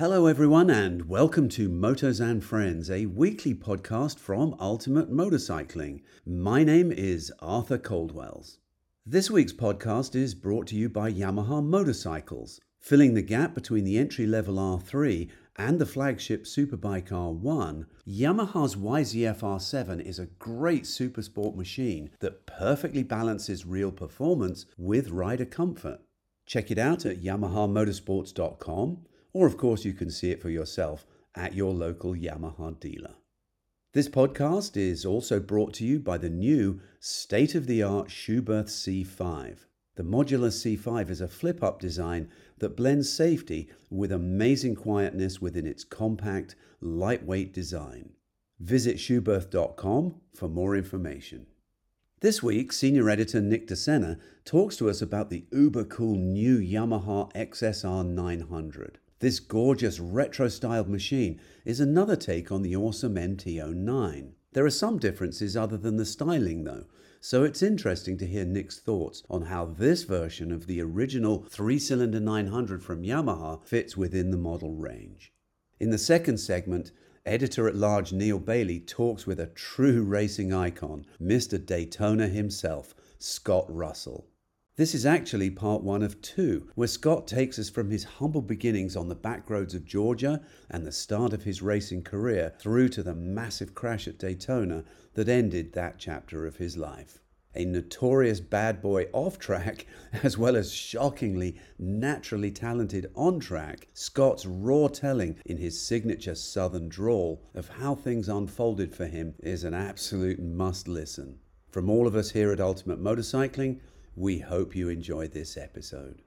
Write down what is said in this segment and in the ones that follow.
Hello, everyone, and welcome to Motos and Friends, a weekly podcast from Ultimate Motorcycling. My name is Arthur Coldwells. This week's podcast is brought to you by Yamaha Motorcycles, filling the gap between the entry level R3 and the flagship Superbike R1. Yamaha's YZF R7 is a great supersport machine that perfectly balances real performance with rider comfort. Check it out at yamahamotorsports.com or of course you can see it for yourself at your local Yamaha dealer. This podcast is also brought to you by the new state of the art Schuberth C5. The modular C5 is a flip up design that blends safety with amazing quietness within its compact, lightweight design. Visit Schuberth.com for more information. This week, senior editor Nick De Sena talks to us about the uber cool new Yamaha XSR 900. This gorgeous retro styled machine is another take on the awesome MT09. There are some differences other than the styling though, so it's interesting to hear Nick's thoughts on how this version of the original 3 cylinder 900 from Yamaha fits within the model range. In the second segment, editor at large Neale Bayly talks with a true racing icon, Mr. Daytona himself, Scott Russell. This is actually part one of two, where Scott takes us from his humble beginnings on the back roads of Georgia and the start of his racing career through to the massive crash at Daytona that ended that chapter of his life. A notorious bad boy off track, as well as shockingly naturally talented on track, Scott's raw telling in his signature southern drawl of how things unfolded for him is an absolute must listen. From all of us here at Ultimate Motorcycling, we hope you enjoyed this episode.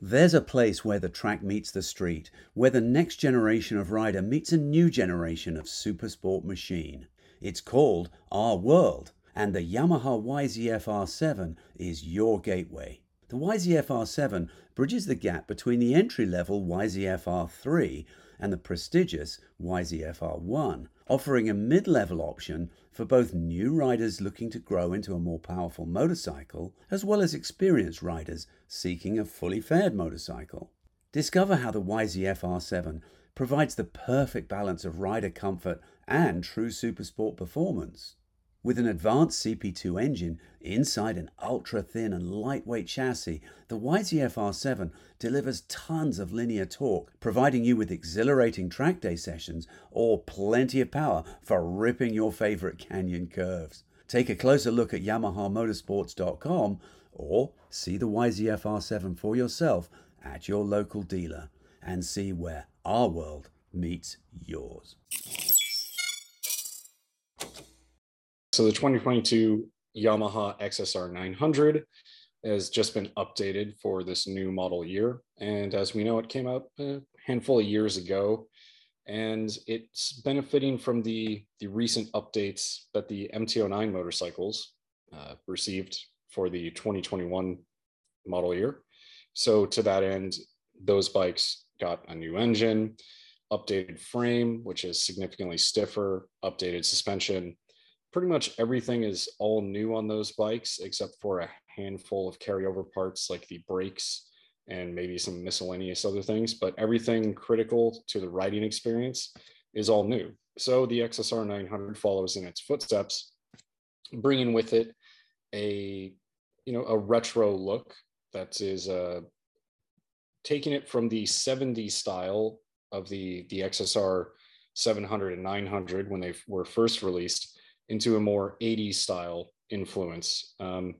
There's a place where the track meets the street, where the next generation of rider meets a new generation of supersport machine. It's called R World, and the Yamaha YZF R7 is your gateway. The YZF R7 bridges the gap between the entry level YZF R3 and the prestigious YZF R1, offering a mid level option for both new riders looking to grow into a more powerful motorcycle, as well as experienced riders seeking a fully fared motorcycle. Discover how the YZF R7 provides the perfect balance of rider comfort and true supersport performance. With an advanced CP2 engine inside an ultra thin and lightweight chassis, the YZF R7 delivers tons of linear torque, providing you with exhilarating track day sessions or plenty of power for ripping your favorite canyon curves. Take a closer look at YamahaMotorsports.com or see the YZF R7 for yourself at your local dealer and see where our world meets yours. So the 2022 Yamaha XSR 900 has just been updated for this new model year. And as we know, it came out a handful of years ago, and it's benefiting from the, the recent updates that the MT09 motorcycles uh, received for the 2021 model year. So to that end, those bikes got a new engine, updated frame, which is significantly stiffer, updated suspension, pretty much everything is all new on those bikes except for a handful of carryover parts like the brakes and maybe some miscellaneous other things but everything critical to the riding experience is all new. So the xsr 900 follows in its footsteps bringing with it a you know a retro look that is uh taking it from the 70s style of the the xsr 700 and 900 when they were first released into a more 80s style influence. Um,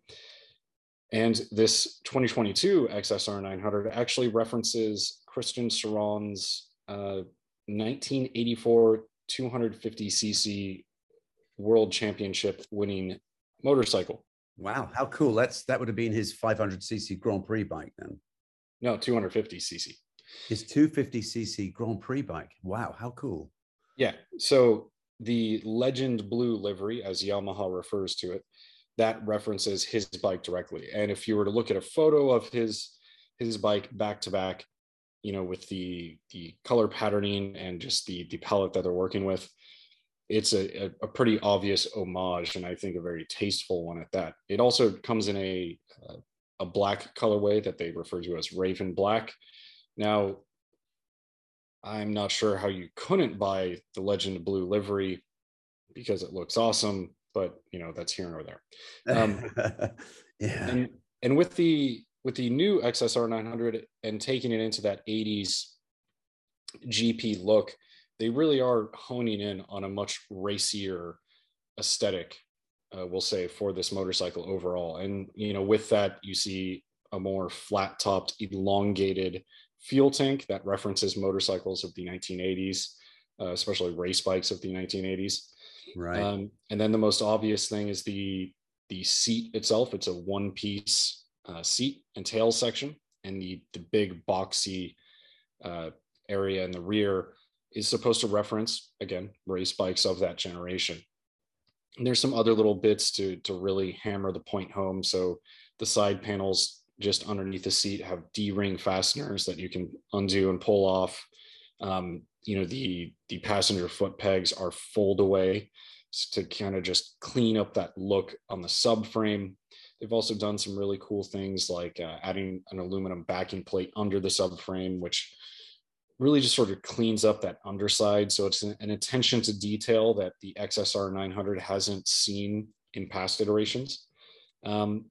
and this 2022 XSR 900 actually references Christian Sarron's uh, 1984 250cc World Championship winning motorcycle. Wow, how cool! That's that would have been his 500cc Grand Prix bike then. No, 250cc. His 250cc Grand Prix bike. Wow, how cool! Yeah. So the legend blue livery, as Yamaha refers to it, that references his bike directly. And if you were to look at a photo of his his bike back to back, you know, with the the color patterning and just the the palette that they're working with, it's a, a, pretty obvious homage and I think a very tasteful one at that. It also comes in a a black colorway that they refer to as Raven Black. Now, I'm not sure how you couldn't buy the Legend of Blue livery because it looks awesome, but you know that's here nor there. Um, yeah, and and with the with the new XSR 900 and taking it into that 80s GP look, they really are honing in on a much racier aesthetic, uh, we'll say, for this motorcycle overall. And you know, with that, you see a more flat topped, elongated fuel tank that references motorcycles of the 1980s, uh, especially race bikes of the 1980s. Right. Um, and then the most obvious thing is the the seat itself. It's a one piece uh, seat and tail section, and the the big boxy uh, area in the rear is supposed to reference again race bikes of that generation. And there's some other little bits to to really hammer the point home. So the side panels just underneath the seat have D-ring fasteners that you can undo and pull off. Um, you know, the the passenger foot pegs are fold away to kind of just clean up that look on the subframe. They've also done some really cool things like uh, adding an aluminum backing plate under the subframe, which really just sort of cleans up that underside. So it's an, an attention to detail that the XSR 900 hasn't seen in past iterations. Um,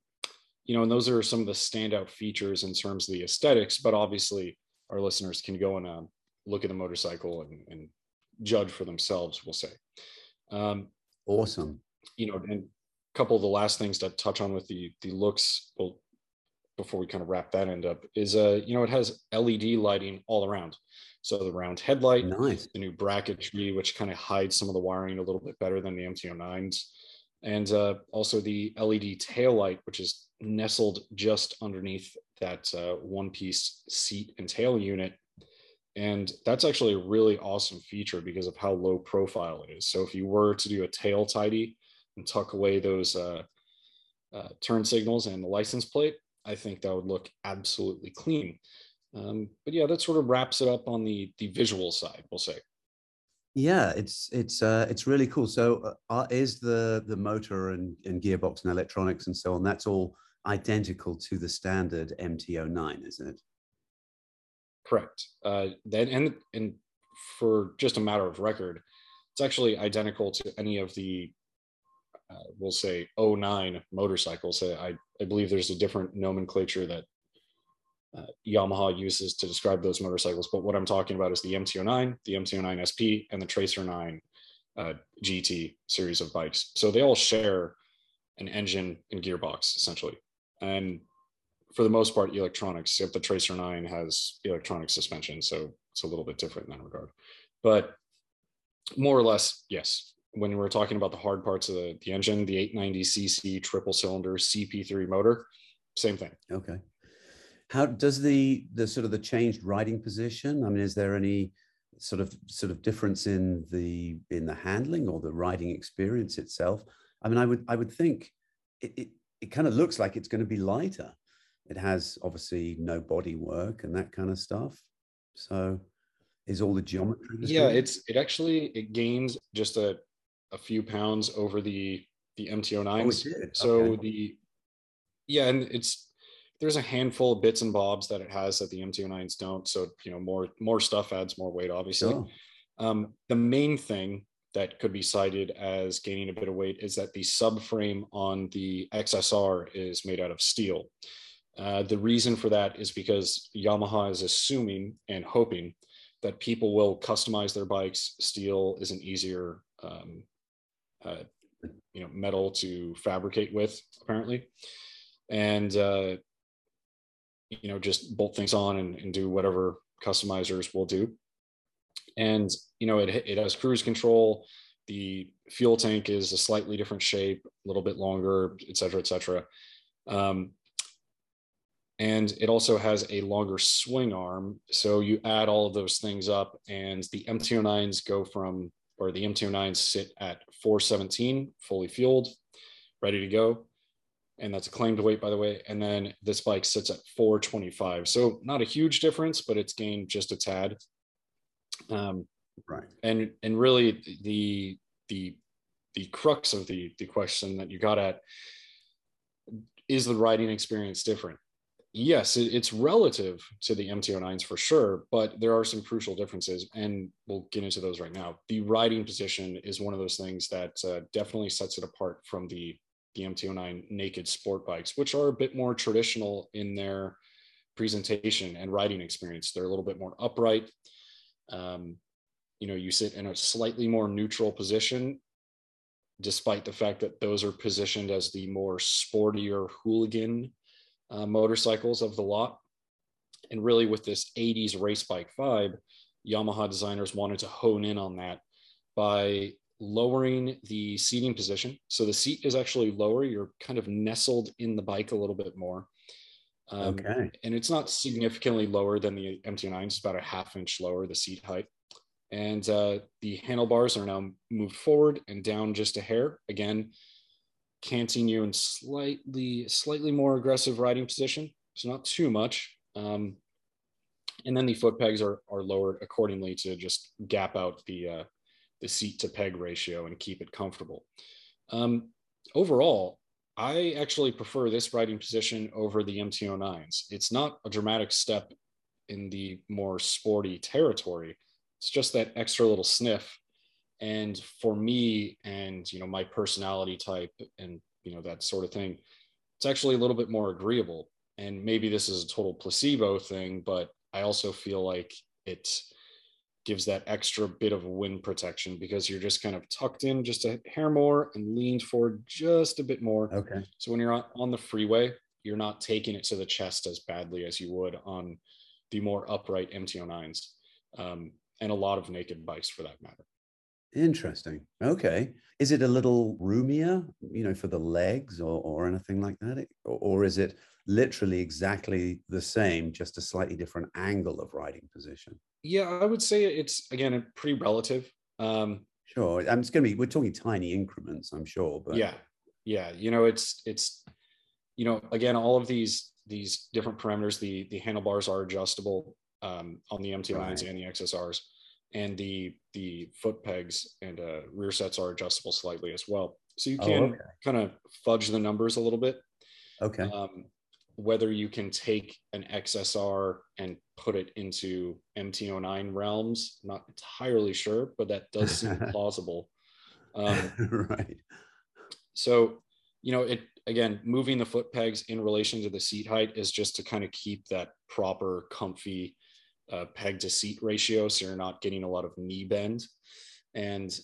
you know, and those are some of the standout features in terms of the aesthetics, but obviously our listeners can go and uh, look at the motorcycle and, and, judge for themselves, we'll say. Um, awesome. You know, and a couple of the last things to touch on with the the looks, well, before we kind of wrap that end up, is uh, you know, it has LED lighting all around. So the round headlight, nice. the new bracketry, which kind of hides some of the wiring a little bit better than the MT09s and uh, also the LED tail light, which is nestled just underneath that uh, one piece seat and tail unit. And that's actually a really awesome feature because of how low profile it is. So if you were to do a tail tidy and tuck away those uh, uh turn signals and the license plate, I think that would look absolutely clean. Um, but yeah, that sort of wraps it up on the the visual side, we'll say. Yeah, it's it's uh, it's really cool. So, uh, is the the motor and, and gearbox and electronics and so on? That's all identical to the standard MT09, isn't it? Correct. Uh, then and and for just a matter of record, it's actually identical to any of the uh, we'll say 09 motorcycles. I I believe there's a different nomenclature that uh, Yamaha uses to describe those motorcycles. But what I'm talking about is the MT09, the MT09 SP, and the Tracer 9 uh, GT series of bikes. So they all share an engine and gearbox essentially. And for the most part, electronics, except the Tracer 9 has electronic suspension. So it's a little bit different in that regard. But more or less, yes. When we're talking about the hard parts of the, the engine, the 890cc triple cylinder CP3 motor, same thing. Okay. How does the the sort of the changed riding position? I mean, is there any sort of sort of difference in the in the handling or the riding experience itself? I mean, I would I would think it it, it kind of looks like it's going to be lighter. It has obviously no body work and that kind of stuff. So is all the geometry yeah it's it actually it gains just a a few pounds over the the mt09s oh, so okay. the yeah and it's there's a handful of bits and bobs that it has that the MT09s don't. So you know, more more stuff adds more weight, obviously. Sure. Um, the main thing that could be cited as gaining a bit of weight is that the subframe on the XSR is made out of steel. Uh, the reason for that is because Yamaha is assuming and hoping that people will customize their bikes. Steel is an easier, um, uh, you know, metal to fabricate with, apparently, and uh, you know just bolt things on and, and do whatever customizers will do. And you know it, it has cruise control. The fuel tank is a slightly different shape a little bit longer et cetera et cetera. Um, and it also has a longer swing arm. So you add all of those things up and the mt09s go from or the mt09s sit at 417 fully fueled ready to go and that's a claimed weight by the way and then this bike sits at 425 so not a huge difference but it's gained just a tad um, right and and really the the the crux of the the question that you got at is the riding experience different? Yes, it, it's relative to the MT09s for sure, but there are some crucial differences, and we'll get into those right now. The riding position is one of those things that uh, definitely sets it apart from the the MT09 naked sport bikes, which are a bit more traditional in their presentation and riding experience. They're a little bit more upright. Um, you know, you sit in a slightly more neutral position despite the fact that those are positioned as the more sportier hooligan uh, motorcycles of the lot. And really, with this 80s race bike vibe, Yamaha designers wanted to hone in on that by lowering the seating position. So the seat is actually lower. You're kind of nestled in the bike a little bit more. Um, okay. And it's not significantly lower than the MT9, it's about a half inch lower, the seat height. And uh, the handlebars are now moved forward and down just a hair. Again, canting you in slightly, slightly more aggressive riding position. So not too much. Um, and then the foot pegs are, are lowered accordingly to just gap out the, uh, the seat to peg ratio and keep it comfortable. Um, overall, I actually prefer this riding position over the MT09s. It's not a dramatic step in the more sporty territory, it's just that extra little sniff and for me and you know my personality type and you know that sort of thing it's actually a little bit more agreeable and maybe this is a total placebo thing but i also feel like it gives that extra bit of wind protection because you're just kind of tucked in just a hair more and leaned forward just a bit more okay so when you're on, on the freeway you're not taking it to the chest as badly as you would on the more upright mt09s um, and a lot of naked bikes for that matter. Interesting. Okay. Is it a little roomier, you know, for the legs or, or anything like that? Or, or is it literally exactly the same, just a slightly different angle of riding position? Yeah, I would say it's, again, pretty relative. Um, sure. I'm just going to be, we're talking tiny increments, I'm sure. But yeah, yeah. You know, it's, it's, you know, again, all of these, these different parameters, the, the handlebars are adjustable um, on the MT9s right. and the XSRs, and the the foot pegs and uh, rear sets are adjustable slightly as well. So you oh, can oh, okay. kind of fudge the numbers a little bit. Okay. Um, whether you can take an XSR and put it into MT09 realms, not entirely sure, but that does seem plausible. Um, right. So, you know, it again, moving the foot pegs in relation to the seat height is just to kind of keep that proper, comfy uh, peg to seat ratio, so you're not getting a lot of knee bend. And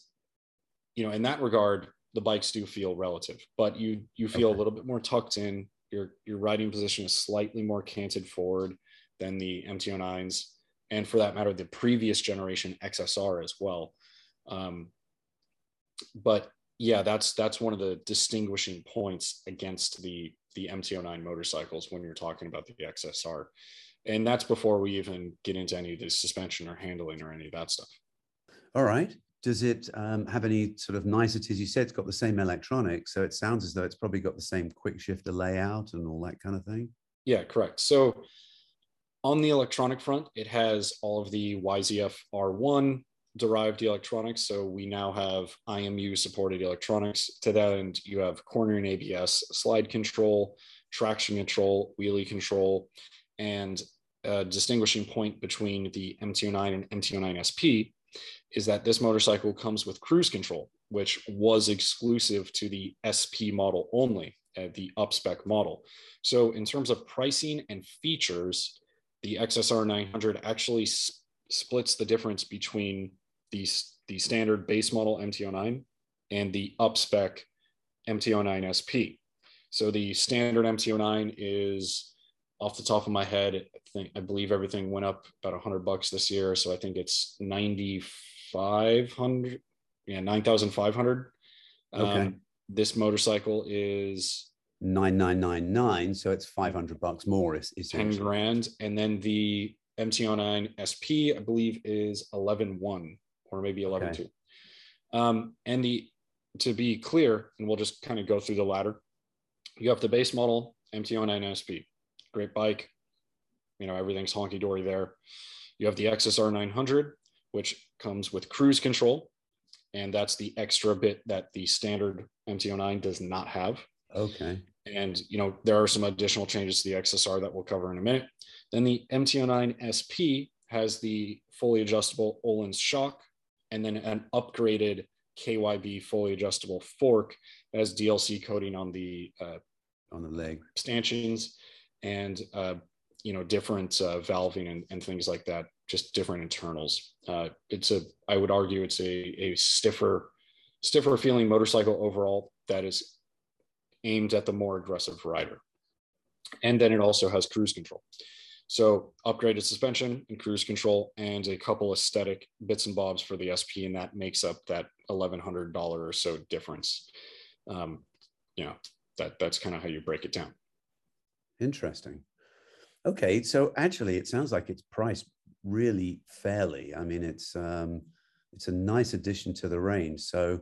you know, in that regard, the bikes do feel relative, but you you feel okay. a little bit more tucked in. Your your riding position is slightly more canted forward than the MT09s, and for that matter, the previous generation XSR as well. Um, but yeah, that's that's one of the distinguishing points against the the MT09 motorcycles when you're talking about the XSR and that's before we even get into any of the suspension or handling or any of that stuff. All right does it um, have any sort of niceties? You said it's got the same electronics so it sounds as though it's probably got the same quick shifter layout and all that kind of thing. Yeah correct. So on the electronic front it has all of the yzf r1 derived electronics. So we now have imu supported electronics. To that end you have cornering abs slide control traction control wheelie control and a distinguishing point between the MT09 and MT09 SP is that this motorcycle comes with cruise control, which was exclusive to the SP model only, uh, the upspec model. So, in terms of pricing and features, the XSR 900 actually s- splits the difference between the, the standard base model MT09 and the upspec MT09 SP. So, the standard MT09 is off the top of my head, think I believe everything went up about hundred bucks this year. So I think it's ninety five hundred, yeah, nine thousand five hundred. Okay. Um, this motorcycle is nine nine nine nine, so it's five hundred bucks more. Is, is ten grand, and then the MT09 SP I believe is eleven one or maybe eleven okay. two. Um, and the to be clear, and we'll just kind of go through the ladder. You have the base model MT09 SP great bike. You know, everything's honky dory there. You have the XSR 900, which comes with cruise control. And that's the extra bit that the standard MT09 does not have. Okay. and you know there are some additional changes to the XSR that we'll cover in a minute. Then the MT09 SP has the fully adjustable Öhlins shock, and then an upgraded KYB fully adjustable fork that has DLC coating on the uh, on the leg stanchions and uh, you know different uh, valving and, and, things like that just different internals. Uh, it's a i would argue it's a, a stiffer stiffer feeling motorcycle overall that is aimed at the more aggressive rider. And then it also has cruise control. So upgraded suspension and cruise control and a couple aesthetic bits and bobs for the sp and that makes up that $1100 or so difference. Um, you know that that's kind of how you break it down. Interesting Okay, so actually, it sounds like it's priced really fairly. I mean, it's um, it's a nice addition to the range. So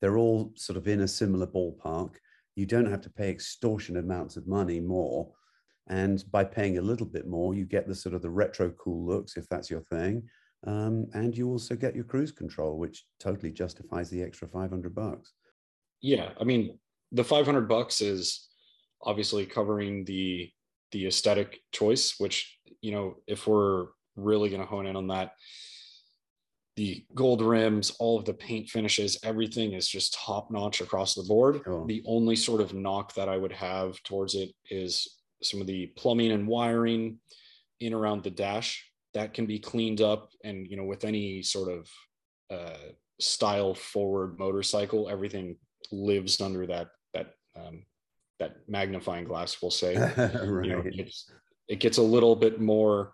they're all sort of in a similar ballpark. You don't have to pay extortionate amounts of money more, and by paying a little bit more, you get the sort of the retro cool looks if that's your thing, um, and you also get your cruise control, which totally justifies the extra five hundred bucks. Yeah, I mean, the five hundred bucks is obviously covering the the aesthetic choice, which, you know, if we're really going to hone in on that, the gold rims, all of the paint finishes, everything is just top notch across the board. Oh. The only sort of knock that I would have towards it is some of the plumbing and wiring in around the dash that can be cleaned up. And, you know, with any sort of uh, style forward motorcycle, everything lives under that, that um, that magnifying glass will say. Right. you know it gets a little bit more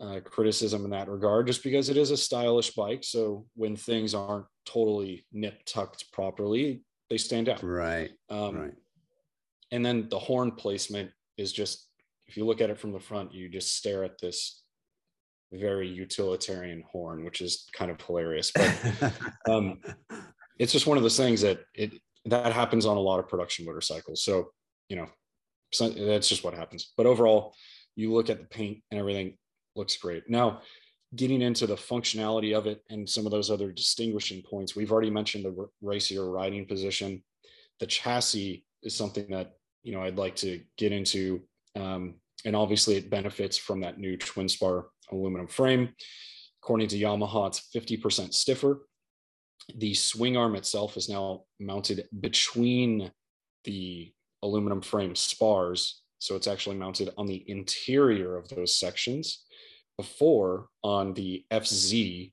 uh, criticism in that regard just because it is a stylish bike. So when things aren't totally nip tucked properly they stand out. Right. Um, right. and then the horn placement is just if you look at it from the front you just stare at this very utilitarian horn which is kind of hilarious. But um, it's just one of those things that it that happens on a lot of production motorcycles. So, you know, so that's just what happens. But overall, you look at the paint and everything looks great. Now, getting into the functionality of it and some of those other distinguishing points, we've already mentioned the racier riding position. The chassis is something that you know I'd like to get into, um, and obviously it benefits from that new twin spar aluminum frame. According to Yamaha, it's 50% stiffer the swing arm itself is now mounted between the aluminum frame spars. So it's actually mounted on the interior of those sections before on the FZ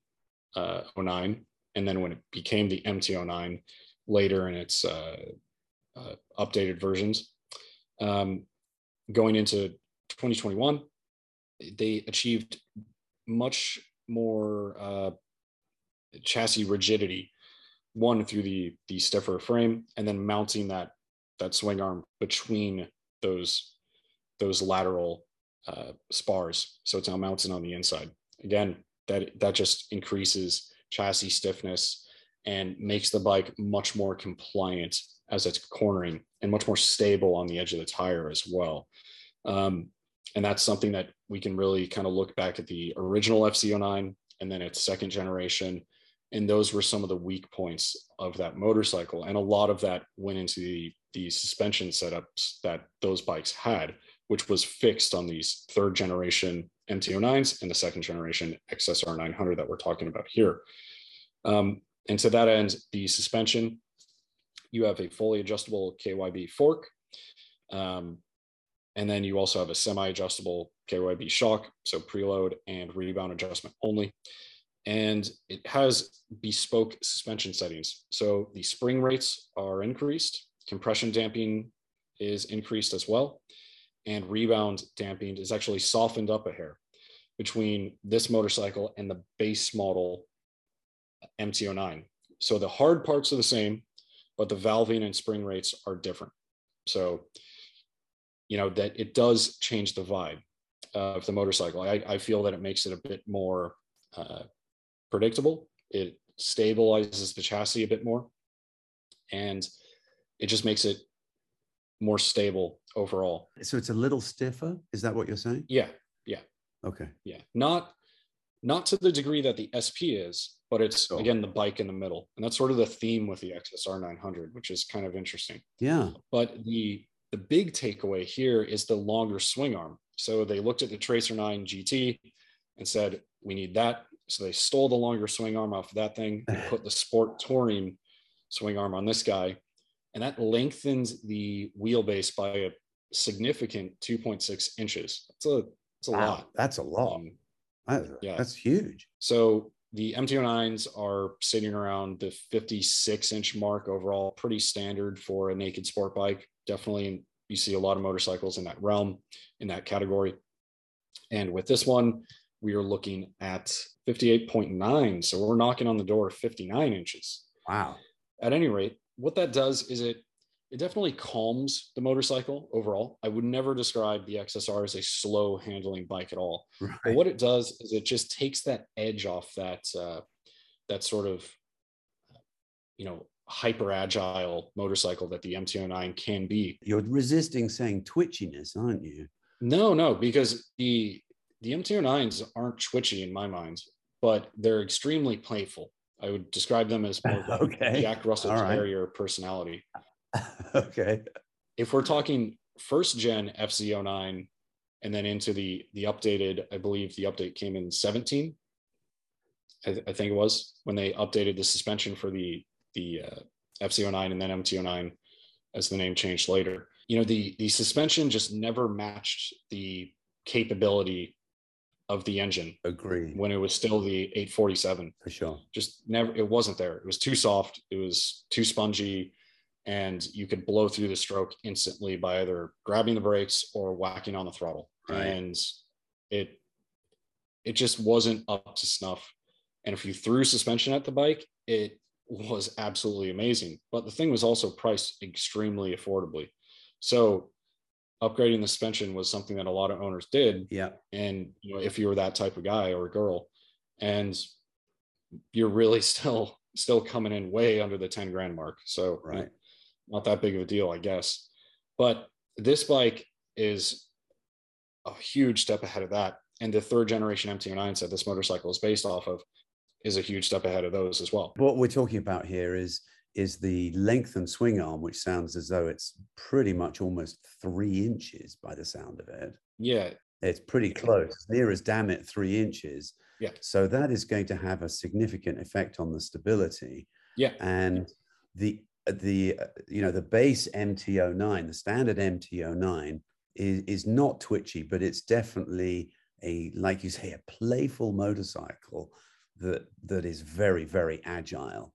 uh, 09. And then when it became the MT09 later in its uh, uh, updated versions, um, going into 2021, they achieved much more uh, chassis rigidity, one through the the stiffer frame, and then mounting that that swing arm between those those lateral uh, spars. So it's now mounted on the inside. Again, that that just increases chassis stiffness and makes the bike much more compliant as it's cornering and much more stable on the edge of the tire as well. Um, and that's something that we can really kind of look back at the original FZ09 and then its second generation and those were some of the weak points of that motorcycle and a lot of that went into the the suspension setups that those bikes had which was fixed on these third generation MT09s and the second generation XSR 900 that we're talking about here. Um, and to that end, the suspension, you have a fully adjustable KYB fork. Um, and then you also have a semi-adjustable KYB shock, so preload and rebound adjustment only and it has bespoke suspension settings. So the spring rates are increased, compression damping is increased as well, and rebound damping is actually softened up a hair between this motorcycle and the base model MT09. So the hard parts are the same, but the valving and spring rates are different. So, you know, that it does change the vibe of the motorcycle. I, I feel that it makes it a bit more uh, predictable. It stabilizes the chassis a bit more, and it just makes it more stable overall. So it's a little stiffer. Is that what you're saying? Yeah. Yeah. Okay. Yeah. Not not to the degree that the SP is, but it's oh. again the bike in the middle, and that's sort of the theme with the XSR 900, which is kind of interesting. Yeah. But the the big takeaway here is the longer swing arm. So they looked at the Tracer 9 GT and said, we need that. So they stole the longer swing arm off of that thing and put the Sport Touring swing arm on this guy. And that lengthens the wheelbase by a significant 2.6 inches. That's a, that's a wow, lot. That's a lot. Um, that, yeah. That's huge. So the MT09s are sitting around the 56 inch mark overall, pretty standard for a naked sport bike. Definitely, you see a lot of motorcycles in that realm, in that category. And with this one, we are looking at 58.9. So we're knocking on the door of 59 inches. Wow. At any rate, what that does is it it definitely calms the motorcycle overall. I would never describe the XSR as a slow handling bike at all. Right. But what it does is it just takes that edge off that uh, that sort of you know hyper agile motorcycle that the MT09 can be. You're resisting saying twitchiness, aren't you? No, no, because the the MT09s aren't twitchy in my mind, but they're extremely playful. I would describe them as more okay. Jack Russell All Terrier personality. okay. If we're talking first gen FZ09 and then into the the updated, I believe the update came in 17. I, th- I think it was when they updated the suspension for the the uh, FZ09 and then MT09 as the name changed later. You know, the the suspension just never matched the capability of the engine. Agree. When it was still the 847. For sure. Just never it wasn't there. It was too soft, it was too spongy and you could blow through the stroke instantly by either grabbing the brakes or whacking on the throttle right. and it it just wasn't up to snuff and if you threw suspension at the bike it was absolutely amazing but the thing was also priced extremely affordably so upgrading the suspension was something that a lot of owners did yeah and you know if you were that type of guy or girl and you're really still still coming in way under the 10 grand mark so right not that big of a deal, I guess. But this bike is a huge step ahead of that. And the third generation MT09 that this motorcycle is based off of is a huge step ahead of those as well. What we're talking about here is is the lengthened swing arm, which sounds as though it's pretty much almost three inches by the sound of it. Yeah. It's pretty close, near as damn it three inches. Yeah. So that is going to have a significant effect on the stability. Yeah. And the the you know the base MT09, the standard MT09 is is not twitchy, but it's definitely a like you say a playful motorcycle that that is very very agile.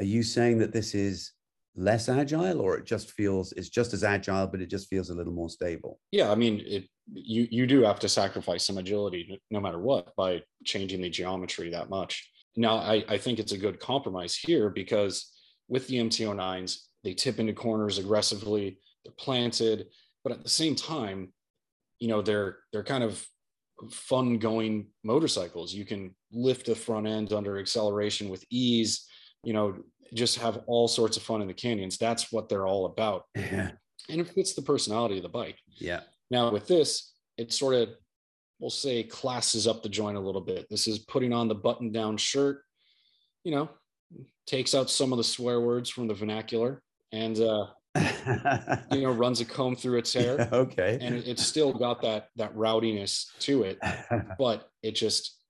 Are you saying that this is less agile, or it just feels it's just as agile, but it just feels a little more stable? Yeah, I mean it. You you do have to sacrifice some agility no matter what by changing the geometry that much. Now I, I think it's a good compromise here because with the mt09s They tip into corners aggressively. They're planted, but at the same time, you know they're they're kind of fun going motorcycles. You can lift the front end under acceleration with ease. You know, just have all sorts of fun in the canyons. That's what they're all about. Yeah. And it fits the personality of the bike. Yeah. Now with this, it sort of we'll say classes up the joint a little bit. This is putting on the button down shirt, you know, takes out some of the swear words from the vernacular and uh, you know runs a comb through its hair yeah, okay and it, it's still got that that rowdiness to it but it just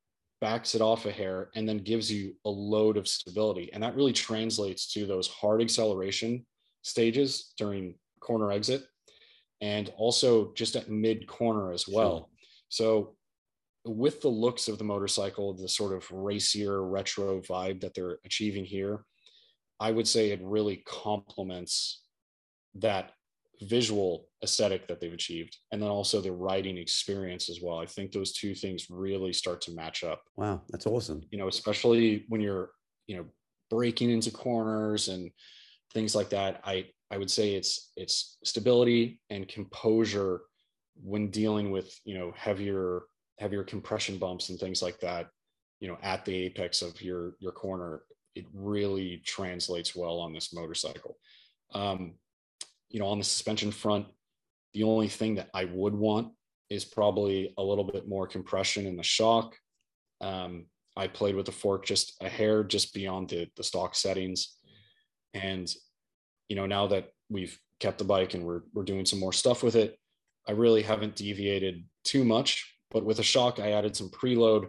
backs it off a hair and then gives you a load of stability and that really translates to those hard acceleration stages during corner exit and also just at mid corner as well sure. so with the looks of the motorcycle, the sort of racier retro vibe that they're achieving here, I would say it really complements that visual aesthetic that they've achieved and then also the riding experience as well. I think those two things really start to match up. Wow, that's awesome. You know, especially when you're, you know, breaking into corners and things like that. I I would say it's it's stability and composure when dealing with, you know, heavier heavier compression bumps and things like that, you know, at the apex of your your corner, it really translates well on this motorcycle. Um, you know, on the suspension front, the only thing that I would want is probably a little bit more compression in the shock. Um, I played with the fork just a hair just beyond the, the stock settings. And, you know, now that we've kept the bike and we're, we're doing some more stuff with it. I really haven't deviated too much, but with a shock, I added some preload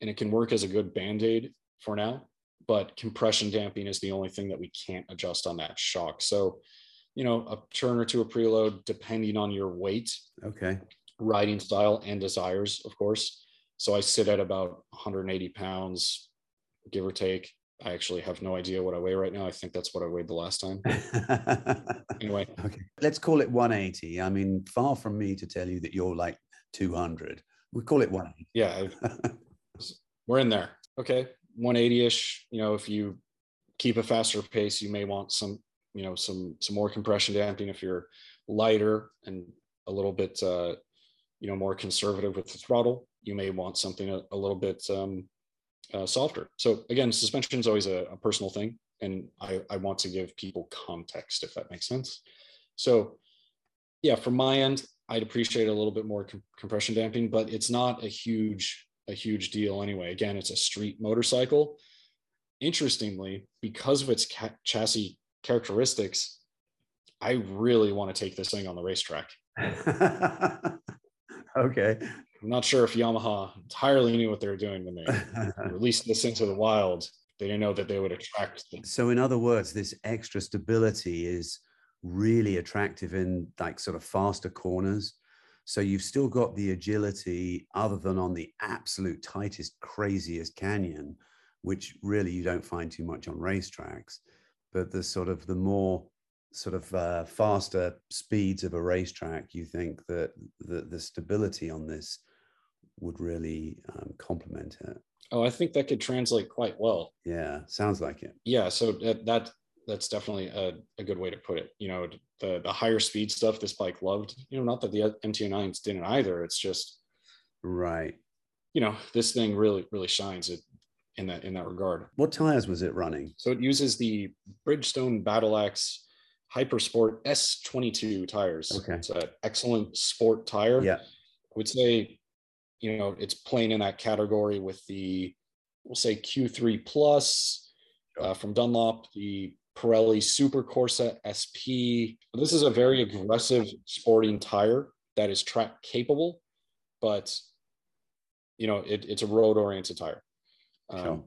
and it can work as a good band aid for now. But compression damping is the only thing that we can't adjust on that shock. So, you know, a turn or two of preload, depending on your weight, Okay. riding style, and desires, of course. So I sit at about 180 pounds, give or take. I actually have no idea what I weigh right now. I think that's what I weighed the last time. Anyway, okay. Let's call it 180. I mean, far from me to tell you that you're like 200. We call it 180. yeah, we're in there. Okay, 180 ish. You know, if you keep a faster pace, you may want some, you know, some some more compression damping. If you're lighter and a little bit, uh, you know, more conservative with the throttle, you may want something a, a little bit um, uh, softer. So again, suspension is always a, a personal thing, and I, I want to give people context if that makes sense. So yeah, from my end, I'd appreciate a little bit more com- compression damping, but it's not a huge a huge deal anyway. Again, it's a street motorcycle. Interestingly, because of its ca- chassis characteristics, I really want to take this thing on the racetrack. okay. I'm not sure if Yamaha entirely knew what they were doing when they released this into the wild. They didn't know that they would attract them. so, in other words, this extra stability is really attractive in like sort of faster corners. So, you've still got the agility, other than on the absolute tightest, craziest canyon, which really you don't find too much on racetracks. But the sort of the more sort of uh, faster speeds of a racetrack, you think that the, the stability on this would really um, complement it. Oh, I think that could translate quite well. Yeah, sounds like it. Yeah, so that, that that's definitely a, a good way to put it. You know, the the higher speed stuff this bike loved. You know, not that the MT09s didn't either. It's just Right. you know this thing really really shines it in that in that regard. What tires was it running? So it uses the Bridgestone Battlax Hypersport S22 tires. Okay. It's an excellent sport tire. Yeah. I would say, you know, it's playing in that category with the, we'll say Q3 Plus uh, from Dunlop, the Pirelli Super Corsa SP. This is a very aggressive sporting tire that is track capable, but you know, it, it's a road oriented tire. Um, Sure.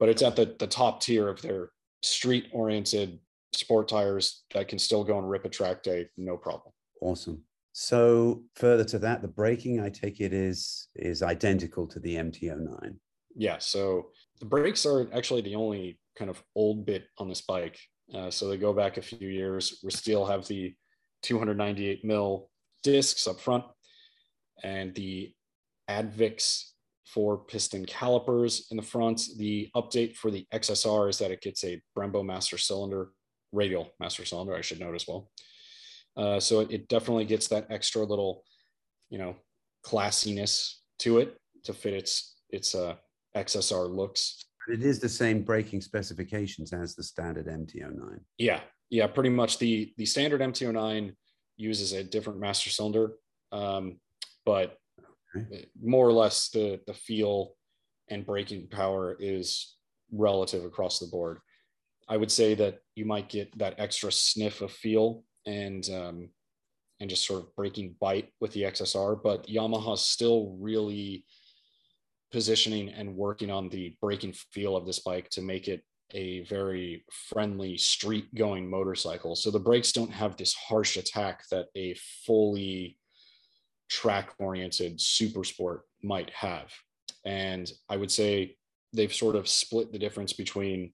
But it's at the, the top tier of their street oriented sport tires that can still go and rip a track day, no problem. Awesome. So further to that, the braking, I take it is is identical to the MT09. Yeah, so the brakes are actually the only kind of old bit on this bike. Uh, so they go back a few years. We still have the 298 mil discs up front and the Advics four piston calipers in the front. The update for the XSR is that it gets a Brembo master cylinder, radial master cylinder, I should note as well. Uh, so it, it definitely gets that extra little, you know, classiness to it to fit its its uh, XSR looks. But it is the same braking specifications as the standard MT09. Yeah, yeah, pretty much. the The standard MT09 uses a different master cylinder, um, but More or less the the feel and braking power is relative across the board. I would say that you might get that extra sniff of feel and um, and just sort of braking bite with the XSR, but Yamaha's still really positioning and working on the braking feel of this bike to make it a very friendly street going motorcycle. So the brakes don't have this harsh attack that a fully track oriented super sport might have. And I would say they've sort of split the difference between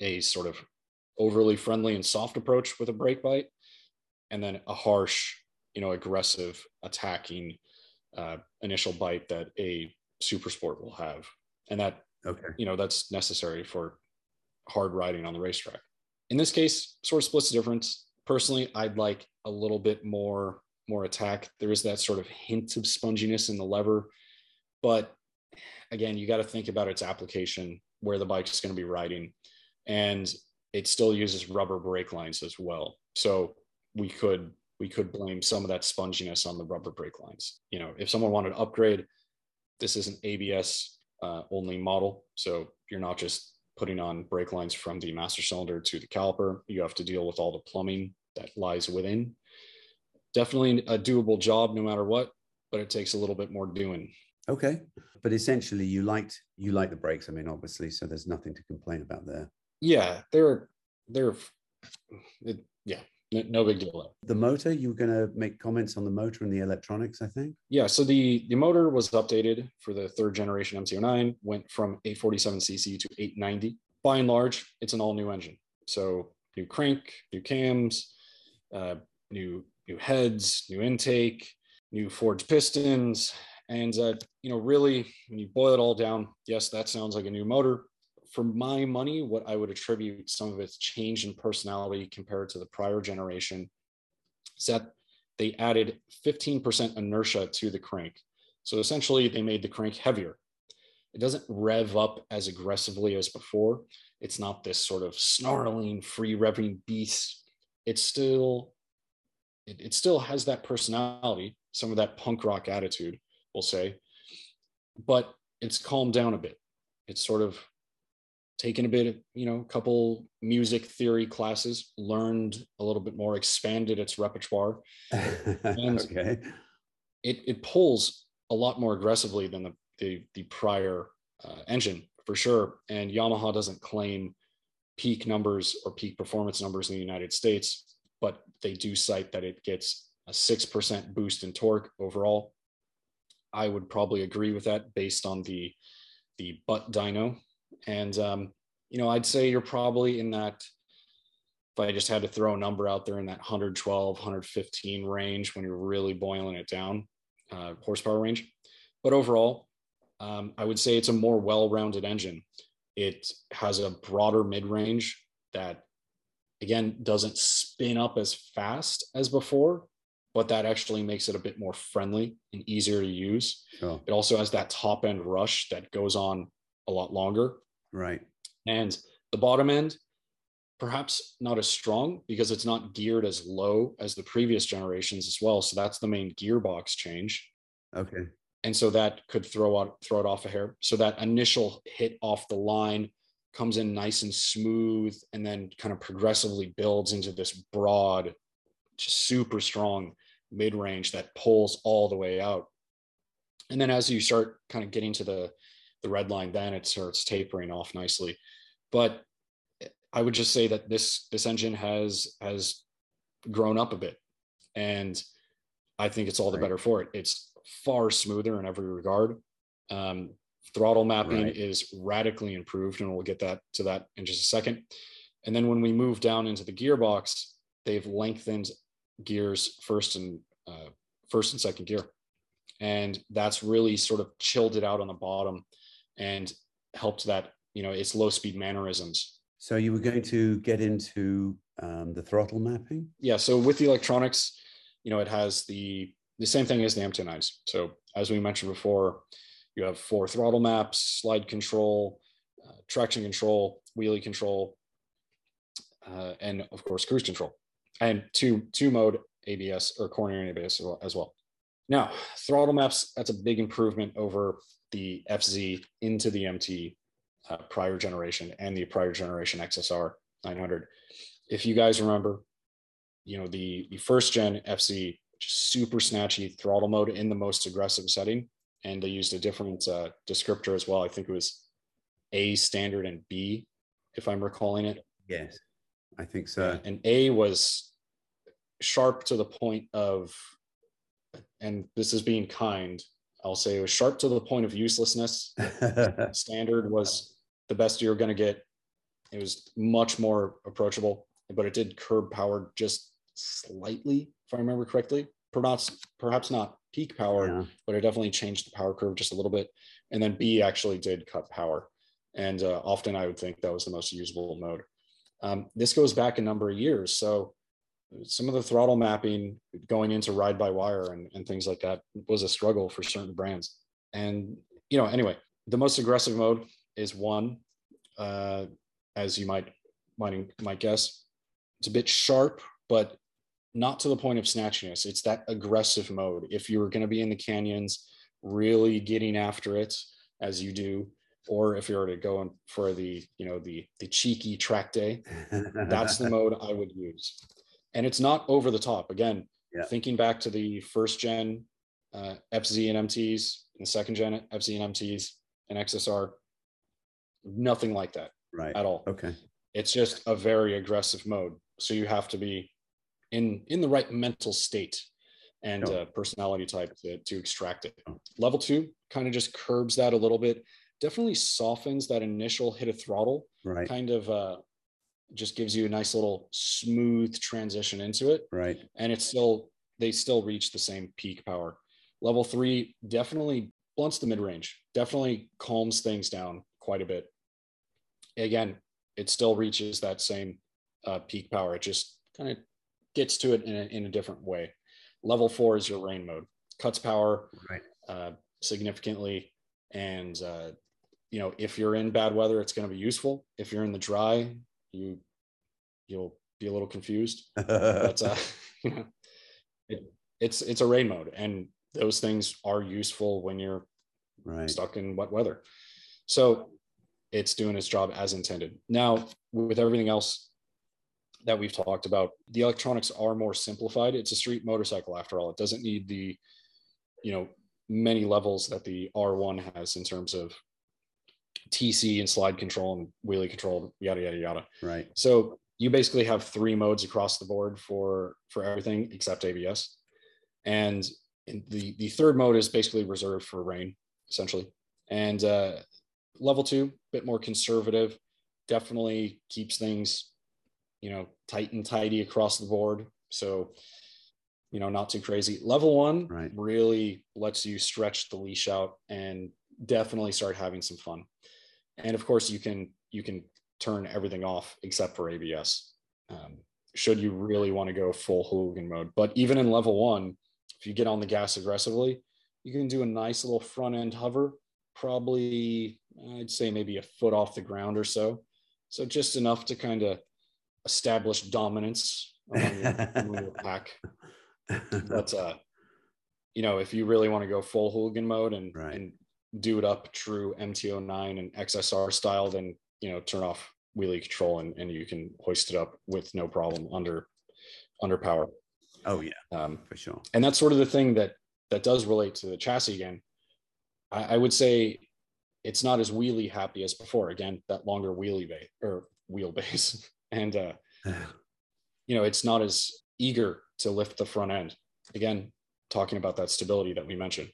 a sort of overly friendly and soft approach with a brake bite and then a harsh, you know, aggressive attacking uh, initial bite that a super sport will have. And that Okay. you know that's necessary for hard riding on the racetrack in this case sort of splits the difference personally i'd like a little bit more more attack there is that sort of hint of sponginess in the lever but again you got to think about its application where the bike is going to be riding and it still uses rubber brake lines as well so we could we could blame some of that sponginess on the rubber brake lines you know if someone wanted to upgrade this is an abs uh, only model. So you're not just putting on brake lines from the master cylinder to the caliper. You have to deal with all the plumbing that lies within. Definitely a doable job no matter what, but it takes a little bit more doing. Okay, but essentially, you liked you like the brakes. I mean, obviously, so there's nothing to complain about there. Yeah, they're they're it, yeah, no big deal. The motor, you were going to make comments on the motor and the electronics, I think. Yeah, so the the motor was updated for the third generation MT09, went from 847cc to 890. By and large, it's an all new engine. So new crank, new cams, uh, new new heads, new intake, new forged pistons, and uh, you know, really, when you boil it all down, yes, that sounds like a new motor. For my money, what I would attribute some of its change in personality compared to the prior generation is that they added 15% inertia to the crank. So essentially, they made the crank heavier. It doesn't rev up as aggressively as before. It's not this sort of snarling, free revving beast. It's still, it, it still has that personality, some of that punk rock attitude, we'll say, but it's calmed down a bit. It's sort of taken a bit of, you know, a couple music theory classes, learned a little bit more, expanded its repertoire. and okay. It, it pulls a lot more aggressively than the, the, the prior uh, engine for sure. And Yamaha doesn't claim peak numbers or peak performance numbers in the United States, but they do cite that it gets a 6% boost in torque overall I would probably agree with that based on the the butt dyno. And um, you know, I'd say you're probably in that. If I just had to throw a number out there in that 112, 115 range when you're really boiling it down, uh, horsepower range. But overall, um, I would say it's a more well-rounded engine. It has a broader mid-range that, again, doesn't spin up as fast as before, but that actually makes it a bit more friendly and easier to use. Sure. It also has that top end rush that goes on a lot longer. Right. And the bottom end, perhaps not as strong because it's not geared as low as the previous generations as well. So that's the main gearbox change. Okay. And so that could throw out throw it off a hair. So that initial hit off the line comes in nice and smooth and then kind of progressively builds into this broad, just super strong mid range that pulls all the way out. And then as you start kind of getting to the the red line, then it starts tapering off nicely. But I would just say that this this engine has has grown up a bit, and I think it's all the better for it. It's far smoother in every regard. Um, throttle mapping right. is radically improved, and we'll get that to that in just a second. And then when we move down into the gearbox, they've lengthened gears first and uh, first and second gear and that's really sort of chilled it out on the bottom and helped that you know its low speed mannerisms so you were going to get into um, the throttle mapping yeah so with the electronics you know it has the the same thing as the mt9s so as we mentioned before you have four throttle maps slide control uh, traction control wheelie control uh, and of course cruise control and two two mode ABS or cornering ABS as well. Now, throttle maps, that's a big improvement over the FZ into the MT uh, prior generation and the prior generation XSR 900. If you guys remember, you know, the, the first gen FZ, just super snatchy throttle mode in the most aggressive setting. And they used a different uh, descriptor as well. I think it was A standard and B, if I'm recalling it. Yes, I think so. And A was sharp to the point of, and this is being kind, I'll say it was sharp to the point of uselessness. Standard was the best you're going to get. It was much more approachable, but it did curb power just slightly, if I remember correctly. Perhaps, perhaps not peak power, yeah. but it definitely changed the power curve just a little bit. And then B actually did cut power. And uh, often I would think that was the most usable mode. Um, this goes back a number of years. So some of the throttle mapping going into ride by wire and, and things like that was a struggle for certain brands. And, you know, anyway, the most aggressive mode is one, uh, as you might, might, might guess. It's a bit sharp, but not to the point of snatchiness. It's that aggressive mode. If you're going to be in the canyons, really getting after it as you do, or if you were to go in for the, you know, the the cheeky track day, that's the mode I would use and it's not over the top. Again, Yeah. thinking back to the first gen uh, FZ and MTs and the second gen FZ and MTs and XSR, nothing like that Right. at all. Okay. It's just a very aggressive mode. So you have to be in in the right mental state and uh, personality type to, to extract it. Level two kind of just curbs that a little bit. Definitely softens that initial hit of throttle. Right. Kind of uh, just gives you a nice little smooth transition into it, Right. and it's still they still reach the same peak power. Level three definitely blunts the mid range. Definitely calms things down quite a bit. Again, it still reaches that same uh, peak power. It just kind of gets to it in a, in a different way. Level four is your rain mode, cuts power Right. uh, significantly, and uh, you know if you're in bad weather, it's going to be useful. If you're in the dry, you you'll be a little confused. But uh, you know, it, it's it's a rain mode, and those things are useful when you're right. stuck in wet weather. So it's doing its job as intended. Now, with everything else that we've talked about, the electronics are more simplified. It's a street motorcycle after all. It doesn't need the, you know, many levels that the R1 has in terms of TC and slide control and wheelie control, yada yada yada. Right. So you basically have three modes across the board for for everything except ABS, and in the the third mode is basically reserved for rain essentially. And uh, level two, bit more conservative, definitely keeps things, you know, tight and tidy across the board. So, you know, not too crazy. Level one Right. really lets you stretch the leash out and definitely start having some fun. And of course, you can you can turn everything off except for ABS. Um, should you really want to go full hooligan mode, but even in level one, if you get on the gas aggressively, you can do a nice little front end hover, probably I'd say maybe a foot off the ground or so. So just enough to kind of establish dominance among your, among your pack. But uh, you know, if you really want to go full hooligan mode and Right. and do it up true MT09 and XSR style, then you know, turn off wheelie control and, and you can hoist it up with no problem under under power. oh yeah, Um, for sure. and that's sort of the thing that that does relate to the chassis again. I, I would say it's not as wheelie happy as before. Again, that longer wheelie base or wheelbase, and uh, you know it's not as eager to lift the front end. Again, talking about that stability that we mentioned.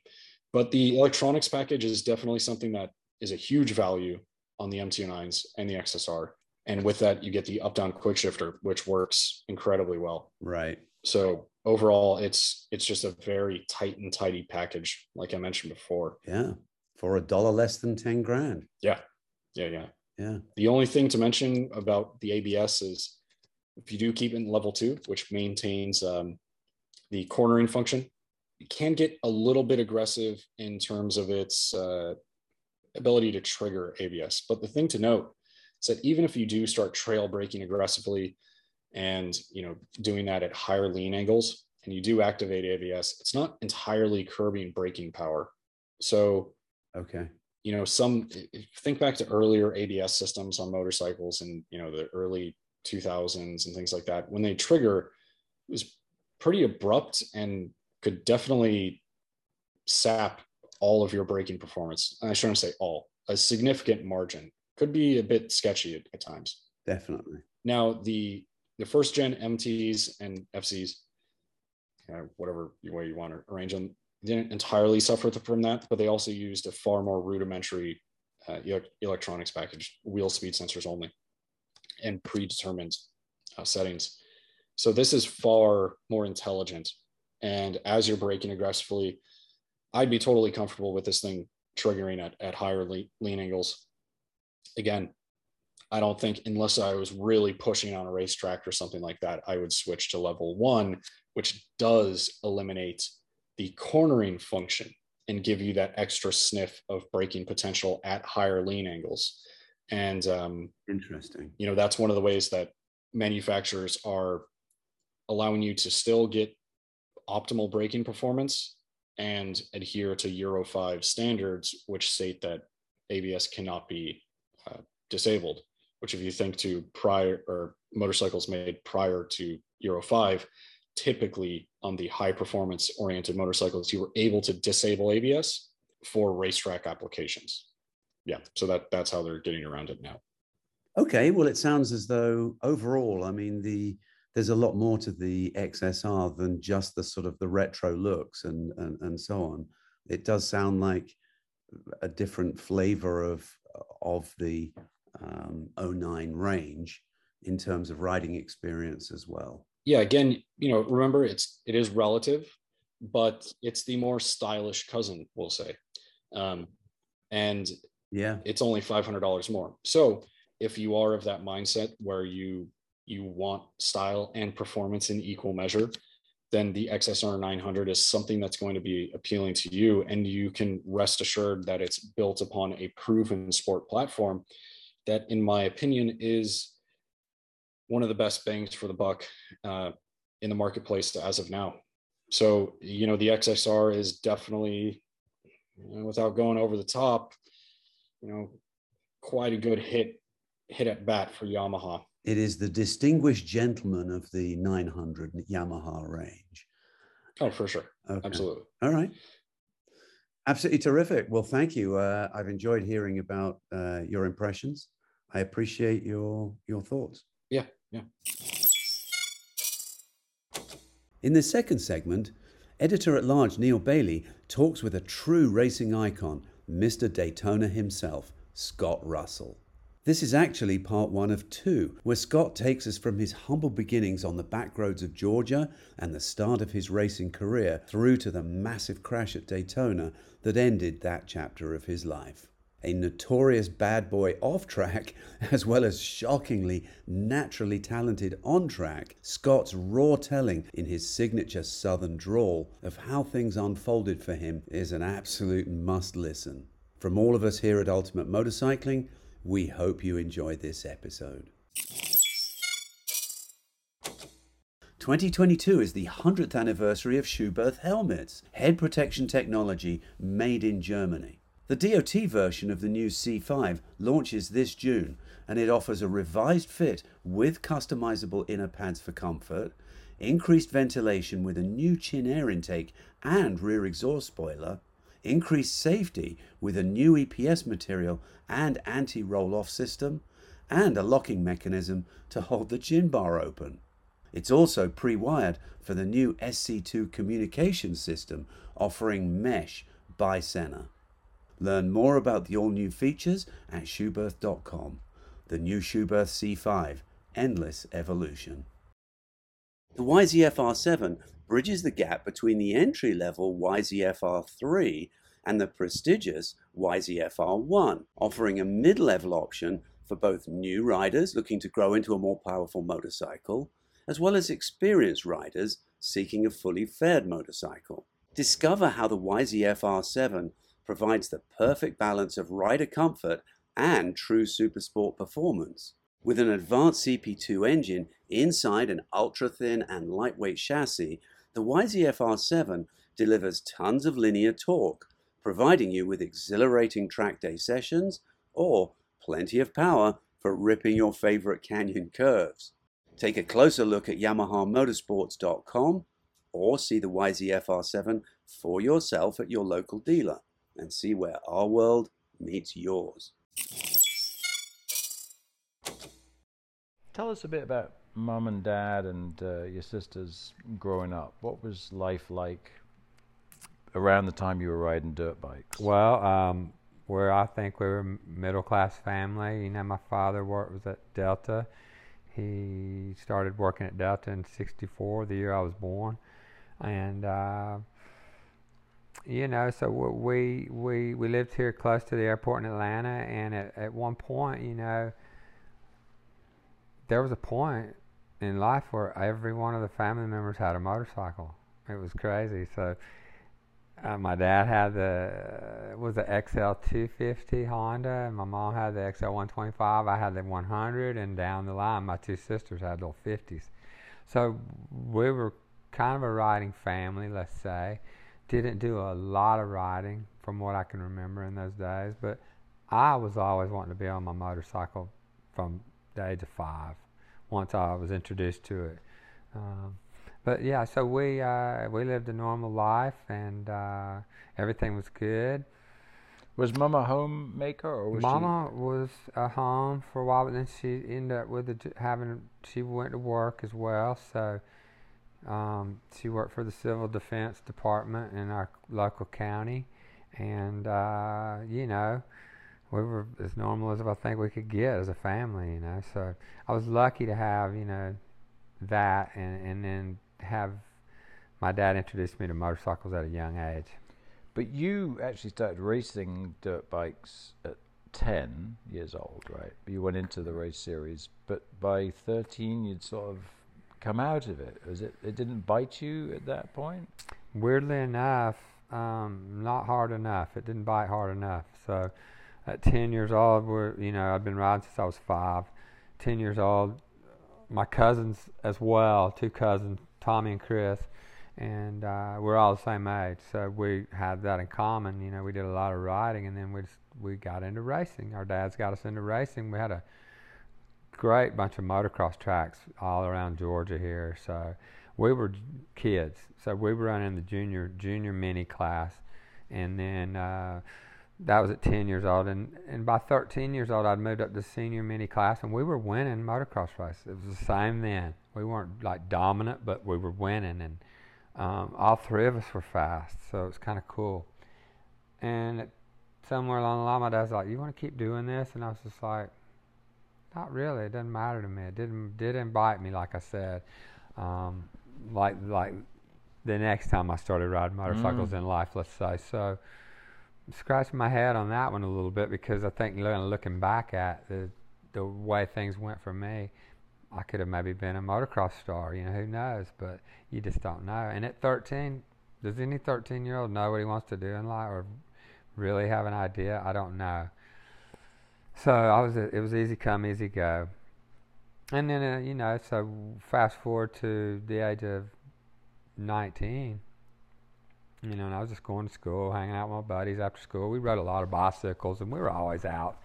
But the electronics package is definitely something that is a huge value on the MT9s and the XSR. And with that, you get the up down quick shifter, which works incredibly well. right. So overall, it's it's just a very tight and tidy package, like I mentioned before. Yeah. For a dollar less than 10 grand. Yeah, yeah, yeah. Yeah. The only thing to mention about the ABS is if you do keep it in level two, which maintains um, the cornering function, it can get a little bit aggressive in terms of its uh, ability to trigger ABS. But the thing to note is that even if you do start trail braking aggressively and you know doing that at higher lean angles and you do activate ABS, it's not entirely curbing braking power. So Okay. You know some think back to earlier abs systems on motorcycles and you know the early 2000s and things like that when they trigger it was pretty abrupt and could definitely sap all of your braking performance. And i shouldn't say all a significant margin. Could be a bit sketchy at, at times. Definitely. now the the first gen mts and fzs uh, whatever way you want to arrange them didn't entirely suffer from that but they also used a far more rudimentary uh, electronics package wheel speed sensors only and predetermined uh, settings. So this is far more intelligent and as you're braking aggressively i'd be totally comfortable with this thing triggering at, at higher lean, lean angles. Again I don't think unless I was really pushing on a racetrack or something like that, I would switch to level one, which does eliminate the cornering function and give you that extra sniff of braking potential at higher lean angles. And um, Interesting. you know that's one of the ways that manufacturers are allowing you to still get optimal braking performance and adhere to Euro 5 standards, which state that ABS cannot be uh, disabled. Which, if you think to prior or motorcycles made prior to Euro 5, typically on the high performance oriented motorcycles, you were able to disable ABS for racetrack applications. Yeah, so that that's how they're getting around it now. Okay, well, it sounds as though overall, I mean, the there's a lot more to the XSR than just the sort of the retro looks and and, and so on. It does sound like a different flavor of of the um, 09 range in terms of riding experience as well. Yeah, again, you know, remember it's it is relative, but it's the more stylish cousin, we'll say. Um, and yeah, it's only five hundred dollars more. So if you are of that mindset where you you want style and performance in equal measure, then the XSR 900 is something that's going to be appealing to you. And you can rest assured that it's built upon a proven sport platform that, in my opinion, is one of the best bangs for the buck uh, in the marketplace as of now. So, you know, the XSR is definitely, you know, without going over the top, you know, quite a good hit hit at bat for Yamaha. It is the distinguished gentleman of the 900 Yamaha range. Oh, for sure. Okay. Absolutely. All right. Absolutely terrific. Well, thank you. Uh, I've enjoyed hearing about uh, your impressions. I appreciate your your thoughts. Yeah, yeah. In the second segment, editor at large Neale Bayly talks with a true racing icon, Mr. Daytona himself, Scott Russell. This is actually part one of two, where Scott takes us from his humble beginnings on the back roads of Georgia and the start of his racing career through to the massive crash at Daytona that ended that chapter of his life. A notorious bad boy off track, as well as shockingly naturally talented on track, Scott's raw telling in his signature southern drawl of how things unfolded for him is an absolute must listen. From all of us here at Ultimate Motorcycling, we hope you enjoyed this episode. 2022 is the 100th anniversary of Schuberth helmets, head protection technology made in Germany. The DOT version of the new C5 launches this June and it offers a revised fit with customizable inner pads for comfort, increased ventilation with a new chin air intake and rear exhaust spoiler, increased safety with a new EPS material and anti roll off system, and a locking mechanism to hold the chin bar open. It's also pre wired for the new SC2 communication system offering mesh by Sena. Learn more about the all new features at Schuberth.com. The new Schuberth C5 Endless Evolution. The YZF-R7 bridges the gap between the entry level YZF-R3 and the prestigious YZF-R1, offering a mid level option for both new riders looking to grow into a more powerful motorcycle, as well as experienced riders seeking a fully faired motorcycle. Discover how the YZF-R7 provides the perfect balance of rider comfort and true supersport performance. With an advanced CP2 engine inside an ultra thin and lightweight chassis, the YZF-R7 delivers tons of linear torque, providing you with exhilarating track day sessions or plenty of power for ripping your favorite canyon curves. Take a closer look at YamahaMotorsports.com or see the YZF-R7 for yourself at your local dealer and see where R World meets yours. Tell us a bit about mom and dad and uh, your sisters growing up. What was life like around the time you were riding dirt bikes? Well, um, where I think we were a middle class family. You know, my father worked was at Delta. He started working at Delta in '64, the year I was born, and uh, you know, so we we we lived here close to the airport in Atlanta, and at, at one point, you know, there was a point in life where every one of the family members had a motorcycle. It was crazy. So uh, my dad had the was the XL 250 Honda, and my mom had the XL 125. I had the 100, and down the line, my two sisters had little 50s. So we were kind of a riding family, let's say. Didn't do a lot of riding from what I can remember in those days, but I was always wanting to be on my motorcycle from the age of five once I was introduced to it. Um, but yeah, so we uh, we lived a normal life, and uh, everything was good. Was Mama a homemaker or was Mama was at home for a while, but then she ended up with a, having. She went to work as well, so um, she worked for the Civil Defense Department in our local county, and uh, you know, we were as normal as I think we could get as a family. You know, so I was lucky to have you know that, and and then have my dad introduced me to motorcycles at a young age. But you actually started racing dirt bikes at 10 years old, right? You went into the race series, but by 13 you'd sort of come out of it. Was it it didn't bite you at that point? Weirdly enough, um, not hard enough. It didn't bite hard enough. So, at 10 years old, we're you know I've been riding since I was five. 10 years old, my cousins as well, two cousins, Tommy and Chris, and uh, we're all the same age. So we had that in common. You know, we did a lot of riding, and then we just, we got into racing. Our dads got us into racing. We had a great bunch of motocross tracks all around Georgia here. So we were kids. So we were running the junior junior mini class, and then uh, that was at 10 years old. And, and by 13 years old, I'd moved up to senior mini class, and we were winning motocross races. It was the same then. We weren't like dominant, but we were winning, and um, all three of us were fast. So it was kind of cool. And it, somewhere along the line, my dad's like, "You want to keep doing this?" And I was just like, "Not really. It doesn't matter to me. It didn't didn't bite me, like I said." Um, like like the next time I started riding motorcycles Mm. in life, let's say. So scratching my head on that one a little bit because I think lo- looking back at the the way things went for me, I could have maybe been a motocross star. You know, who knows? But you just don't know. And at 13, does any 13 year old know what he wants to do in life or really have an idea? I don't know. So I was. It was easy come, easy go. And then uh, you know, so fast forward to the age of 19. You know, and I was just going to school, hanging out with my buddies after school. We rode a lot of bicycles, and we were always out,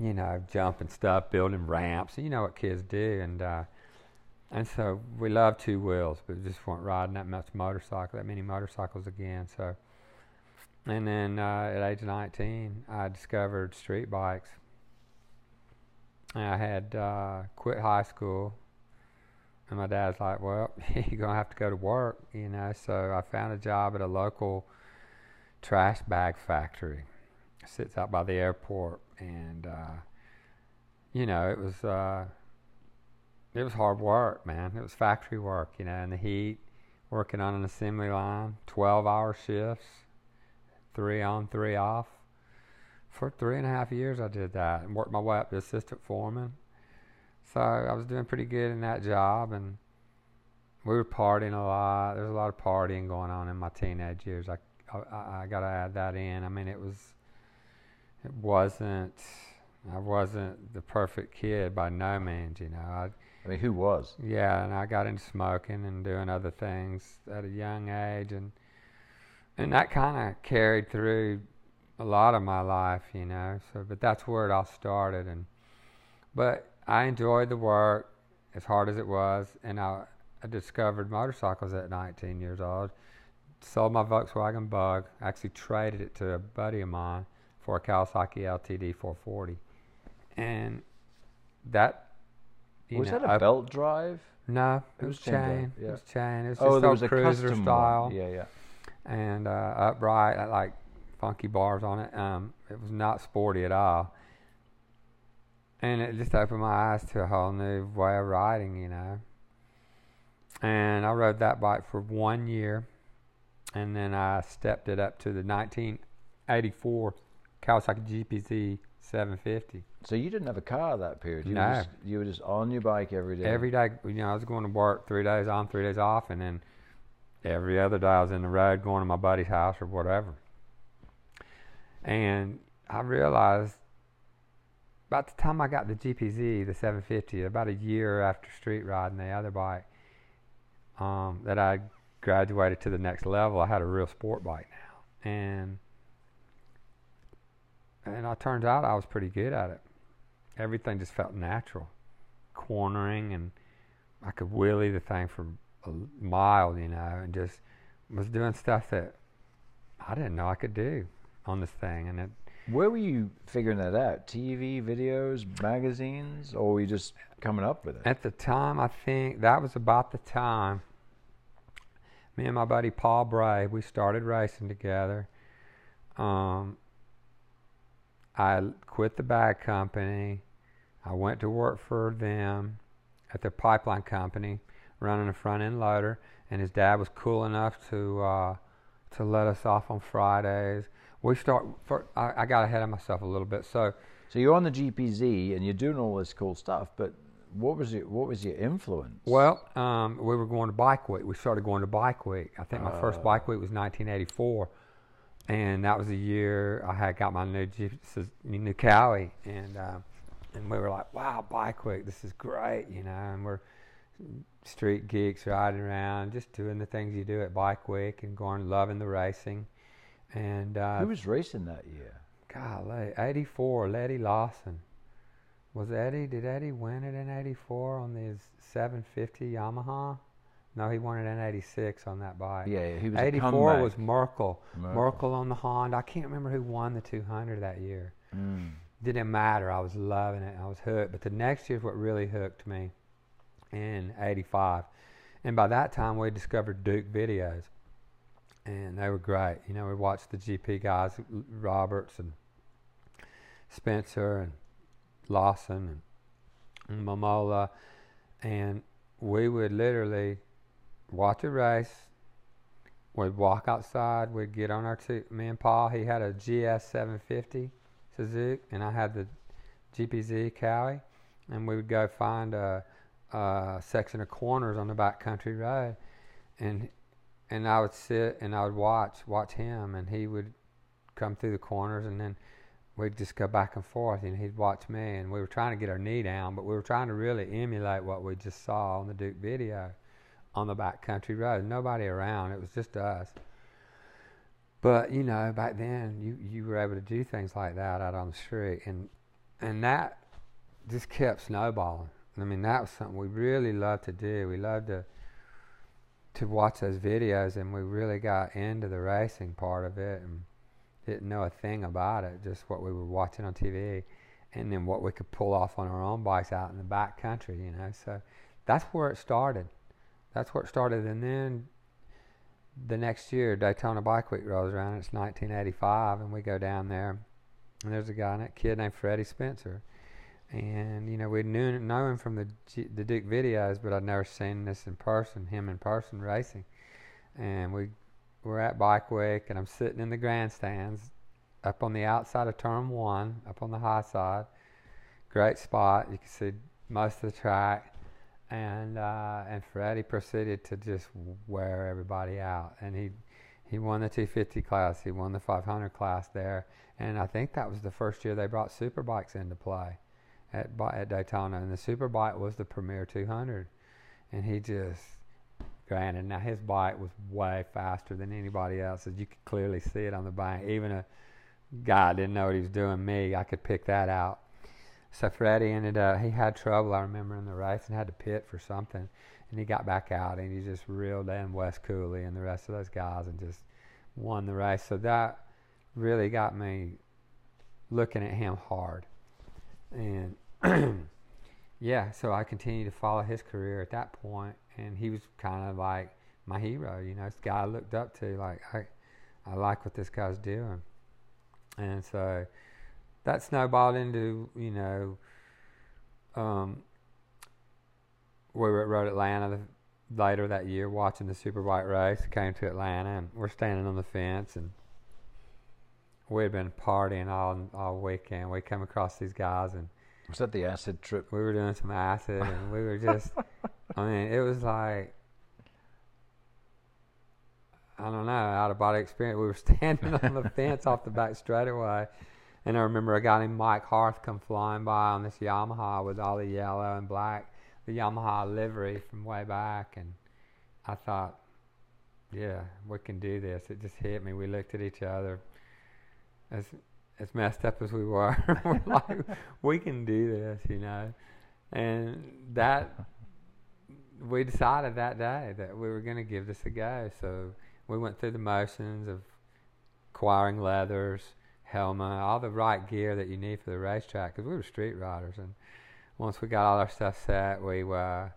you know, jumping stuff, building ramps. You know what kids do, and uh, and so we loved two wheels, but we just weren't riding that much motorcycle, that many motorcycles again. So, and then uh, at age 19, I discovered street bikes. And I had uh, quit high school, and my dad's like, "Well, you're gonna have to go to work," you know. So I found a job at a local trash bag factory. It sits out by the airport, and uh, you know, it was uh, it was hard work, man. It was factory work, you know, in the heat, working on an assembly line, twelve-hour shifts, three on, three off. For three and a half years, I did that and worked my way up to assistant foreman. So I was doing pretty good in that job, and we were partying a lot. There was a lot of partying going on in my teenage years. I I, I got to add that in. I mean, it was it wasn't I wasn't the perfect kid by no means. You know, I I mean, who was? yeah, and I got into smoking and doing other things at a young age, and and that kind of carried through a lot of my life, you know. So, but that's where it all started, and but I enjoyed the work as hard as it was, and I, I discovered motorcycles at 19 years old. Sold my Volkswagen Bug. Actually traded it to a buddy of mine for a Kawasaki LTD 440, and that. You was know, that a I- belt drive? no, It it was chain chain. yeah. It was chain. It was oh, just there was a cruiser style One. Yeah, yeah. and uh, upright, like funky bars on it. Um, it was not sporty at all, and it just opened my eyes to a whole new way of riding, you know. And I rode that bike for one year, and then I stepped it up to the 1984 Kawasaki GPZ 750. So you didn't have a car that period. You No. were just you were just on your bike every day. Every day, you know, I was going to work three days on, three days off, and then every other day I was in the road going to my buddy's house or whatever. And I realized about the time I got the GPZ, the 750, about a year after street riding the other bike, um, that I graduated to the next level. I had a real sport bike now, and and it turns out I was pretty good at it. Everything just felt natural, cornering and I could wheelie the thing for a mile, you know, and just was doing stuff that I didn't know I could do on this thing, and it. Where were you figuring that out? TV, videos, magazines, or were you just coming up with it? At the time, I think that was about the time. Me and my buddy Paul Bray, we started racing together. Um, I quit the bag company. I went to work for them at their pipeline company, running a front end loader. And his dad was cool enough to uh, to let us off on Fridays. We start. For, I, I got ahead of myself a little bit. So, so you're on the GPZ and you're doing all this cool stuff, but what was your what was your influence? Well, um, we were going to bike week. We started going to bike week. I think my uh, first bike week was 1984, and that was the year I had got my new new Kawi, and uh, and we were like, wow, bike week, this is great, you know, and we're street geeks riding around, just doing the things you do at bike week, and going loving the racing, and uh, who was racing that year? Golly, 84, Eddie Lawson. Was Eddie? Did Eddie win it in '84 on his 750 Yamaha? No, he won it in '86 on that bike. Yeah, he was. '84 was Merkel. Merkel. Merkel. on the Honda. I can't remember who won the 200 that year. Mm. Didn't matter. I was loving it. I was hooked. But the next year is what really hooked me in '85, and by that time we discovered Duke videos, and they were great. You know, we watched the GP guys, Roberts and Spencer and Lawson and Mamola, and we would literally watch a race. We'd walk outside. We'd get on our two. Me and Paul, he had a GS 750 Suzuki, and I had the GPZ Kawi, and we would go find a, a section of corners on the back country road, and and I would sit and I would watch watch him, and he would come through the corners, and then we'd just go back and forth, and he'd watch me, and we were trying to get our knee down, but we were trying to really emulate what we just saw on the Duke video on the back country road. Nobody around, it was just us. But you know, back then you you were able to do things like that out on the street, and and that just kept snowballing. I mean, that was something we really loved to do. We loved to to watch those videos, and we really got into the racing part of it, and didn't know a thing about it, just what we were watching on TV, and then what we could pull off on our own bikes out in the back country, you know. So that's where it started. That's where it started, and then the next year Daytona Bike Week rolls around. It's 1985, and we go down there, and there's a guy, a kid named Freddie Spencer, and you know we knew know him from the the Duke videos, but I'd never seen this in person, him in person racing, and we we're at Bike Week, and I'm sitting in the grandstands up on the outside of turn one, up on the high side. Great spot. You can see most of the track. And uh, and Freddie proceeded to just wear everybody out. And he he won the 250 class. He won the 500 class there. And I think that was the first year they brought superbikes into play at at Daytona. And the superbike was the premier 200. And he just Granted, now his bike was way faster than anybody else's. You could clearly see it on the bike. Even a guy didn't know what he was doing. Me, I could pick that out. So Freddie ended up, he had trouble, I remember, in the race and had to pit for something. And he got back out and he just reeled in Wes Cooley and the rest of those guys and just won the race. So that really got me looking at him hard. And yeah, so I continued to follow his career at that point and he was kind of like my hero. You know, this guy I looked up to. Like I, I like what this guy's doing, and so that snowballed into you know. Um, we were at Road Atlanta the, later that year watching the Superbike race. Came to Atlanta and we're standing on the fence and we had been partying all all weekend. We come across these guys and was that the acid trip? We were doing some acid and we were just I mean, it was like I don't know, out of body experience. We were standing on the fence off the back straightaway, and I remember a guy named Mike Harth come flying by on this Yamaha with all the yellow and black, the Yamaha livery from way back, and I thought, yeah, we can do this. It just hit me. We looked at each other, as as messed up as we were. we're like, we can do this, you know, and that we decided that day that we were going to give this a go. So we went through the motions of acquiring leathers, helmet, all the right gear that you need for the racetrack because we were street riders. And once we got all our stuff set, we uh,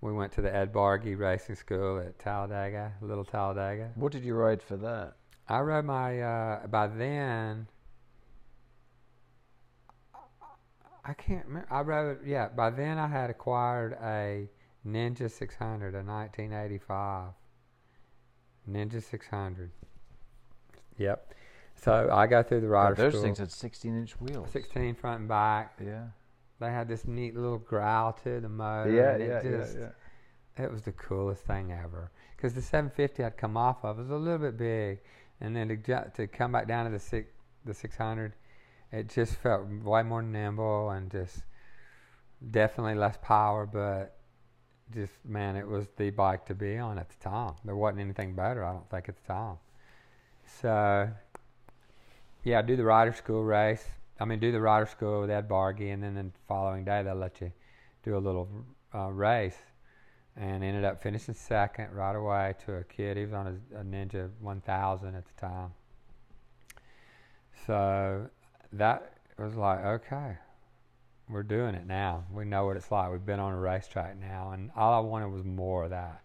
we went to the Ed Bargy Racing School at Talladega, Little Talladega. What did you ride for that? I rode my uh, by then. I can't remember. I rode yeah. By then I had acquired a Ninja 600, a 1985 Ninja 600. Yep. So I got through the rider God, those school. things had 16 inch wheels. 16 front and back. Yeah. They had this neat little growl to the motor. Yeah, it yeah, just, yeah, yeah. It was the coolest thing ever. Because the 750 I'd come off of was a little bit big, and then to to come back down to the six the 600, it just felt way more nimble and just definitely less power, but just man, it was the bike to be on at the time. There wasn't anything better, I don't think, at the time. So yeah, do the rider school race. I mean, do the rider school with Ed Bargy, and then the following day they'll let you do a little uh, race. And ended up finishing second right away to a kid. He was on a, a Ninja 1000 at the time. So that was like, okay, we're doing it now. We know what it's like. We've been on a racetrack now, and all I wanted was more of that.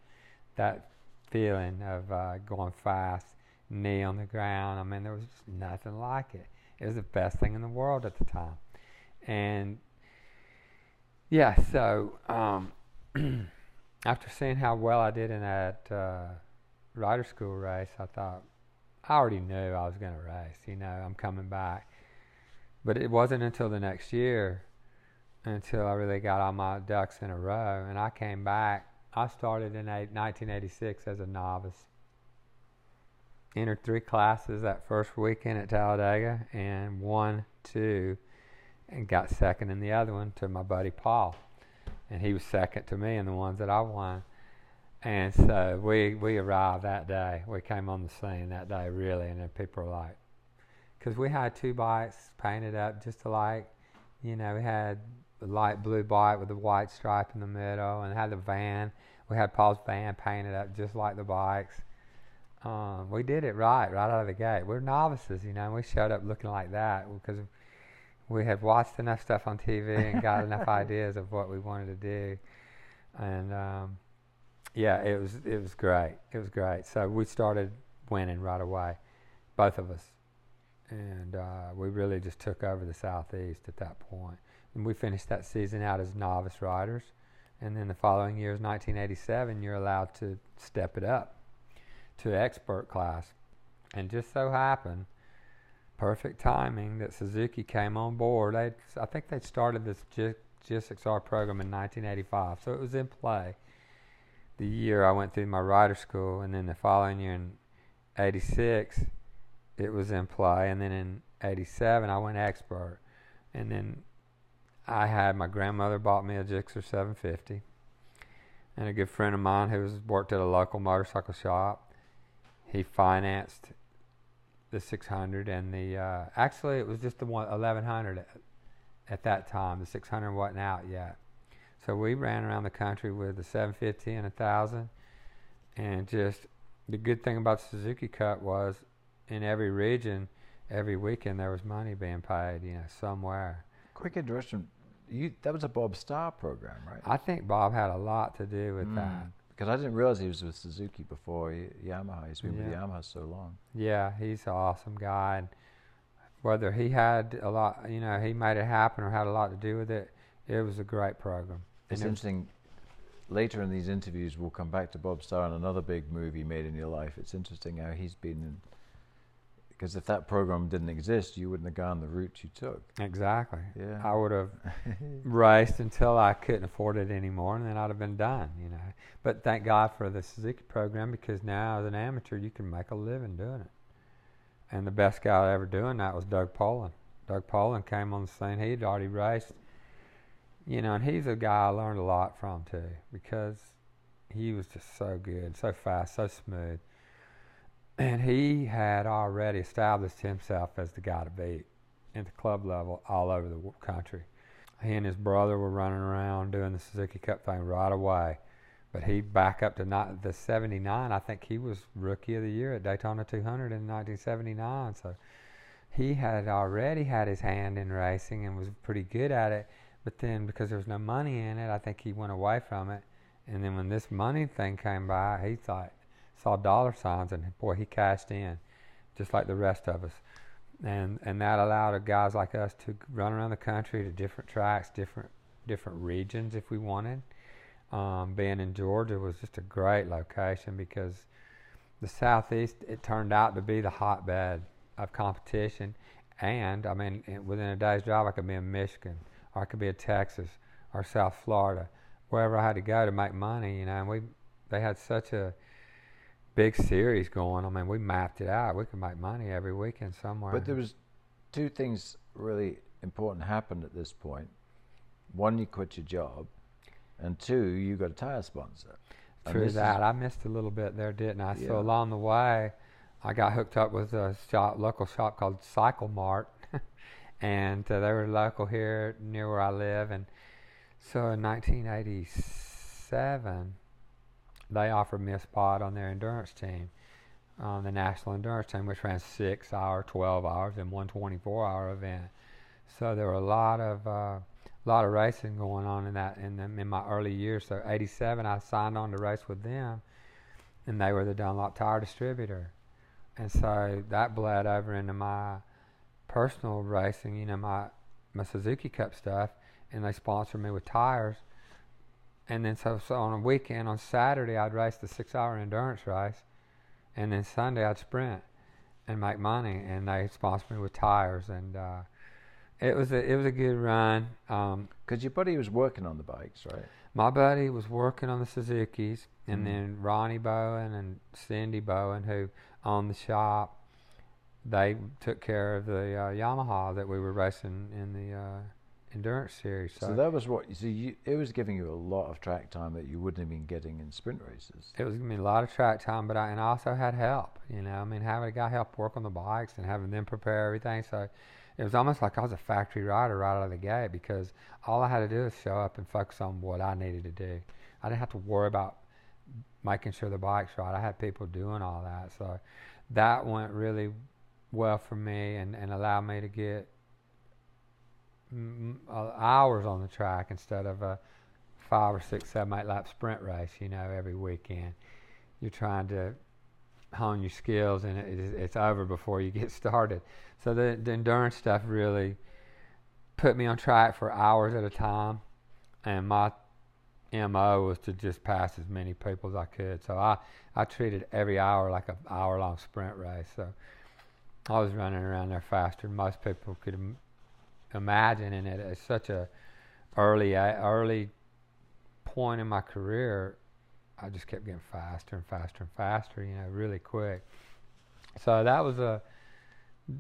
That feeling of uh, going fast, knee on the ground. I mean, there was just nothing like it. It was the best thing in the world at the time. And yeah, so um, after seeing how well I did in that uh, rider school race, I thought I already knew I was going to race. You know, I'm coming back. But it wasn't until the next year until I really got all my ducks in a row. And I came back. I started in 1986 as a novice. Entered three classes that first weekend at Talladega and won two and got second in the other one to my buddy Paul. And he was second to me in the ones that I won. And so we, we arrived that day. We came on the scene that day, really. And then people were like, because we had two bikes painted up just alike. You know, we had the light blue bike with the white stripe in the middle, and had the van. We had Paul's van painted up just like the bikes. Um, we did it right, right out of the gate. We're novices, you know. And we showed up looking like that because we had watched enough stuff on TV and got enough ideas of what we wanted to do, and um, yeah, it was it was great. It was great. So we started winning right away, both of us, and uh, we really just took over the southeast at that point. And we finished that season out as novice riders, and then the following year, is 1987, you're allowed to step it up to expert class, and just so happened, perfect timing that Suzuki came on board. They, I think they started this G- GSX-R program in 1985, so it was in play the year I went through my rider school, and then the following year in '86, it was in play, and then in '87 I went expert, and then I had my grandmother bought me a Gixxer 750, and a good friend of mine who was worked at a local motorcycle shop, he financed the 600 and the uh, actually it was just the one 1100 at, at that time. The 600 wasn't out yet. So we ran around the country with the 750 and a 1000. And just the good thing about the Suzuki Cup was in every region, every weekend there was money being paid, you know, somewhere. Quick interruption. You that was a Bob Starr program, right? I think Bob had a lot to do with Mm. that. Because I didn't realize he was with Suzuki before Yamaha. He's been with Yamaha so long. Yeah, he's an awesome guy. And whether he had a lot, you know, he made it happen or had a lot to do with it, it was a great program. It's And interesting. Later in these interviews, we'll come back to Bob Starr and another big move he made in your life. It's interesting how he's been in. Because if that program didn't exist, you wouldn't have gone the route you took. Exactly. Yeah. I would have raced until I couldn't afford it anymore, and then I'd have been done, you know. But thank God for the Suzuki program because now, as an amateur, you can make a living doing it. And the best guy ever doing that was Doug Poland. Doug Poland came on the scene. He'd already raced, you know, and he's a guy I learned a lot from too because he was just so good, so fast, so smooth. And he had already established himself as the guy to beat at the club level all over the country. He and his brother were running around doing the Suzuki Cup thing right away But he back up to not the 79. I think he was rookie of the year at Daytona 200 in 1979. So he had already had his hand in racing and was pretty good at it. But then because there was no money in it, I think he went away from it. And then when this money thing came by, he thought saw dollar signs and boy, he cashed in, just like the rest of us. And and that allowed guys like us to run around the country to different tracks, different different regions if we wanted. Um, being in Georgia was just a great location because the southeast it turned out to be the hotbed of competition. And I mean, within a day's drive, I could be in Michigan, or I could be in Texas, or South Florida, wherever I had to go to make money. You know, and we they had such a big series going. I mean, we mapped it out. We could make money every weekend somewhere. But there was two things really important happened at this point. One, you quit your job, and two, you got a tire sponsor. True that. I missed a little bit there, didn't I? Yeah. So along the way, I got hooked up with a shop, local shop called Cycle Mart, and uh, they were local here near where I live. And so in 1987, they offered me a spot on their endurance team, on the national endurance team, which ran six hour, 12 hours, and one 24 hour event. So there were a lot of uh, lot of racing going on in that in, them, in my early years. So '87, I signed on to race with them, and they were the Dunlop tire distributor, and so that bled over into my personal racing. You know, my my Suzuki Cup stuff, and they sponsored me with tires. And then so, so on a weekend, on Saturday, I'd race the six-hour endurance race, and then Sunday I'd sprint and make money. And they sponsored me with tires, and uh, it was a it was a good run. Because um, your buddy was working on the bikes, right? My buddy was working on the Suzuki's, and mm. then Ronnie Bowen and Cindy Bowen, who owned the shop, they took care of the uh, Yamaha that we were racing in the uh, endurance series. So, so that was what. So you, it was giving you a lot of track time that you wouldn't have been getting in sprint races. It was giving me a lot of track time, but I and I also had help. You know, I mean, having a guy help work on the bikes and having them prepare everything. So it was almost like I was a factory rider right out of the gate because all I had to do was show up and focus on what I needed to do. I didn't have to worry about making sure the bike's right. I had people doing all that, so that went really well for me and, and allowed me to get Uh, hours on the track instead of a five or six, seven, eight lap sprint race. You know, every weekend you're trying to hone your skills, and it, it's over before you get started. So the, the endurance stuff really put me on track for hours at a time, and my mo was to just pass as many people as I could. So I I treated every hour like an hour long sprint race. So I was running around there faster than most people could Im- imagine, and it, it's such a early early point in my career I just kept getting faster and faster and faster, you know, really quick. So that was a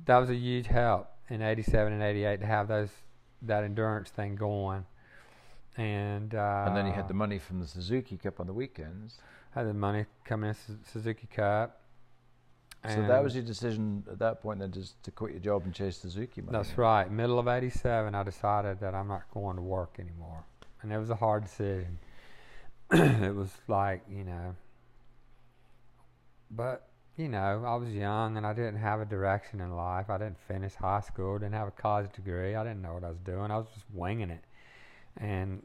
that was a huge help in '87 and '88 to have those that endurance thing going. And uh, and then you had the money from the Suzuki Cup on the weekends. Had the money coming in Suzuki Cup. So that was your decision at that point, then, just to quit your job and chase Suzuki money. That's right. Middle of '87, I decided that I'm not going to work anymore, and it was a hard decision. it was like, you know, but, you know, I was young and I didn't have a direction in life. I didn't finish high school, didn't have a college degree. I didn't know what I was doing. I was just winging it. And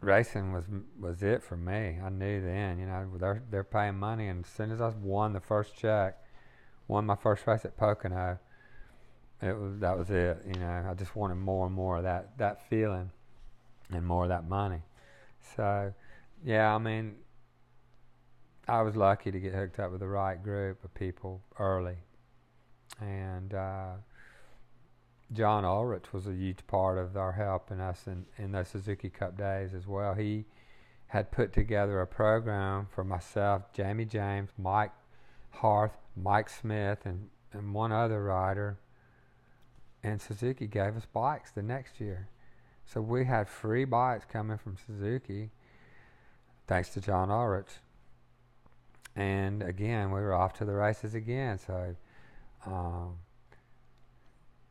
racing was was it for me. I knew then, you know, they're they're paying money, and as soon as I won the first check, won my first race at Pocono, it was that was it. You know, I just wanted more and more of that that feeling, and more of that money. So yeah, I mean, I was lucky to get hooked up with the right group of people early, and uh, John Ulrich was a huge part of our helping us in, in those Suzuki Cup days as well. He had put together a program for myself, Jamie James, Mike Harth, Mike Smith, and, and one other rider. And Suzuki gave us bikes the next year. So we had free bikes coming from Suzuki thanks to John Ulrich. And again, we were off to the races again. So um,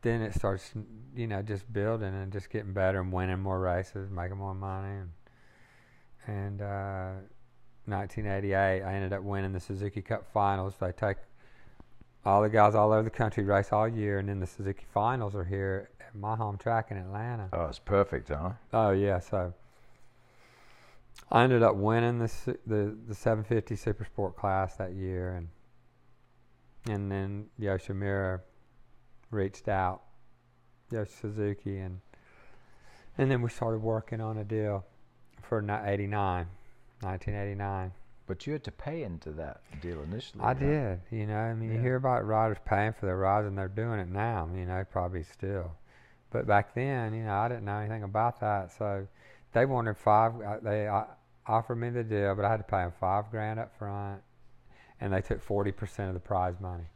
then it starts, you know, just building and just getting better and winning more races, making more money. And, and uh, 1988, I ended up winning the Suzuki Cup Finals. They take all the guys all over the country race all year, and then the Suzuki Finals are here at my home track in Atlanta. Oh, it's perfect, huh? Oh yeah, so I ended up winning the the the 750 Super Sport class that year, and and then Yoshimura reached out, Yoshi Suzuki, and and then we started working on a deal for ni- 89, 1989. But you had to pay into that deal initially. I right? did, you know. I mean, you hear about riders paying for their rides, and they're doing it now. You know, probably still, but back then, you know, I didn't know anything about that. So they wanted five. uh, They uh, offered me the deal, but I had to pay them five grand up front, and they took forty percent of the prize money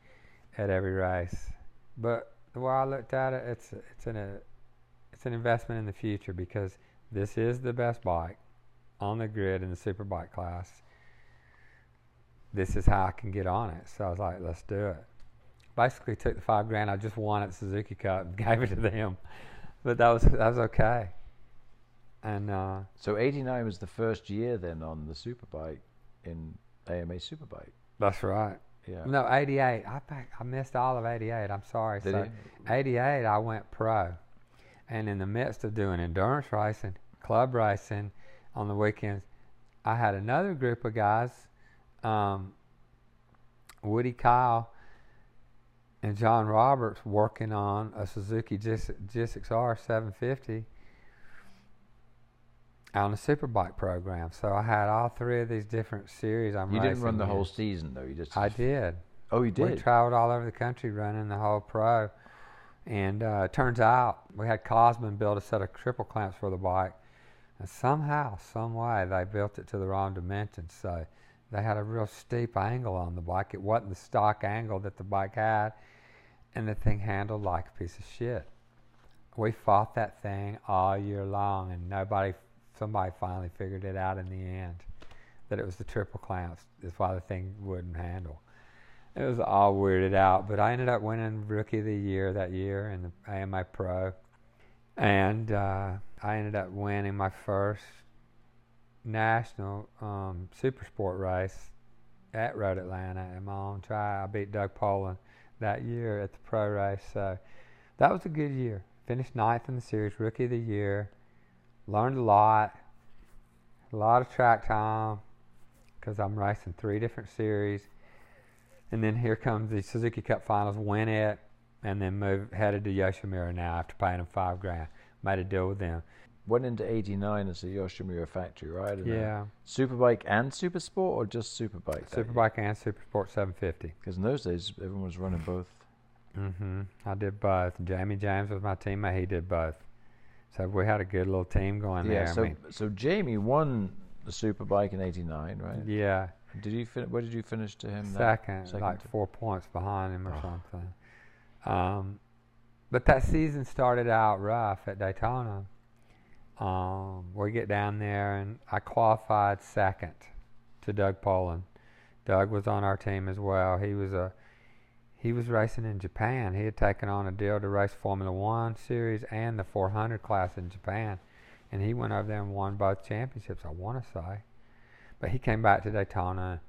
at every race. But the way I looked at it, it's it's an a, it's an investment in the future because this is the best bike on the grid in the superbike class this is how I can get on it. So I was like, let's do it. Basically, took the five grand I just won at Suzuki Cup and gave it to them, but that was that was okay. And uh, So 89 was the first year then on the superbike in AMA Superbike. that's right. Yeah. No, '88. I think I missed all of '88. I'm sorry. Did so '88, I went pro, and in the midst of doing endurance racing, club racing, on the weekends, I had another group of guys, um, Woody Kyle and John Roberts, working on a Suzuki GS- GSX-R 750 on a superbike program. So I had all three of these different series. I'm You didn't run the whole season though. You just. I did. Oh, you did. We traveled all over the country running the whole pro. And uh, it turns out we had Kosman build a set of triple clamps for the bike. And somehow, some way, they built it to the wrong dimensions. So they had a real steep angle on the bike. It wasn't the stock angle that the bike had. And the thing handled like a piece of shit. We fought that thing all year long, and nobody, somebody finally figured it out in the end that it was the triple clamps. That's why the thing wouldn't handle. It was all weirded out, but I ended up winning Rookie of the Year that year in the AMA Pro, and uh, I ended up winning my first national um, super sport race at Road Atlanta in my own try. I beat Doug Polen that year at the pro race, so that was a good year. Finished ninth in the series, Rookie of the Year. Learned a lot, a lot of track time because I'm racing three different series. And then here comes the Suzuki Cup Finals, win it, and then move headed to Yoshimura now after paying them five grand. Made a deal with them. Went into 89 as a Yoshimura factory, right? And Yeah, Superbike and Super Sport, or just Superbike? Superbike and Super Sport 750. Because in those days, everyone was running both. Mm-hmm. I did both. Jamie James was my teammate. He did both. So we had a good little team going yeah. there. I So, mean, so Jamie won the Superbike in '89, right? yeah, Did you fin- Where did you finish to him? that- second, second like four points behind him or Oh. something. Um, but that season started out rough at Daytona. Um, we get down there and I qualified second to Doug Polen. Doug was on our team as well. He was a he was racing in Japan. He had taken on a deal to race Formula One series and the 400 class in Japan, and he went over there and won both championships. I want to say, but he came back to Daytona,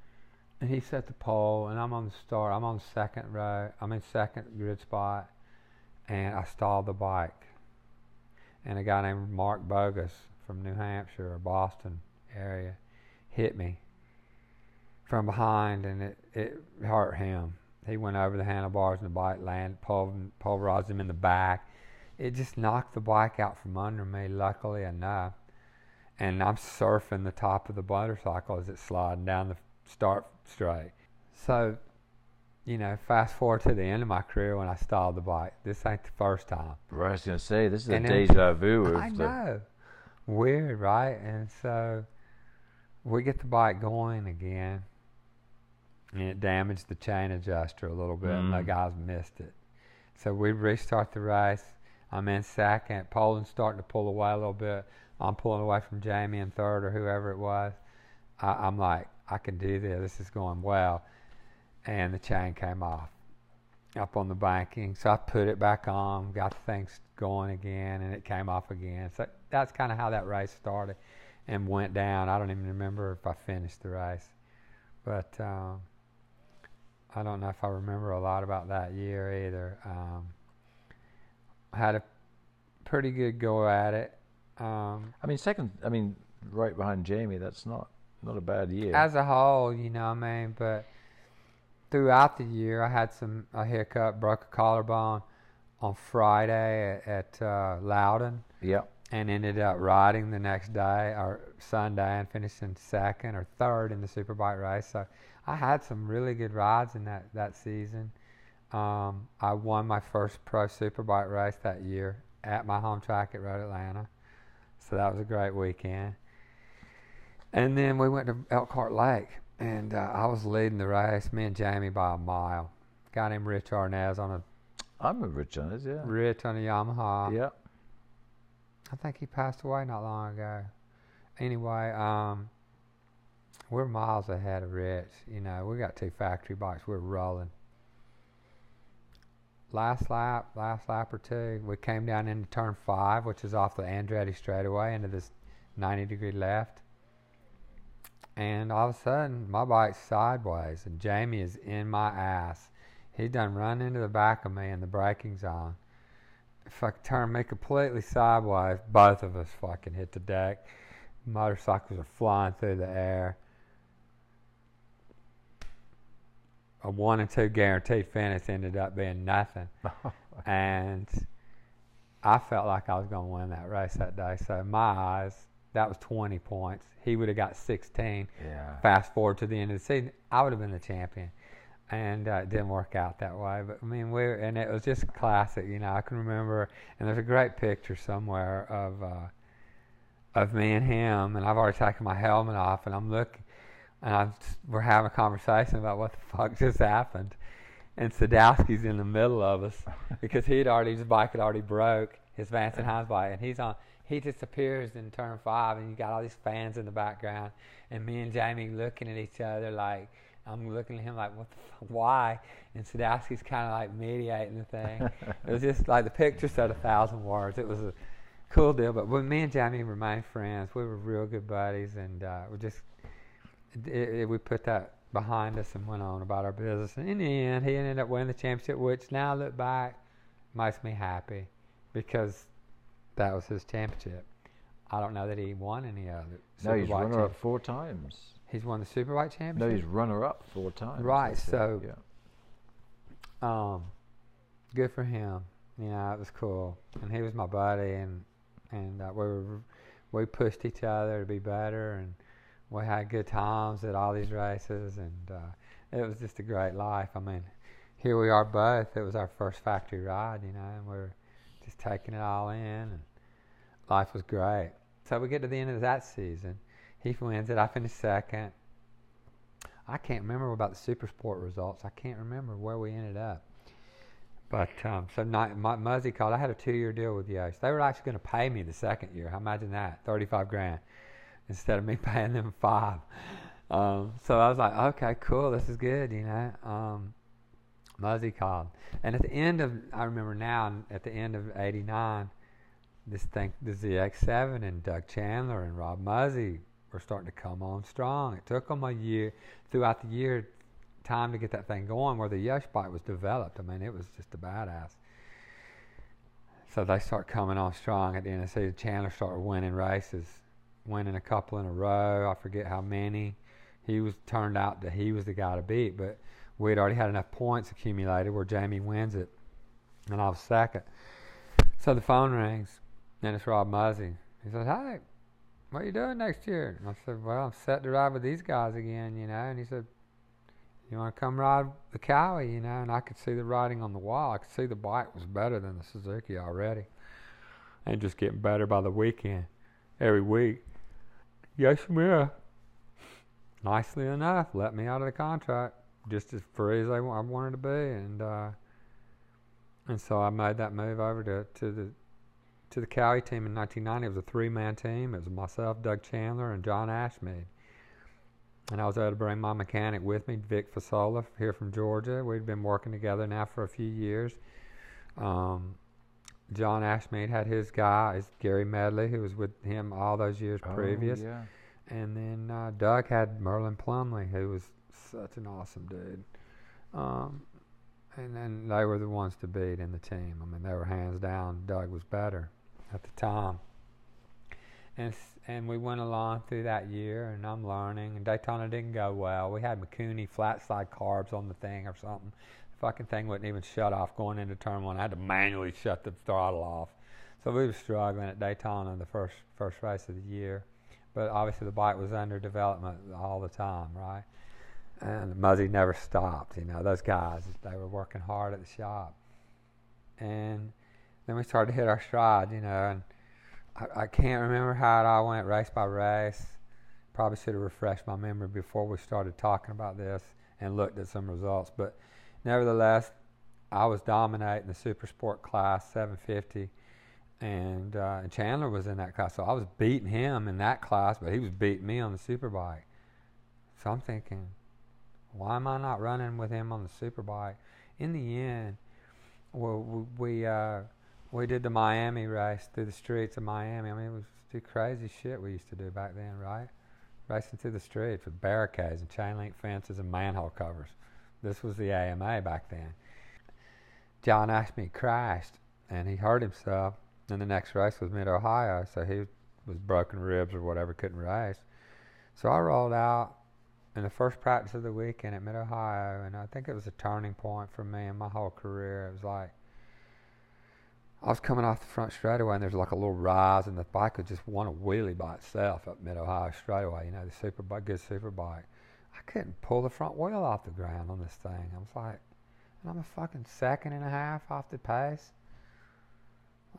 and he set the pole, and I'm on the start. I'm on second row. I'm in second grid spot, and I stalled the bike. And a guy named Mark Bogus from New Hampshire or Boston area hit me from behind, and it, it hurt him. He went over the handlebars and the bike landed, pulver- pulverized him in the back. It just knocked the bike out from under me, luckily enough. And I'm surfing the top of the motorcycle as it's sliding down the start straight. So, you know, fast forward to the end of my career when I stalled the bike. This ain't the first time. Right, I was going to say this is And a then- deja vu I the. know. Weird, right? And so we get the bike going again. And it damaged the chain adjuster a little bit, and the Mm. guys missed it. So we restart the race. I'm in second. Polen's starting to pull away a little bit. I'm pulling away from Jamie in third or whoever it was. I, I'm like, I can do this. This is going well. And the chain came off up on the banking. So I put it back on, got things going again, and it came off again. So that's kind of how that race started. and went down. I don't even remember if I finished the race, but um, I don't know if I remember a lot about that year either. Um, I had a pretty good go at it. Um, I mean, second. I mean, right behind Jamie. That's not not a bad year. as a whole, you know, what I mean, but throughout the year, I had some a hiccup, broke a collarbone on Friday at, at uh, Loudon, yeah. and ended up riding the next day or Sunday and finishing second or third in the Superbike race. So I had some really good rides in that that season. Um, I won my first pro Superbike race that year at my home track at Road Atlanta, so that was a great weekend. And then we went to Elkhart Lake, and uh, I was leading the race, me and Jamie by a mile. Guy named Rich Arnaiz on a I remember Rich Jones. Yeah. Rich on a Yamaha. Yeah. I think he passed away not long ago. Anyway, um, we're miles ahead of Rich. You know, we got two factory bikes. We're rolling. Last lap, last lap or two, we came down into turn five, which is off the Andretti straightaway into this 90 degree left. And all of a sudden, my bike's sideways, and Jamie is in my ass. He done run into the back of me in the braking zone. If I turn me completely sideways, both of us fucking hit the deck. Motorcycles are flying through the air. A one and two guaranteed finish ended up being nothing. and I felt like I was going to win that race that day. So my eyes, that was 20 points. He would have got 16. Yeah. Fast forward to the end of the season, I would have been the champion. And uh, it didn't work out that way. But I mean, we and it was just classic. You know, I can remember, and there's a great picture somewhere of uh, of me and him, and I've already taken my helmet off, and I'm looking, and I'm we're having a conversation about what the fuck just happened, and Sadowski's in the middle of us because he'd already his bike had already broke his Vance and Hines bike, and he's on. He disappears in turn five, and you got all these fans in the background, and me and Jamie looking at each other like. I'm looking at him like, what the fuck, why? And Sadowski's kind of like mediating the thing. it was just like the picture said a thousand words. It was a cool deal. But when me and Jamie remained friends, we were real good buddies, and uh, we just it, it, we put that behind us and went on about our business. And in the end, he ended up winning the championship, which now I look back makes me happy because that was his championship. I don't know that he won any other. No, he's runner champ- up four times. He's won the Superbike championship. No, he's runner up four times. Right, it, so- yeah. um, good for him. You know, it was cool, and he was my buddy, and and uh, we were we pushed each other to be better, and we had good times at all these races, and uh, it was just a great life. I mean, here we are both. It was our first factory ride, you know, and we're just taking it all in, and life was great. So we get to the end of that season. He wins it. I finish second. I can't remember about the Super Sport results. I can't remember where we ended up. But um, so not, my, Muzzy called. I had a two-year deal with Yosh. They were actually going to pay me the second year. Imagine that, thirty-five grand, instead of me paying them five. Um, so I was like, okay, cool, this is good, you know. Um, Muzzy called, and at the end of, I remember now, at the end of '89, this thing, the ZX7 and Doug Chandler and Rob Muzzy were starting to come on strong. It took them a year, throughout the year, time to get that thing going where the Yosh bike was developed. I mean, it was just a badass. So they start coming on strong at the season. Chandler started winning races, winning a couple in a row. I forget how many. He was turned out that he was the guy to beat, but we'd already had enough points accumulated where Jamie wins it, and I was second. So the phone rings, and it's Rob Muzzy. He says, "Hey, what are you doing next year?" And I said, "Well, I'm set to ride with these guys again, you know." And he said, "You want to come ride the Kawi, you know?" And I could see the writing on the wall. I could see the bike was better than the Suzuki already, and just getting better by the weekend, every week. Yes, ma'am. Nicely enough, let me out of the contract, just as free as I, I wanted to be, and uh, and so I made that move over to to the to the Kawi team in 1990. It was a three-man team. It was myself, Doug Chandler, and John Ashmead. And I was able to bring my mechanic with me, Vic Fasola, here from Georgia. We'd been working together now for a few years. Um, John Ashmead had his guy, Gary Medley, who was with him all those years Oh, previous. yeah. And then uh, Doug had Merlin Plumley, who was such an awesome dude. Um, and then they were the ones to beat in the team. I mean, they were hands down. Doug was better at the time. And and we went along through that year, and I'm learning. And Daytona didn't go well. We had Mikuni flat side carbs on the thing or something. The fucking thing wouldn't even shut off going into turn one. I had to manually shut the throttle off. So we were struggling at Daytona the first first race of the year. But obviously the bike was under development all the time, right? And Muzzy never stopped. You know, those guys, they were working hard at the shop. And then we started to hit our stride, you know, and I, I can't remember how it all went race by race. Probably should have refreshed my memory before we started talking about this and looked at some results. But nevertheless, I was dominating the super sport class 750 and, uh, and Chandler was in that class, so I was beating him in that class, but he was beating me on the superbike. So I'm thinking, why am I not running with him on the superbike? In the end, well, we we, uh, we did the Miami race through the streets of Miami. I mean, it was the crazy shit we used to do back then, right? Racing through the streets with barricades and chain link fences and manhole covers. This was the AMA back then. John Ashmead crashed and he hurt himself. And the next race was Mid Ohio, so he was broken ribs or whatever, couldn't race. So I rolled out in the first practice of the weekend at Mid Ohio, and I think it was a turning point for me in my whole career. It was like I was coming off the front straightaway, and there's like a little rise, and the bike would just want to wheelie by itself up Mid Ohio straightaway. You know, the super bike, good super bike. I couldn't pull the front wheel off the ground on this thing. I was like, and I'm a fucking second and a half off the pace.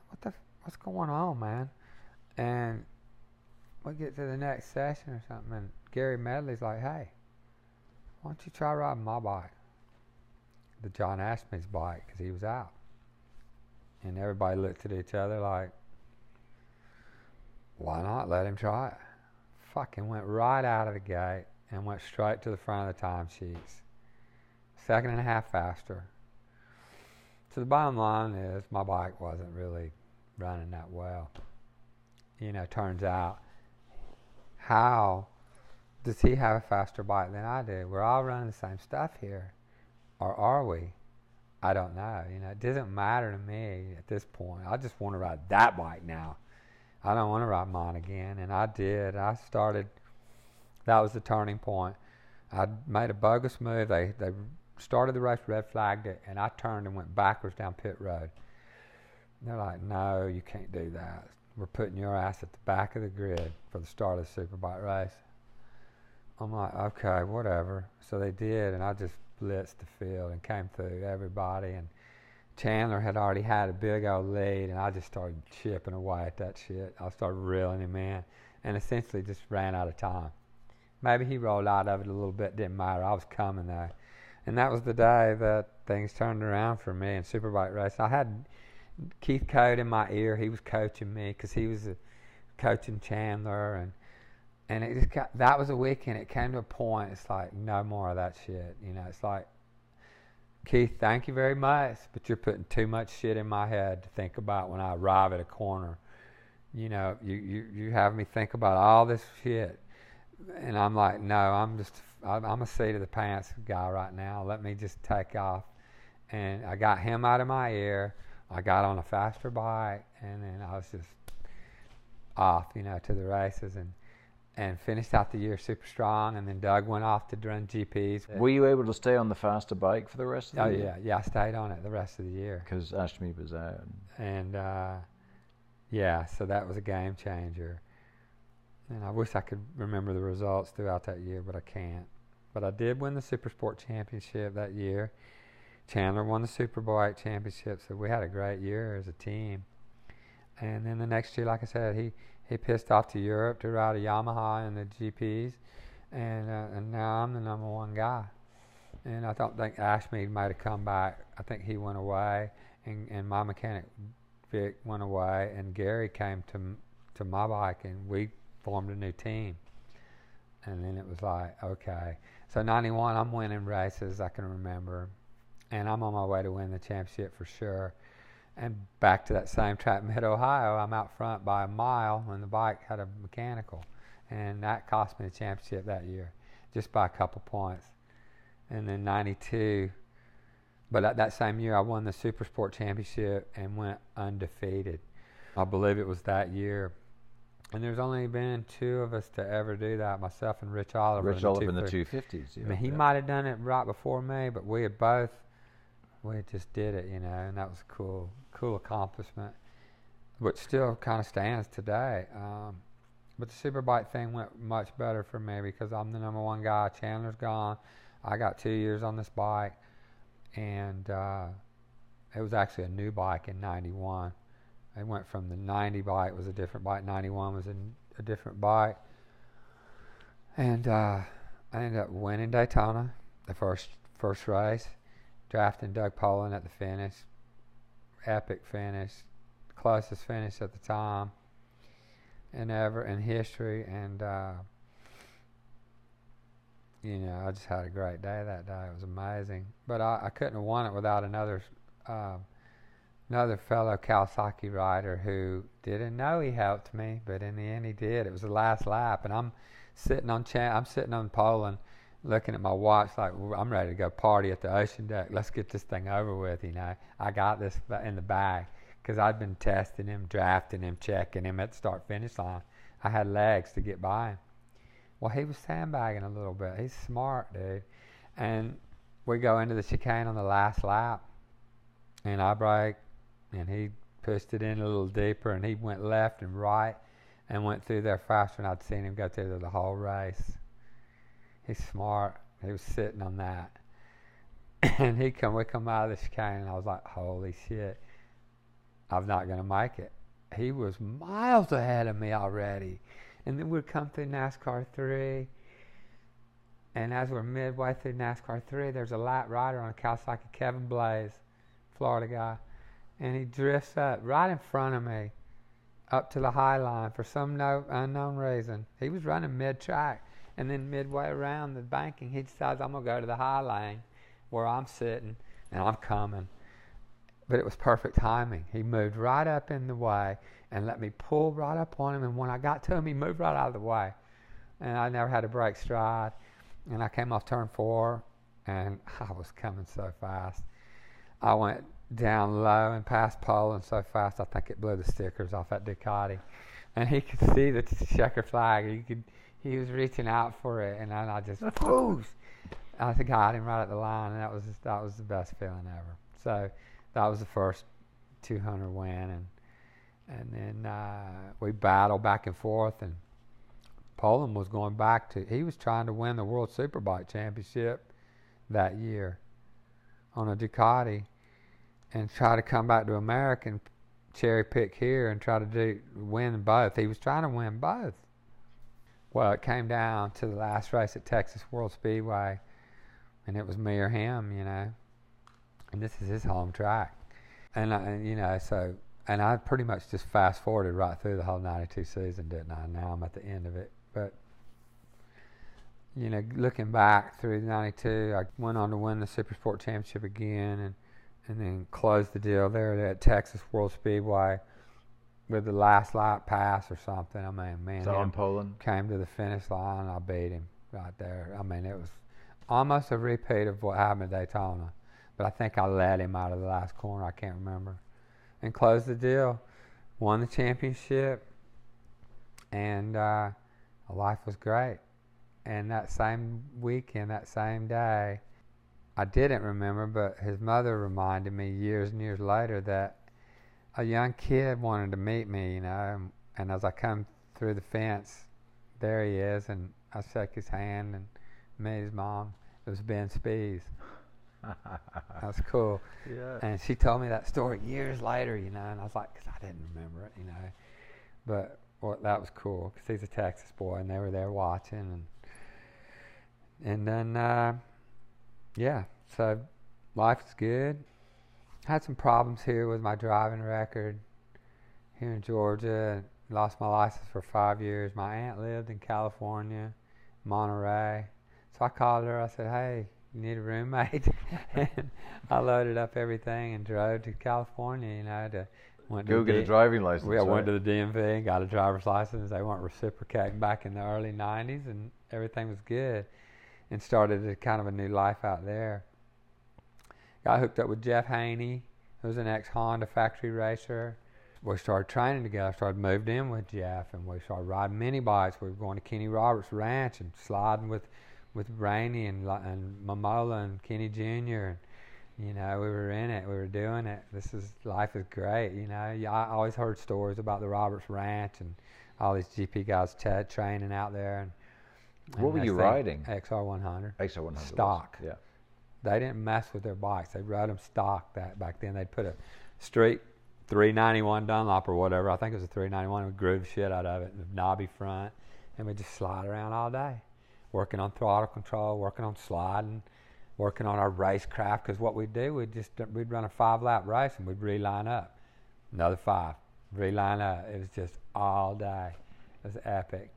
What the? What's going on, man? And we get to the next session or something, and Gary Medley's like, "Hey, why don't you try riding my bike, the John Ashmead's bike, because he was out." And everybody looked at each other like, "Why not let him try it?" Fucking went right out of the gate and went straight to the front of the timesheets, second and a half faster. So the bottom line is, my bike wasn't really running that well. You know, turns out, how does he have a faster bike than I do? We're all running the same stuff here, or are we? I don't know. You know, it doesn't matter to me at this point. I just want to ride that bike now. I don't want to ride mine again, and I did. I started. That was the turning point. I made a bogus move. They they started the race, red flagged it, and I turned and went backwards down pit road. And they're like, "No, you can't do that. We're putting your ass at the back of the grid for the start of the superbike race." I'm like, "Okay, whatever." So they did, and I just blitzed the field and came through everybody. And Chandler had already had a big old lead, and I just started chipping away at that shit. I started reeling him in, and essentially just ran out of time. Maybe he rolled out of it a little bit, didn't matter. I was coming there. And that was the day that things turned around for me in Superbike race. I had Keith Code in my ear. He was coaching me because he was coaching Chandler, and and it just got that was a weekend. It came to a point. It's like no more of that shit. You know, it's like Keith, thank you very much, but you're putting too much shit in my head to think about when I arrive at a corner. You know, you you you have me think about all this shit and I'm like, no, I'm just, I'm I'm a seat of the pants guy right now. Let me just take off. And I got him out of my ear. I got on a faster bike, and then I was just off, you know, to the races, and and finished out the year super strong. And then Doug went off to run GPs. Were you able to stay on the faster bike for the rest of the Oh year? yeah, yeah. I stayed on it the rest of the year. Because Ashmead was out. and uh, yeah, so that was a game changer. And I wish I could remember the results throughout that year, but I can't. But I did win the Super Sport Championship that year. Chandler won the Super Superbike Championship, so we had a great year as a team. And then the next year, like I said, he, he pissed off to Europe to ride a Yamaha in the GPs, and uh, and now I'm the number one guy. And I don't think Ashmead made a comeback. I think he went away, and, and my mechanic Vic went away, and Gary came to to my bike, and we formed a new team. And then it was like, okay. So 91, I'm winning races, I can remember. And I'm on my way to win the championship for sure. And back to that same track, Mid Ohio, I'm out front by a mile, and the bike had a mechanical, and that cost me the championship that year, just by a couple points. And then '92, but that, that same year, I won the Super Sport Championship and went undefeated. I believe it was that year. And there's only been two of us to ever do that, myself and Rich Oliver. Rich in the Oliver in the 250s. Yeah, I mean, he yeah. might have done it right before me, but we had both, we just did it, you know, and that was a cool, cool accomplishment, which still kind of stands today. Um, but the Superbike thing went much better for me because I'm the number one guy. Chandler's gone. I got two years on this bike, and uh, it was actually a new bike in '91. It went from the 90 bike was a different bike, 91 was a, a different bike, and uh, I ended up winning Daytona, the first first race, drafting Doug Polen at the finish, epic finish, closest finish at the time, and ever in history, and uh, you know I just had a great day that day. It was amazing, but I, I couldn't have won it without another. Um, another fellow Kawasaki rider who didn't know he helped me, but in the end he did. It was the last lap, and I'm sitting on cha- I'm sitting on Polen, looking at my watch like I'm ready to go party at the ocean deck. Let's get this thing over with. You know, I got this in the bag because I'd been testing him, drafting him, checking him at the start finish line. I had legs to get by him. Well, he was sandbagging a little bit. He's smart, dude. And we go into the chicane on the last lap, and I brake, and he pushed it in a little deeper, and he went left and right, and went through there faster than I'd seen him go through the whole race. He's smart. He was sitting on that, and he come. We come out of the chicane, and I was like, "Holy shit! I'm not gonna make it." He was miles ahead of me already, and then we'd come through NASCAR three. And as we're midway through NASCAR 3, there's a light rider on a Kawasaki, Kevin Blaze, Florida guy and he drifts up right in front of me up to the high line for some no unknown reason. He was running mid track and then midway around the banking he decides I'm gonna go to the high lane where I'm sitting and I'm coming. But it was perfect timing. He moved right up in the way and let me pull right up on him and when I got to him he moved right out of the way. And I never had to break stride. And I came off turn four and I was coming so fast. I went down low and past Polen so fast I think it blew the stickers off that Ducati. And he could see the checker flag. He could he was reaching out for it and then I just whoosh. I got him right at the line and that was just, that was the best feeling ever. So that was the first 200 win and and then uh, we battled back and forth and Polen was going back to he was trying to win the World Superbike Championship that year on a Ducati and try to come back to America and cherry pick here and try to do win both. He was trying to win both. Well, it came down to the last race at Texas World Speedway, and it was me or him, you know. And this is his home track, and, I, and you know, so and I pretty much just fast forwarded right through the whole '92 season, didn't I? Now I'm at the end of it, but you know, looking back through '92, I went on to win the Super Sport Championship again, and and then closed the deal there at Texas World Speedway with the last lap pass or something. I mean, man, So him on Polen. came to the finish line. I beat him right there. I mean, it was almost a repeat of what happened at Daytona, but I think I led him out of the last corner. I can't remember, and closed the deal. Won the championship, and uh, life was great. And that same weekend, that same day, I didn't remember, but his mother reminded me years and years later that a young kid wanted to meet me, you know, and, and as I come through the fence, there he is, and I shook his hand and met his mom. It was Ben Spies. That was cool. yeah. And she told me that story years later, you know, and I was like, because I didn't remember it, you know. But well, that was cool because he's a Texas boy, and they were there watching, and and then uh, yeah, so life's is good. Had some problems here with my driving record here in Georgia. Lost my license for five years. My aunt lived in California, Monterey. So I called her. I said, "Hey, you need a roommate?" and I loaded up everything and drove to California. You know, to went to Go the get a D- driving license. we I went to the DMV and got a driver's license. They weren't reciprocating back in the early '90s, and everything was good. And started a kind of a new life out there. Got hooked up with Jeff Haney, who was an ex Honda factory racer. We started training together. Started moved in with Jeff, and we started riding mini bikes. We were going to Kenny Roberts Ranch and sliding with with Rainey and and Mamola and Kenny Jr. And you know, we were in it. We were doing it. This is life is great. You know, Yeah, I always heard stories about the Roberts Ranch and all these GP guys tra- training out there. And, What were you riding? XR 100. XR 100 was. Stock. Yeah. They didn't mess with their bikes. They rode them stock that back then. They'd put a straight 391 Dunlop or whatever. I think it was a 391. We groove shit out of it, a knobby front, and we just slide around all day, working on throttle control, working on sliding, working on our racecraft. Because what we'd do, we'd just we'd run a five lap race and we'd reline up, another five, reline up. It was just all day. It was epic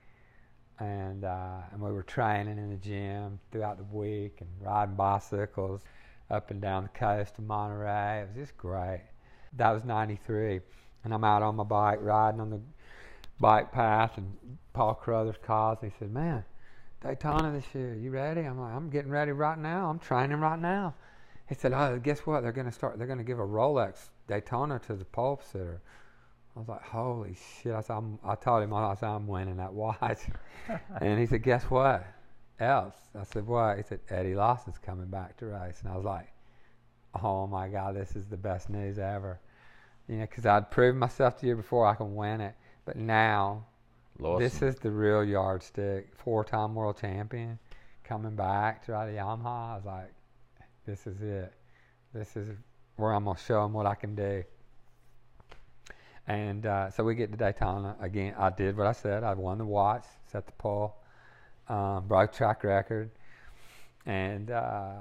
and uh, and we were training in the gym throughout the week and riding bicycles up and down the coast of Monterey. It was just great. That was '93, and I'm out on my bike riding on the bike path, and Paul Carruthers calls. And he said, "Man, Daytona this year. You ready?" I'm like, "I'm getting ready right now. I'm training right now." He said, "Oh, guess what? They're going to start. They're going to give a Rolex Daytona to the pole sitter." I was like, "Holy shit!" I said, I'm, "I told him I said I'm winning that watch." and he said, "Guess what? Else?" I said, "What?" He said, "Eddie Lawson's coming back to race." And I was like, "Oh my God, this is the best news ever." You know, because I'd proved myself the year before I can win it, but now Lawson. this is the real yardstick. Four-time world champion coming back to ride a Yamaha. I was like, "This is it. This is where I'm gonna show him what I can do." And uh, so we get to Daytona again. I did what I said. I won the watch, set the pole, um, broke track record, and uh,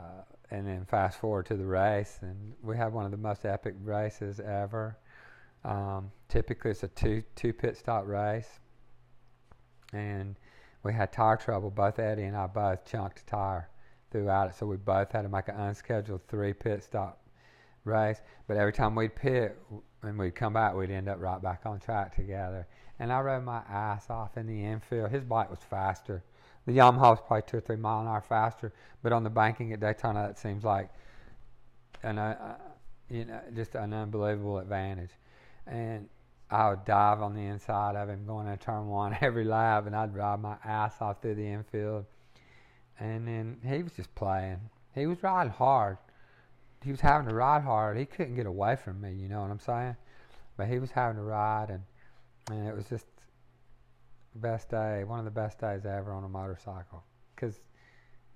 and then fast forward to the race, and we had one of the most epic races ever. Um, typically, it's a two two pit stop race, and we had tire trouble. Both Eddie and I both chunked a tire throughout it, so we both had to make an unscheduled three pit stop race. But every time we'd pit and we'd come back, we'd end up right back on track together. And I rode my ass off in the infield. His bike was faster. The Yamaha was probably two or three mile an hour faster, but on the banking at Daytona, that seems like an uh, you know just an unbelievable advantage. And I would dive on the inside of him going into turn one every lap, and I'd ride my ass off through the infield. And then he was just playing. He was riding hard. He was having to ride hard. He couldn't get away from me. You know what I'm saying? But he was having to ride, and and it was just the best day, one of the best days ever on a motorcycle, because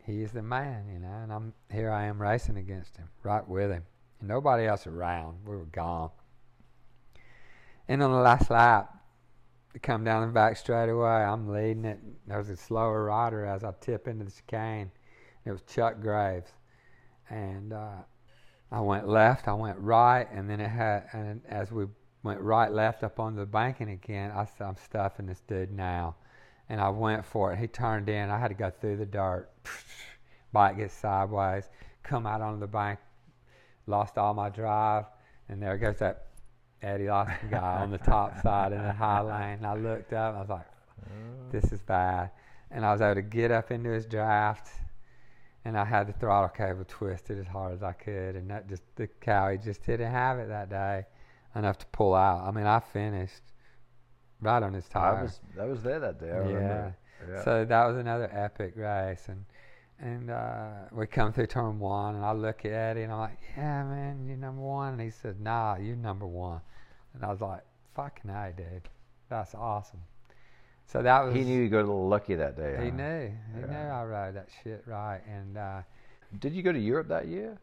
he is the man, you know. And I'm here. I am racing against him, right with him, and nobody else around. We were gone. And on the last lap, come down the back straight away, I'm leading it. There was a slower rider as I tip into the chicane. It was Chuck Graves, and uh, I went left, I went right, and then it had. And as we went right, left up on the banking again, I said, "I'm stuffing this dude now," and I went for it. He turned in. I had to go through the dirt. Bike gets sideways, come out onto the bank, lost all my drive, and there goes that Eddie Lawson guy on the top side in the high lane. And I looked up, and I was like, "This is bad," and I was able to get up into his draft and I had the throttle cable twisted as hard as I could, and that just the cow he just didn't have it that day enough to pull out. I mean, I finished right on his I tire. was I was there that day. I yeah. Yeah. So that was another epic race, and and uh, we come through turn one, and I look at Eddie, and I'm like, "Yeah, man, you're number one." And he said, "Nah, you're number one," and I was like, "Fucking hey, dude, that's awesome." So that was he knew you got a little lucky that day. he huh? knew he Yeah. knew I rode that shit right, and. Uh, Did you go to Europe that year?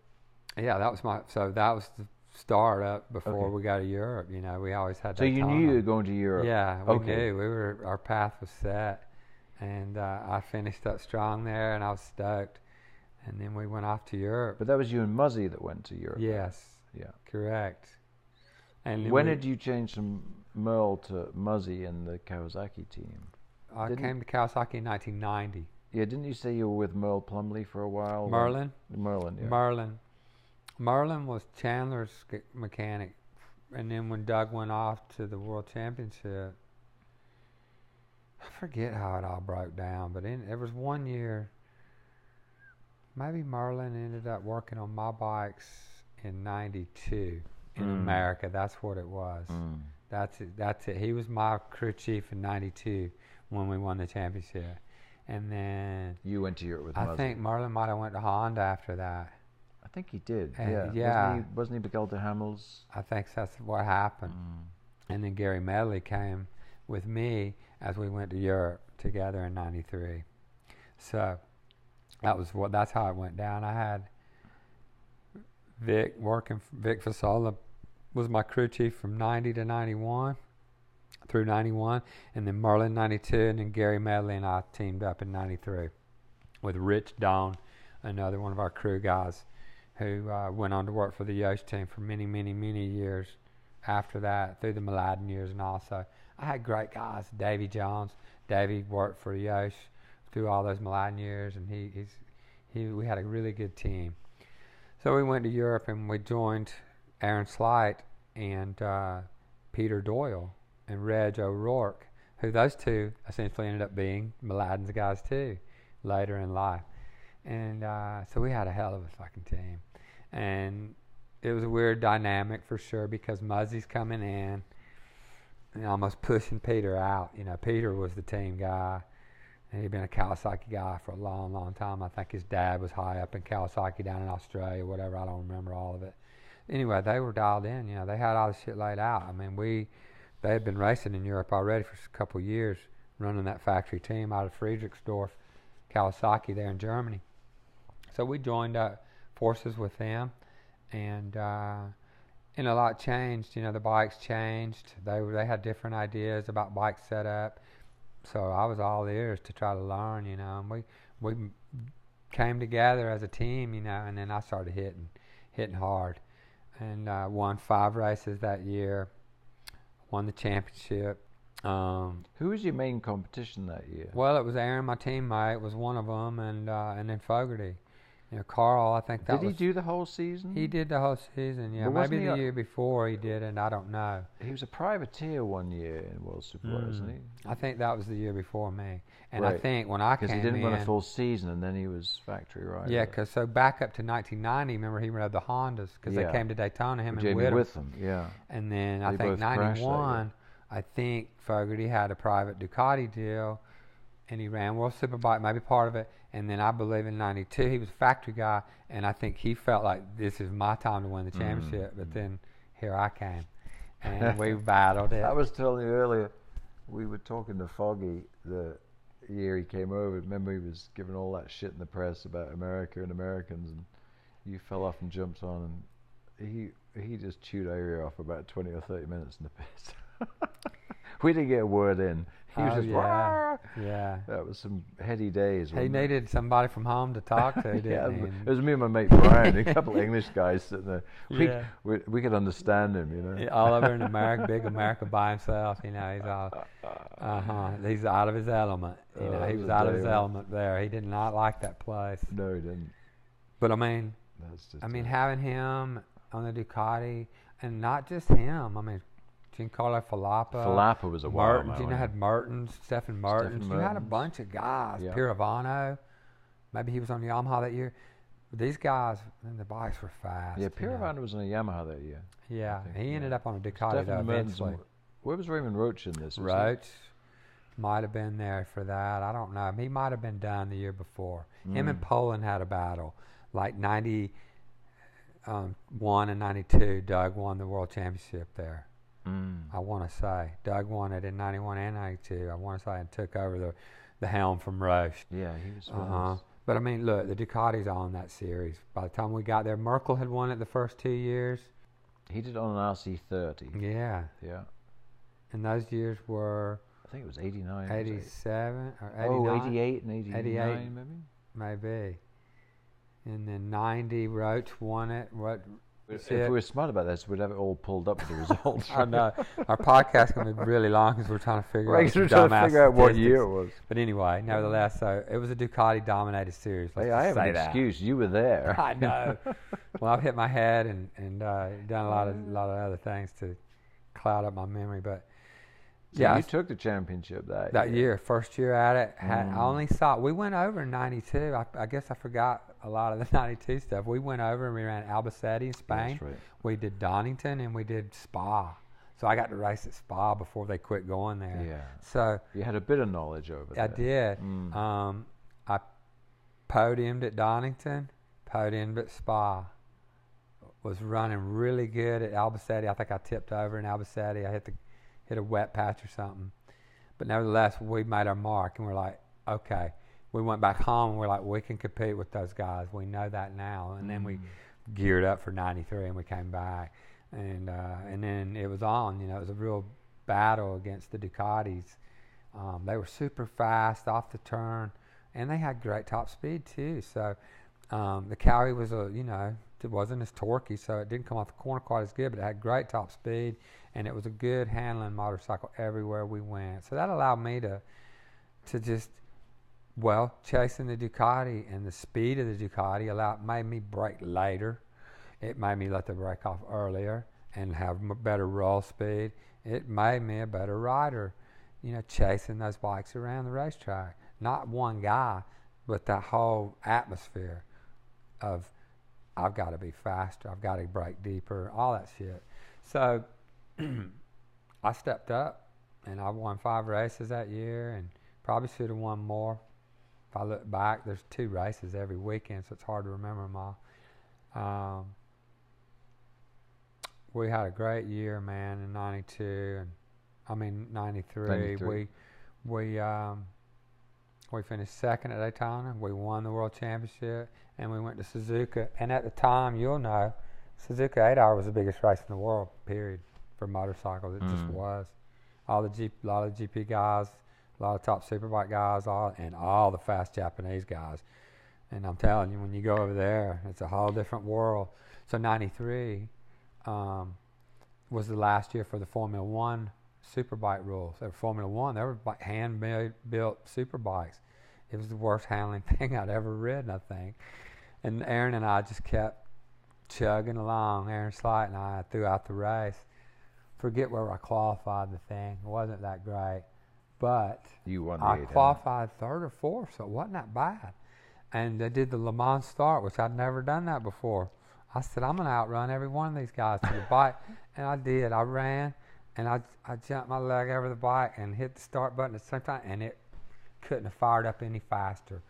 Yeah, that was my so that was the start up before Okay. we go to Europe. You know, we always had. So you Daytona. knew you were going to Europe. Yeah, we Okay. knew we were our path was set, and uh, I finished up strong there, and I was stoked. And then we went off to Europe. But that was you and Muzzy that went to Europe. yes, Yeah. correct. And When we- did you change from Merle to Muzzy in the Kawasaki team? I didn't- came to Kawasaki in 1990. Yeah, didn't you say you were with Merle Plumley for a while? Merlin, Merlin, yeah. Merlin. Merlin was Chandler's mechanic, and then when Doug went off to the World Championship, I forget how it all broke down, but in, there was one year. Maybe Merlin ended up working on my bikes in '92 in Mm. America. That's what it was. Mm. That's it. That's it. He was my crew chief in '92 when we won the championship, and then You went to Europe with I Muzzy. think Merlin might have went to Honda after that. I think he did. Uh, yeah. yeah. Wasn't he, wasn't he Miguel Duhamel's? I think that's what happened. Mm. And then Gary Medley came with me as we went to Europe together in '93. So that was what. That's how it went down. I had Vic working. Vic Fasola was my crew chief from '90 to '91 through '91, and then Merlin '92, and then Gary Medley and I teamed up in '93 with Rich Dawn, another one of our crew guys, who uh, went on to work for the Yosh team for many, many, many years after that through the Mladin years and also I had great guys. Davy Jones, Davy worked for Yosh through all those Mladin years, and he he's he we had a really good team. So we went to Europe and we joined Aaron Slight and uh, Peter Doyle and Reg O'Rourke, who those two essentially ended up being Mladin's guys too later in life. And uh, so we had a hell of a fucking team. And it was a weird dynamic for sure because Muzzy's coming in and almost pushing Peter out. You know, Peter was the team guy. And he'd been a Kawasaki guy for a long, long time. I think his dad was high up in Kawasaki down in Australia, whatever. I don't remember all of it. Anyway, they were dialed in. You know, they had all the shit laid out. I mean, we they had been racing in Europe already for a couple of years, running that factory team out of Friedrichsdorf, Kawasaki there in Germany. So we joined up forces with them, and uh, and a lot changed. You know, the bikes changed. They were- they had different ideas about bike setup. So I was all ears to try to learn. You know, and we we came together as a team. You know, and then I started hitting hitting hard, and uh, won five races that year. Won the championship. Um, Who was your main competition that year? well, it was Aaron, my teammate, was one of them, and uh, and then Fogarty. You know, Carl. I think that Did he was do the whole season? he did the whole season. Yeah, maybe the a- year before he did, and I don't know. He was a privateer one year in World Super, wasn't he? Mm. I think that was the year before me, and I think when I Because came he didn't in, run a full season, and then he was factory rider. yeah, because so back up to 1990, remember he rode the Hondas because Yeah. they came to Daytona, him and Jamie Whitham. Whitham, yeah. And then I think both crashed that year. 91, I think Fogarty had a private Ducati deal and he ran World Superbike, maybe part of it. And then I believe in 92, he was a factory guy. And I think he felt like this is my time to win the Mm-hmm. championship. But then here I came. And we battled it. I was telling you earlier, we were talking to Foggy the year he came over. Remember, he was giving all that shit in the press about America and Americans, and you fell off and jumped on, and he he just chewed our ear off for about 20 or 30 minutes in the piss. we didn't get a word in. He was Oh, just, yeah. Yeah. that was some heady days. He needed somebody from home to talk to, didn't yeah, he? it was me and my mate Brian, a couple of English guys sitting there. We, Yeah. we, we could understand him, you know. Yeah, all over in America, big America by himself. You know, he's all, uh huh. He's out of his element. You Oh, know, that he was was out of his man. element there. He did not like that place. No, he didn't. But I mean, That's just. I mean, having him on the Ducati, and not just him. I mean, Giancarlo Falappa. Falappa was a wild man, You had Mertens, Stephen Mertens. You had a bunch of guys. Yeah. Pirovano. Maybe he was on Yamaha that year. But these guys, and the bikes were fast. Yeah, know. Was on a Yamaha that year. Yeah, he yeah. ended up on a Ducati though eventually. Where was Raymond Roche in this? Roche might have been there for that. I don't know. He might have been done the year before. Him and Mm. Polen had a battle. Like 91 and 92, Doug won the world championship there. Mm. I want to say. Doug won it in 91 and 92. I want to say and took over the, the helm from Roche. Yeah, he was. Uh huh. But I mean, look, the Ducati's on that series. By the time we got there, Merkel had won it the first two years. He did it on an RC30. Yeah. Yeah, And those years were I think it was 89. 87 or 89. Oh, 88 and 89, 88. maybe. Maybe. And then 90, Roche won it. What? If we were smart about this, we'd have it all pulled up with the results. I know. Our podcast going to be really long because we're trying to figure Right, out we're trying to figure out what year it was. But anyway, nevertheless, so it was a Ducati dominated series. Let's Hey, I have an that. excuse. You were there. I know. well, I've hit my head and and uh, done a lot of lot of other things to cloud up my memory, but. So yeah, you I- took the championship that that year. year, first year at it, had, Mm. I only saw. We went over in '92. I, I guess I forgot a lot of the '92 stuff. We went over and we ran Albacete in Spain. That's right. We did Donington and we did Spa. So I got to race at Spa before they quit going there. Yeah. So You had a bit of knowledge over I there. I did. Mm. Um, I podiumed at Donington, podiumed at Spa. Was running really good at Albacete. I think I tipped over in Albacete. I hit the hit a wet patch or something. But nevertheless, we made our mark, and we're like, okay. We went back home, and we're like, we can compete with those guys. We know that now. And then we geared up for '93, and we came back, and uh, and then it was on. You know, it was a real battle against the Ducatis. Um, they were super fast off the turn, and they had great top speed too. So um, the Kawi was a you know it wasn't as torquey, so it didn't come off the corner quite as good, but it had great top speed, and it was a good handling motorcycle everywhere we went. So that allowed me to to just well chasing the Ducati and the speed of the Ducati allowed made me brake later. It made me let the brake off earlier and have better roll speed. It made me a better rider, you know, chasing those bikes around the racetrack. Not one guy, but that whole atmosphere of I've got to be faster, I've got to brake deeper, all that shit. So I stepped up and I won five races that year and probably should have won more. If I look back, there's two races every weekend, so it's hard to remember them all. Um, we had a great year, man, in '92, and I mean '93. 93. We we um, we finished second at Daytona. We won the world championship, and we went to Suzuka. And at the time, you'll know, Suzuka 8 Hour was the biggest race in the world. Period for motorcycles. It just Mm. was. All the G, a lot of GP guys, a lot of top superbike guys, all and all the fast Japanese guys. And I'm telling you, when you go over there, it's a whole different world. So '93 um, was the last year for the Formula One superbike rules. They were Formula One. They were like hand-built superbikes. It was the worst handling thing I'd ever ridden, I think. And Aaron and I just kept chugging along. Aaron Slight and I throughout the race. Forget where I qualified the thing. It wasn't that great, but You won the I huh? qualified third or fourth, so it wasn't that bad. And they did the Le Mans start, which I'd never done that before. I said, I'm going to outrun every one of these guys to the bike. And I did. I ran and I, I jumped my leg over the bike and hit the start button at the same time, and it couldn't have fired up any faster.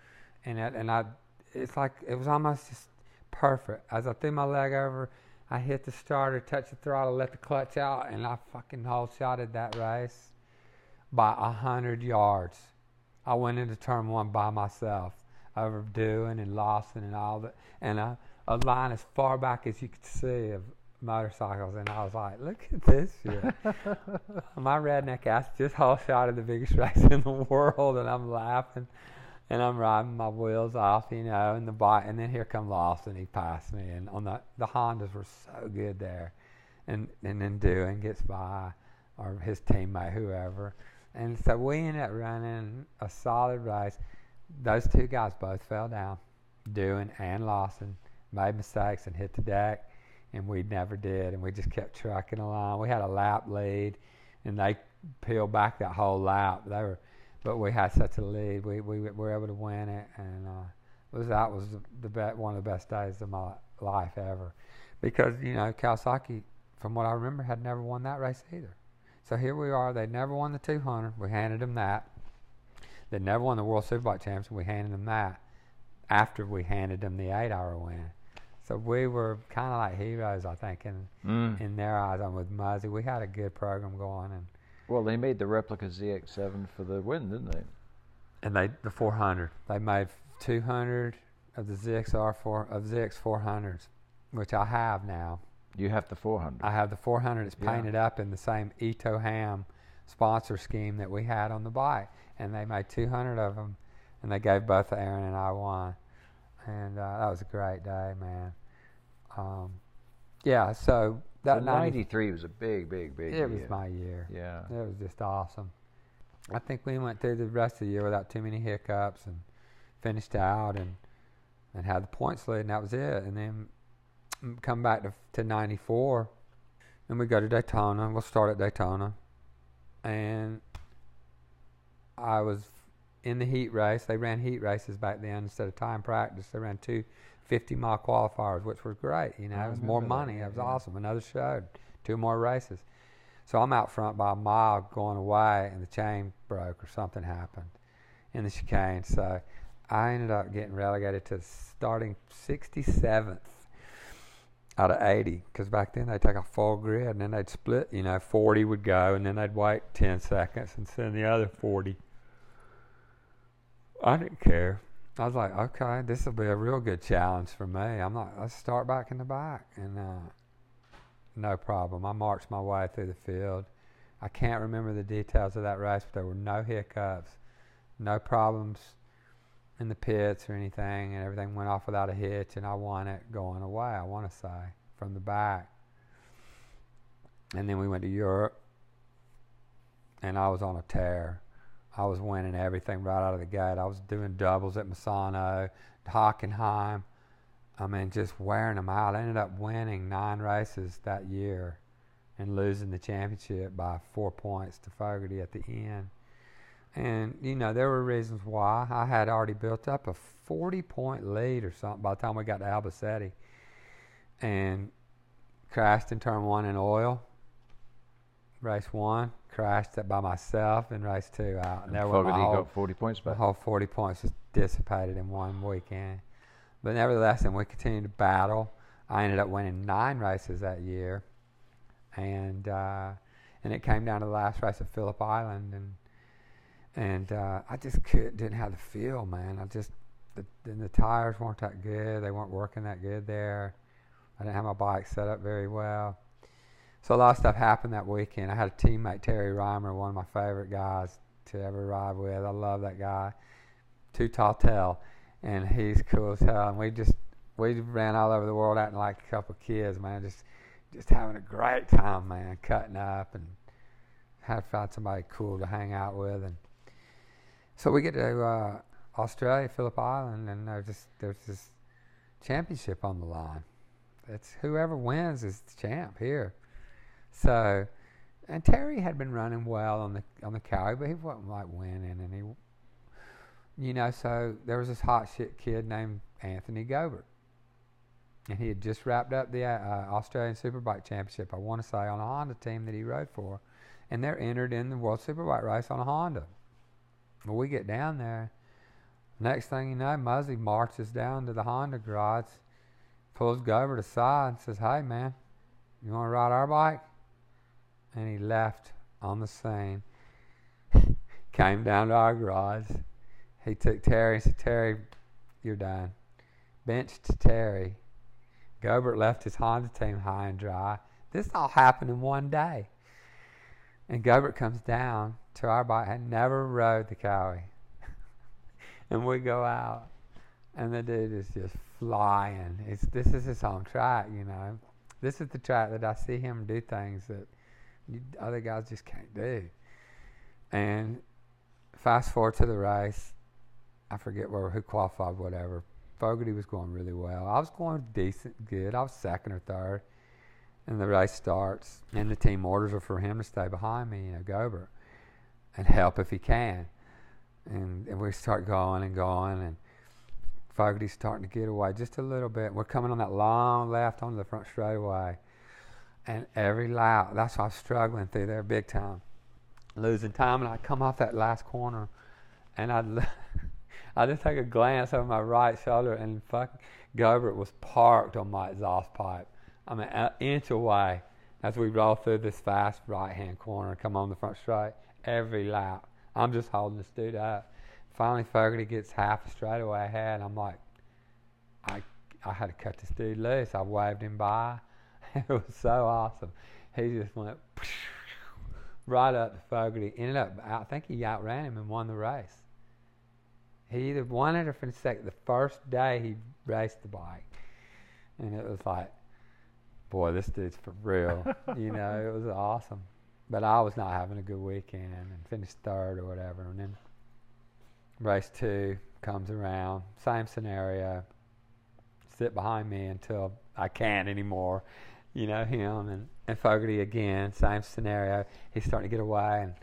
And, it, and I, it's like, it was almost just perfect. As I threw my leg over, I hit the starter, touched the throttle, let the clutch out, and I fucking whole shotted that race by a hundred yards. I went into turn one by myself, over Doohan and Lawson and all that, and a, a line as far back as you could see of motorcycles, and I was like, "Look at this shit!" My redneck ass just whole shot of the biggest race in the world, and I'm laughing, and I'm riding my wheels off, you know, and the bike, and then here come Lawson, he passed me, and on the the Hondas were so good there, and and then Doohan gets by, or his teammate, whoever. And so we ended up running a solid race. Those two guys both fell down, Doohan and Lawson, made mistakes and hit the deck, and we never did. And we just kept trucking along. We had a lap lead, and they peeled back that whole lap. They were, but we had such a lead. We we were able to win it, and uh, was that was the, the be- one of the best days of my life ever, because you know Kawasaki, from what I remember, had never won that race either. So here we are. They never won the 200. We handed them that. They never won the World Superbike Championship. We handed them that after we handed them the eight-hour win. So we were kind of like heroes, I think, in Mm. in their eyes. And with Muzzy, we had a good program going, and Well, they made the replica ZX7 for the win, didn't they? and they the 400. They made 200 of the ZXR four of ZX 400s, which I have now. You have the 400. I have the 400. It's Yeah. painted up in the same Itoham sponsor scheme that we had on the bike, and they made 200 of them, and they gave both Aaron and I one, and uh, that was a great day, man. Um, yeah, so that 90, 93 was a big, big, big year. it year. was my year. Yeah. It was just awesome. I think we went through the rest of the year without too many hiccups and finished out and and had the points lead, and that was it. And then come back to to '94, and we go to Daytona. We'll start at Daytona, and I was in the heat race. They ran heat races back then instead of time practice. They ran two 50 mile qualifiers, which was great. You know, I it was more that, money. yeah, it was yeah. awesome. Another show, two more races. So I'm out front by a mile going away, and the chain broke or something happened in the chicane. So I ended up getting relegated to starting 67th out of 80 because back then they'd take a full grid and then they'd split, you know, 40 would go and then they'd wait 10 seconds and send the other 40. I didn't care. I was like, okay, this will be a real good challenge for me. I'm like, let's start back in the back. And uh, no problem. I marched my way through the field. I can't remember the details of that race, but there were no hiccups, no problems in the pits or anything, and everything went off without a hitch, and I want it going away, I want to say, from the back. And then we went to Europe, and I was on a tear. I was winning everything right out of the gate. I was doing doubles at Misano, Hockenheim. I mean, just wearing them out. I ended up winning nine races that year and losing the championship by four points to Fogarty at the end. And, you know, there were reasons why. I had already built up a 40 point lead or something by the time we got to Albacete and crashed in turn one in oil. Race one, crashed it by myself in race two out. And there were my whole, got 40 points the back. whole 40 points was dissipated in one weekend. But nevertheless, and we continued to battle. I ended up winning nine races that year, and uh, and it came down to the last race at Phillip Island, and and uh, I just could, didn't have the feel, man. I just the, and the tires weren't that good. They weren't working that good there. I didn't have my bike set up very well. So a lot of stuff happened that weekend. I had a teammate, Terry Rymer, one of my favorite guys to ever ride with. I love that guy. Too tall tell, and he's cool as hell. And we just we ran all over the world acting like a couple kids, man. Just just having a great time, man. Cutting up and had to find somebody cool to hang out with. And so we get to uh, Australia, Phillip Island, and there's just there's this championship on the line. It's whoever wins is the champ here. So, and Terry had been running well on the on the Kawi, but he wasn't like winning, and he, you know, so there was this hot shit kid named Anthony Gobert, and he had just wrapped up the uh, Australian Superbike Championship. I want to say on a Honda team that he rode for, and they're entered in the World Superbike race on a Honda. Well, we get down there. Next thing you know, Muzzy marches down to the Honda garage, pulls Gobert aside, and says, "Hey, man, you want to ride our bike?" and he left on the scene. Came down to our garage. He took Terry and said, Terry, you're done. Benched Terry. Gobert left his Honda team high and dry. This all happened in one day. And Gobert comes down to our bike, had never rode the Kawi. and we go out, and the dude is just flying. It's, this is his home track, you know. This is the track that I see him do things that you, other guys just can't do. And fast forward to the race, I forget where who qualified, whatever. Fogarty was going really well. I was going decent, good. I was second or third, and the race starts, and the team orders are for him to stay behind me, you know, Gobert, and help if he can. And, and we start going and going, and Fogarty's starting to get away just a little bit. We're coming on that long left onto the front straightaway and every lap, that's why I was struggling through there big time, losing time. And I come off that last corner, and I'd I just take a glance over my right shoulder, and fucking Gobert was parked on my exhaust pipe. I'm an inch away as we roll through this fast right hand corner, come on the front straight every lap. I'm just holding this dude up. Finally, Fogarty gets half a straightaway ahead. I'm like, I I had to cut this dude loose. I waved him by. it was so awesome. He just went right up to Fogarty. Ended up, I think he outran him and won the race. He either won it or finished second. The first day he raced the bike, and it was like, boy, this dude's for real. you know, it was awesome. But I was not having a good weekend and finished third or whatever. And then race two comes around, same scenario sit behind me until I can't anymore. You know him and and Fogarty again, same scenario. He's starting to get away, and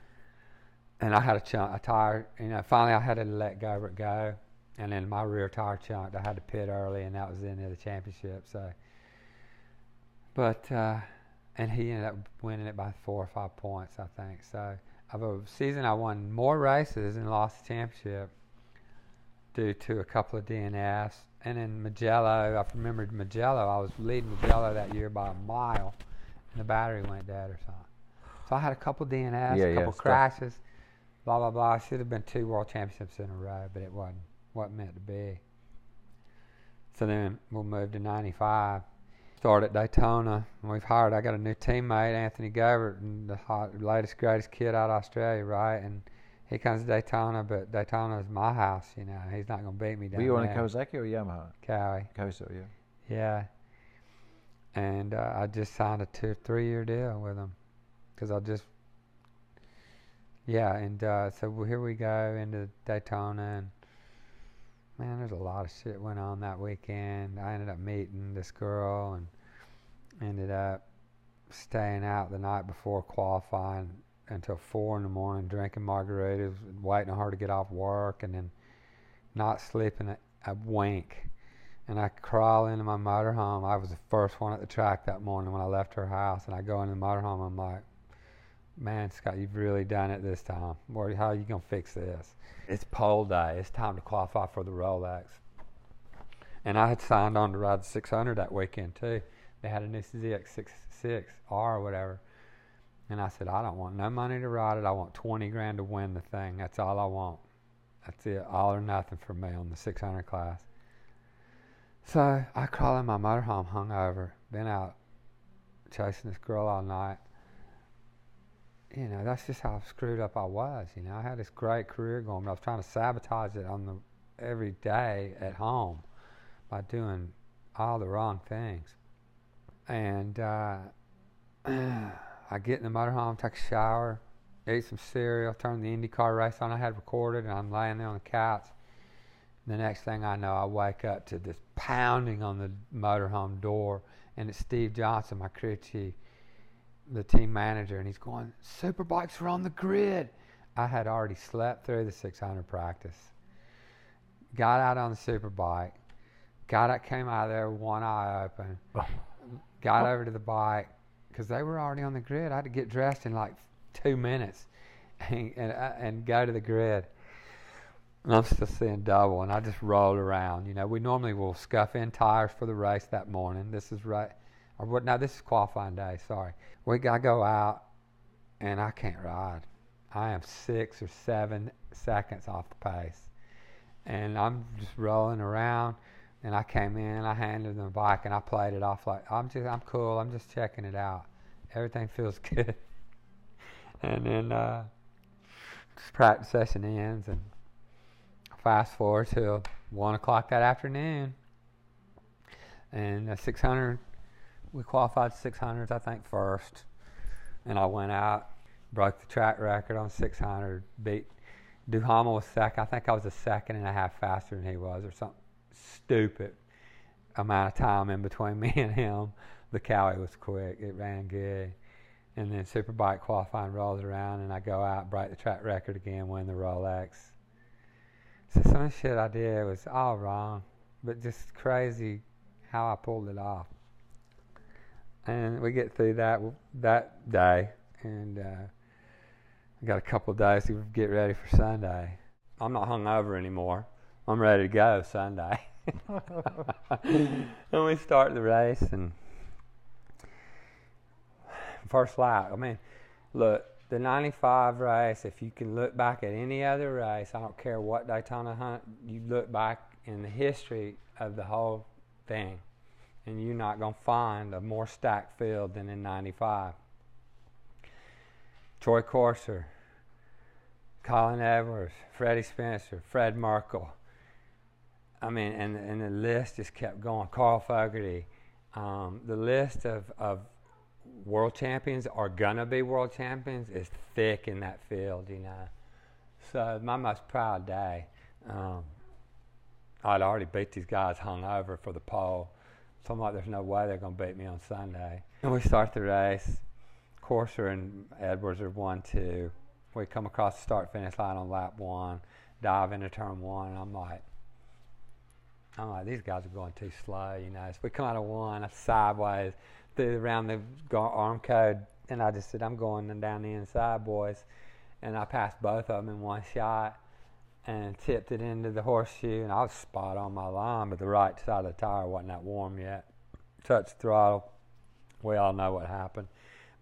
and I had a chunk, a tire. You know, finally I had to let go, go, and then my rear tire chunked. I had to pit early, and that was the end of the championship. So, but uh, and he ended up winning it by four or five points, I think. So, of a season, I won more races and lost the championship due to a couple of DNFs. And in Mugello, I remembered Mugello. I was leading Mugello that year by a mile, and the battery went dead or something. So I had a couple DNFs, Yeah, a yeah, couple stuff. crashes, blah blah blah. Should have been two world championships in a row, but it wasn't wasn't meant to be. So then we'll move to '95. Start at Daytona. We've hired. I got a new teammate, Anthony and the hot, latest greatest kid out of Australia, right? And he comes to Daytona, but Daytona is my house. You know, he's not going to beat me down Were you on a. Kawasaki or Yamaha? Kawi. Kawasaki, yeah. Yeah. And uh, I just signed a two, three year deal with him because I just, yeah. And uh, so here we go into Daytona, and man, there's a lot of shit went on that weekend. I ended up meeting this girl and ended up staying out the night before qualifying until four in the morning, drinking margaritas, waiting on her to get off work, and then not sleeping a, a wink and I crawl into my motorhome. I was the first one at the track that morning when I left her house, and I go into the motorhome. I'm like, "Man, Scott, you've really done it this time. Boy, how are you gonna fix this? It's pole day. It's time to qualify for the Rolex." And I had signed on to ride the 600 that weekend too. They had a new ZX66R or whatever, and I said, "I don't want no money to ride it. I want 20 grand to win the thing. That's all I want. That's it, all or nothing for me on the 600 class." So I crawl in my motorhome hungover, been out chasing this girl all night. You know, that's just how screwed up I was. You know, I had this great career going, but I was trying to sabotage it on the every day at home by doing all the wrong things. And uh, I get in the motorhome, take a shower, eat some cereal, turn the IndyCar race on I had recorded, and I'm laying there on the couch. The next thing I know, I wake up to this pounding on the motorhome door, and it's Steve Johnson, my crew chief, the team manager, and he's going, Superbikes are on the grid. I had already slept through the 600 practice, got out on the Superbike, got out, came out of there with one eye open, got over to the bike, because they were already on the grid. I had to get dressed in like two minutes and, and, uh, and go to the grid. And I'm still seeing double, and I just rolled around. You know, we normally will scuff in tires for the race that morning. This is right, or what? No, this is qualifying day. Sorry, we to go out, and I can't ride. I am six or seven seconds off the pace, and I'm just rolling around. And I came in, I handed them the bike, and I played it off like I'm just, I'm cool. I'm just checking it out. Everything feels good. and then uh, practice session ends, and fast forward to one o'clock that afternoon, and the 600, we qualified 600s, I think, first, and I went out, broke the track record on 600, beat Duhamel was second. I think I was a second and a half faster than he was, or something stupid amount of time in between me and him. The Kawi was quick; it ran good. And then Superbike qualifying rolls around, and I go out, break the track record again, win the Rolex. So some shit I did was all wrong, but just crazy how I pulled it off. And we get through that that day, and uh, I got a couple days to get ready for Sunday. I'm not hungover anymore. I'm ready to go Sunday. and we start the race, and first lap. I mean, look, the 95 race, if you can look back at any other race, I don't care what Daytona hunt, you look back in the history of the whole thing, and you're not going to find a more stacked field than in 95. Troy Corser, Colin Edwards, Freddie Spencer, Fred Merkel. I mean, and, and the list just kept going. Carl Fogarty. Um, the list of, of world champions are gonna be world champions is thick in that field, you know. So my most proud day. Um, I'd already beat these guys hung over for the pole. So I'm like, there's no way they're going to beat me on Sunday. And we start the race. Corser and Edwards are one, two. We come across the start finish line on lap one, dive into turn one, and I'm like, I'm like, these guys are going too slow, you know. So we come out of one, sideways, through around the arm code, and I just said, I'm going down the inside, boys. And I passed both of them in one shot and tipped it into the horseshoe, and I was spot on my line, but the right side of the tire wasn't that warm yet. Touched throttle. We all know what happened.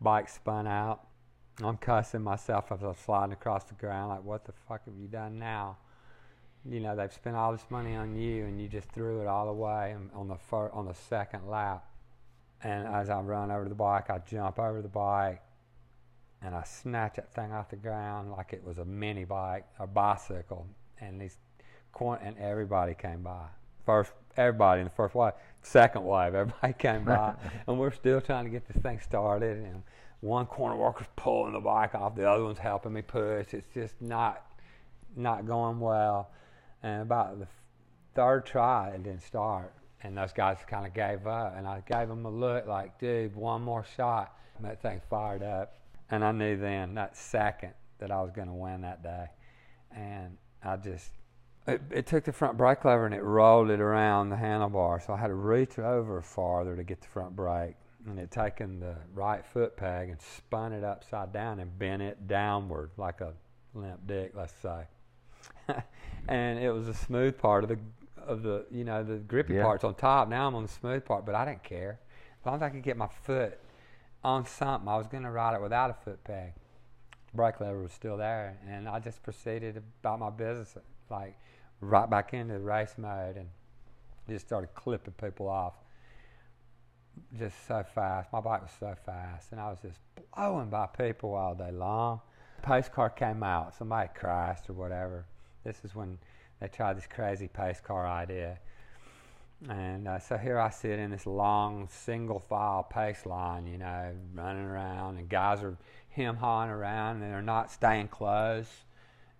Bike spun out. I'm cussing myself as I was sliding across the ground, like, what the fuck have you done now? You know, they've spent all this money on you, and you just threw it all away on the fir- on the second lap. And as I run over the bike, I jump over the bike, and I snatch that thing off the ground like it was a mini bike, a bicycle, and these and everybody came by. First, everybody in the first wife, second wave, everybody came by, and we're still trying to get this thing started. And one corner worker's pulling the bike off, the other one's helping me push. It's just not not going well. And about the third try, it didn't start, and those guys kind of gave up. And I gave them a look like, dude, one more shot. And that thing fired up, and I knew then that second that I was going to win that day. And I just it, it, took the front brake lever and it rolled it around the handlebar. So I had to reach over farther to get the front brake. And it taken the right foot peg and spun it upside down and bent it downward like a limp dick, let's say. and it was a smooth part of the of the you know the grippy yeah. parts on top. Now I'm on the smooth part, but I didn't care. As long as I could get my foot on something, I was going to ride it without a foot peg brake lever was still there, and I just proceeded about my business, like right back into the race mode, and just started clipping people off, just so fast. My bike was so fast, and I was just blowing by people all day long. Pace car came out, somebody crashed or whatever. This is when they tried this crazy pace car idea. And uh, so here I sit in this long single file pace line, you know, running around, and guys are him hawing around and they're not staying close.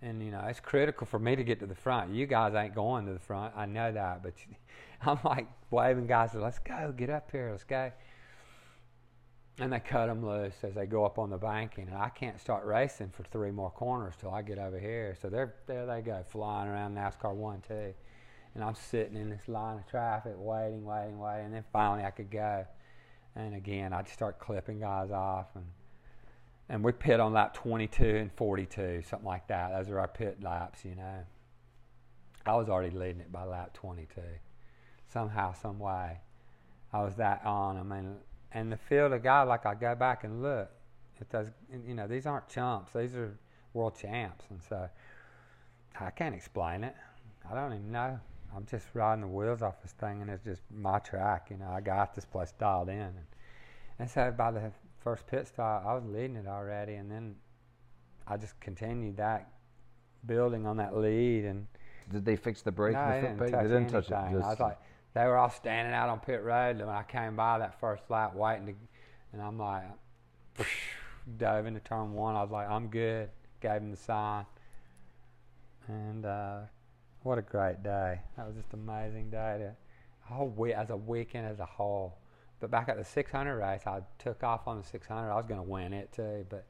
And you know, it's critical for me to get to the front. You guys ain't going to the front. I know that, but I'm like waving guys, let's go, get up here, let's go. And they cut them loose as they go up on the banking, and I can't start racing for three more corners till I get over here. So they're there they go, flying around NASCAR one two, and I'm sitting in this line of traffic, waiting, waiting, waiting, and then finally I could go. And again, I'd start clipping guys off, and and we pit on lap 22 and 42, something like that. Those are our pit laps, you know. I was already leading it by lap 22. Somehow, some way, I was that on. I mean, and the field of God, like I go back and look, it does, you know, these aren't chumps. These are world champs, and so I can't explain it. I don't even know. I'm just riding the wheels off this thing, and it's just my track. You know, I got this place dialed in, and, and so by the first pit stop, I was leading it already, and then I just continued that, building on that lead. And did they fix the brake? No, the they, didn't touch they didn't touch it. I was like, they were all standing out on pit road, and when I came by that first lap, waiting to, and I'm like, dove into turn one. I was like, I'm good. Gave him the sign, and uh, what a great day! That was just an amazing day. To, whole week as a weekend as a whole but back at the 600 race, I took off on the 600. I was going to win it too, but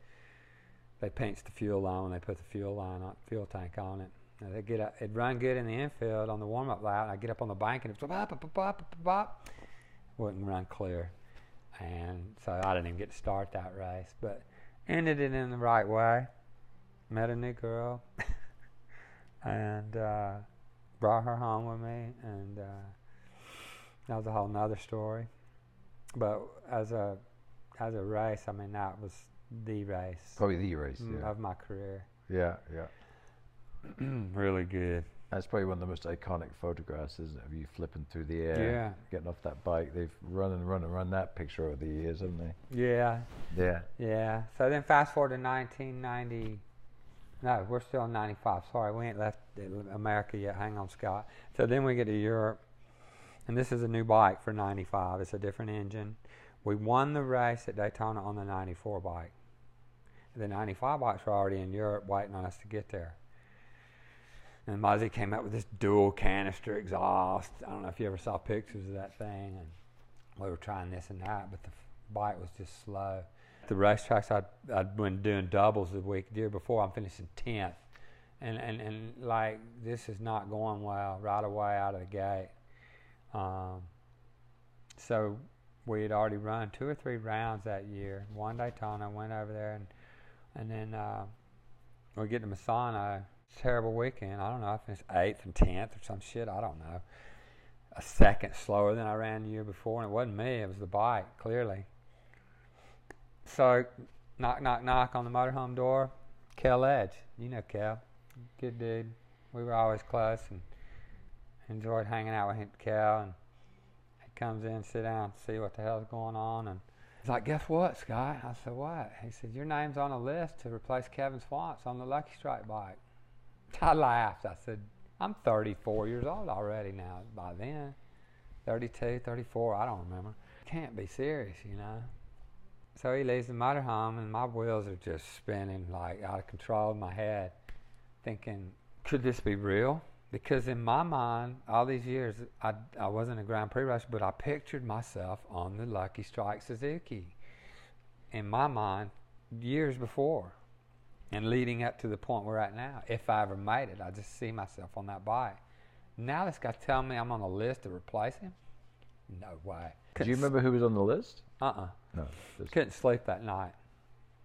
they pinched the fuel line when they put the fuel line on, fuel tank on it. Now they get it'd run good in the infield on the warm up lap. I get up on the bank and it's bop, bop, bop, bop, bop, wouldn't run clear, and so I didn't even get to start that race. But ended it in the right way. Met a new girl, and uh, brought her home with me, and uh, that was a whole nother story but as a as a race, I mean that was the race. Probably the race mm, yeah. of my career. Yeah, yeah. really good. That's probably one of the most iconic photographs, isn't it? Of you flipping through the air, yeah. getting off that bike. They've run and run and run that picture over the years, haven't they? Yeah. Yeah. Yeah. So then fast forward to 1990. No, we're still in 95. Sorry, we ain't left America yet. Hang on, Scott. So then we get to Europe and this is a new bike for 95. It's a different engine. We won the race at Daytona on the 94 bike. The 95 bikes were already in Europe waiting on us to get there. And Muzzy came up with this dual canister exhaust. I don't know if you ever saw pictures of that thing. And we were trying this and that, but the bike was just slow. The racetracks I'd, I'd been doing doubles the week the year before. I'm finishing 10th. And, and, and like, this is not going well right away out of the gate. Um, so we had already run two or three rounds that year. One Daytona, went over there, and and then uh, we get to Misano. Terrible weekend. I don't know. I finished eighth and tenth or some shit. I don't know. A second slower than I ran the year before, and it wasn't me. It was the bike, clearly. So, knock, knock, knock on the motorhome door. Kel Edge, you know Kel, good dude. We were always close and enjoyed hanging out with Kel. And he comes in, sit down, see what the hell's going on, and He's like, guess what, Scott? I said, what? He said, your name's on a list to replace Kevin Schwantz on the Lucky Strike bike. I laughed. I said, I'm 34 years old already now by then. 32, 34, I don't remember. Can't be serious, you know. So he leaves the motorhome, and my wheels are just spinning like out of control in my head, thinking, could this be real? Because in my mind, all these years, I, I wasn't a Grand Prix racer, but I pictured myself on the Lucky Strike Suzuki. In my mind, years before and leading up to the point we're at now. If I ever made it, I just see myself on that bike. Now this guy telling me I'm on a list to replace him? No way. Do you remember who was on the list? Uh-uh. No. just- Couldn't sleep that night.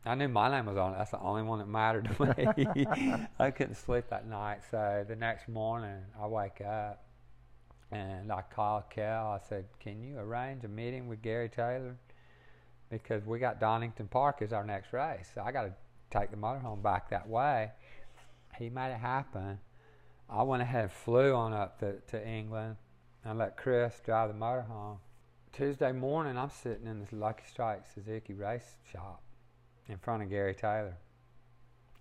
I knew my name was on it. That's the only one that mattered to me. I couldn't sleep that night. So the next morning, I wake up and I call Kel. I said, Can you arrange a meeting with Gary Taylor? Because we got Donington Park as our next race. So I got to take the motorhome back that way. He made it happen. I went ahead and flew on up to, to England and let Chris drive the motorhome. Tuesday morning, I'm sitting in this Lucky Strike Suzuki race shop in front of Gary Taylor.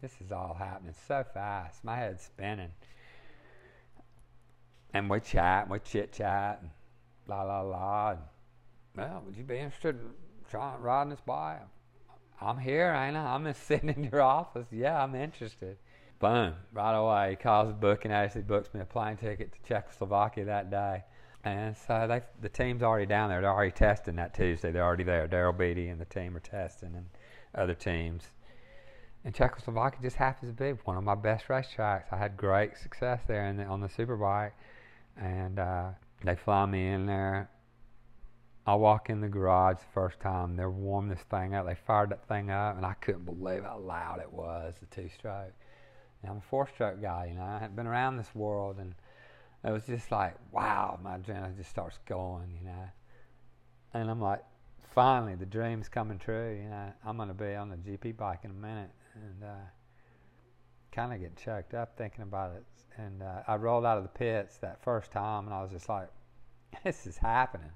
This is all happening so fast. My head's spinning. And we chat, we chit chat, and la la la. And, well, would you be interested in trying riding this bike? I'm here, ain't I? I'm just sitting in your office. Yeah, I'm interested. Boom, right away. He calls the book and actually books me a plane ticket to Czechoslovakia that day. And so they, the team's already down there. They're already testing that Tuesday. They're already there. Daryl Beattie and the team are testing, and other teams. And Czechoslovakia just happens to be one of my best racetracks. I had great success there in the, on the superbike, and uh, they fly me in there. I walk in the garage the first time. They're warming this thing up. They fired that thing up, and I couldn't believe how loud it was. The two-stroke. And I'm a four-stroke guy, you know. I hadn't been around this world, and it was just like, wow, my adrenaline just starts going, you know. And I'm like, finally, the dream's coming true. You know, I'm going to be on the GP bike in a minute, and uh, kind of get choked up thinking about it. And uh, I rolled out of the pits that first time, and I was just like, this is happening.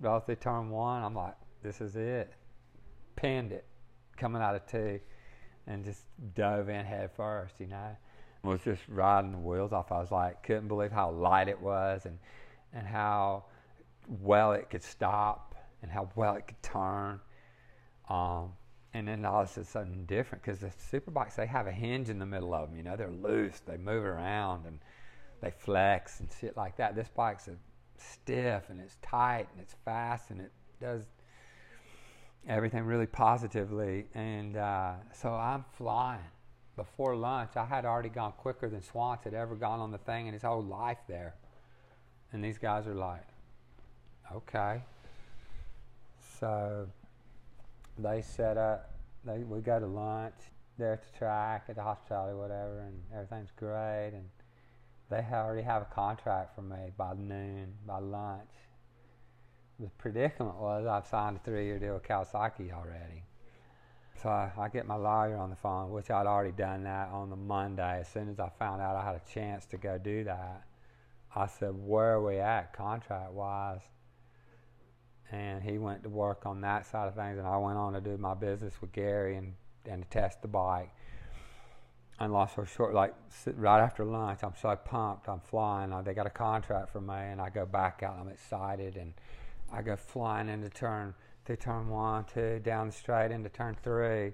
Both through turn one, I'm like, this is it. Pinned it, coming out of two, and just dove in head first, you know. Was just riding the wheels off. I was like, couldn't believe how light it was, and and how well it could stop, and how well it could turn. Um, and then all of a sudden different because the superbikes they have a hinge in the middle of them. You know, they're loose, they move around, and they flex and shit like that. This bike's stiff and it's tight and it's fast and it does everything really positively. And uh, so I'm flying. Before lunch, I had already gone quicker than Schwantz had ever gone on the thing in his whole life there. And these guys are like, okay. So they set up, they, we go to lunch there at the track, at the hospitality, whatever, and everything's great. And they already have a contract for me by noon, by lunch. The predicament was I've signed a three-year deal with Kawasaki already. So I, I get my lawyer on the phone, which I'd already done that on the Monday. As soon as I found out I had a chance to go do that, I said, "Where are we at contract-wise?" And he went to work on that side of things, and I went on to do my business with Gary and and to test the bike and lost so short, like right after lunch, I'm so pumped. I'm flying. Uh, They got a contract for me, and I go back out. I'm excited, and I go flying into turn through turn one, two, down the straight into turn three.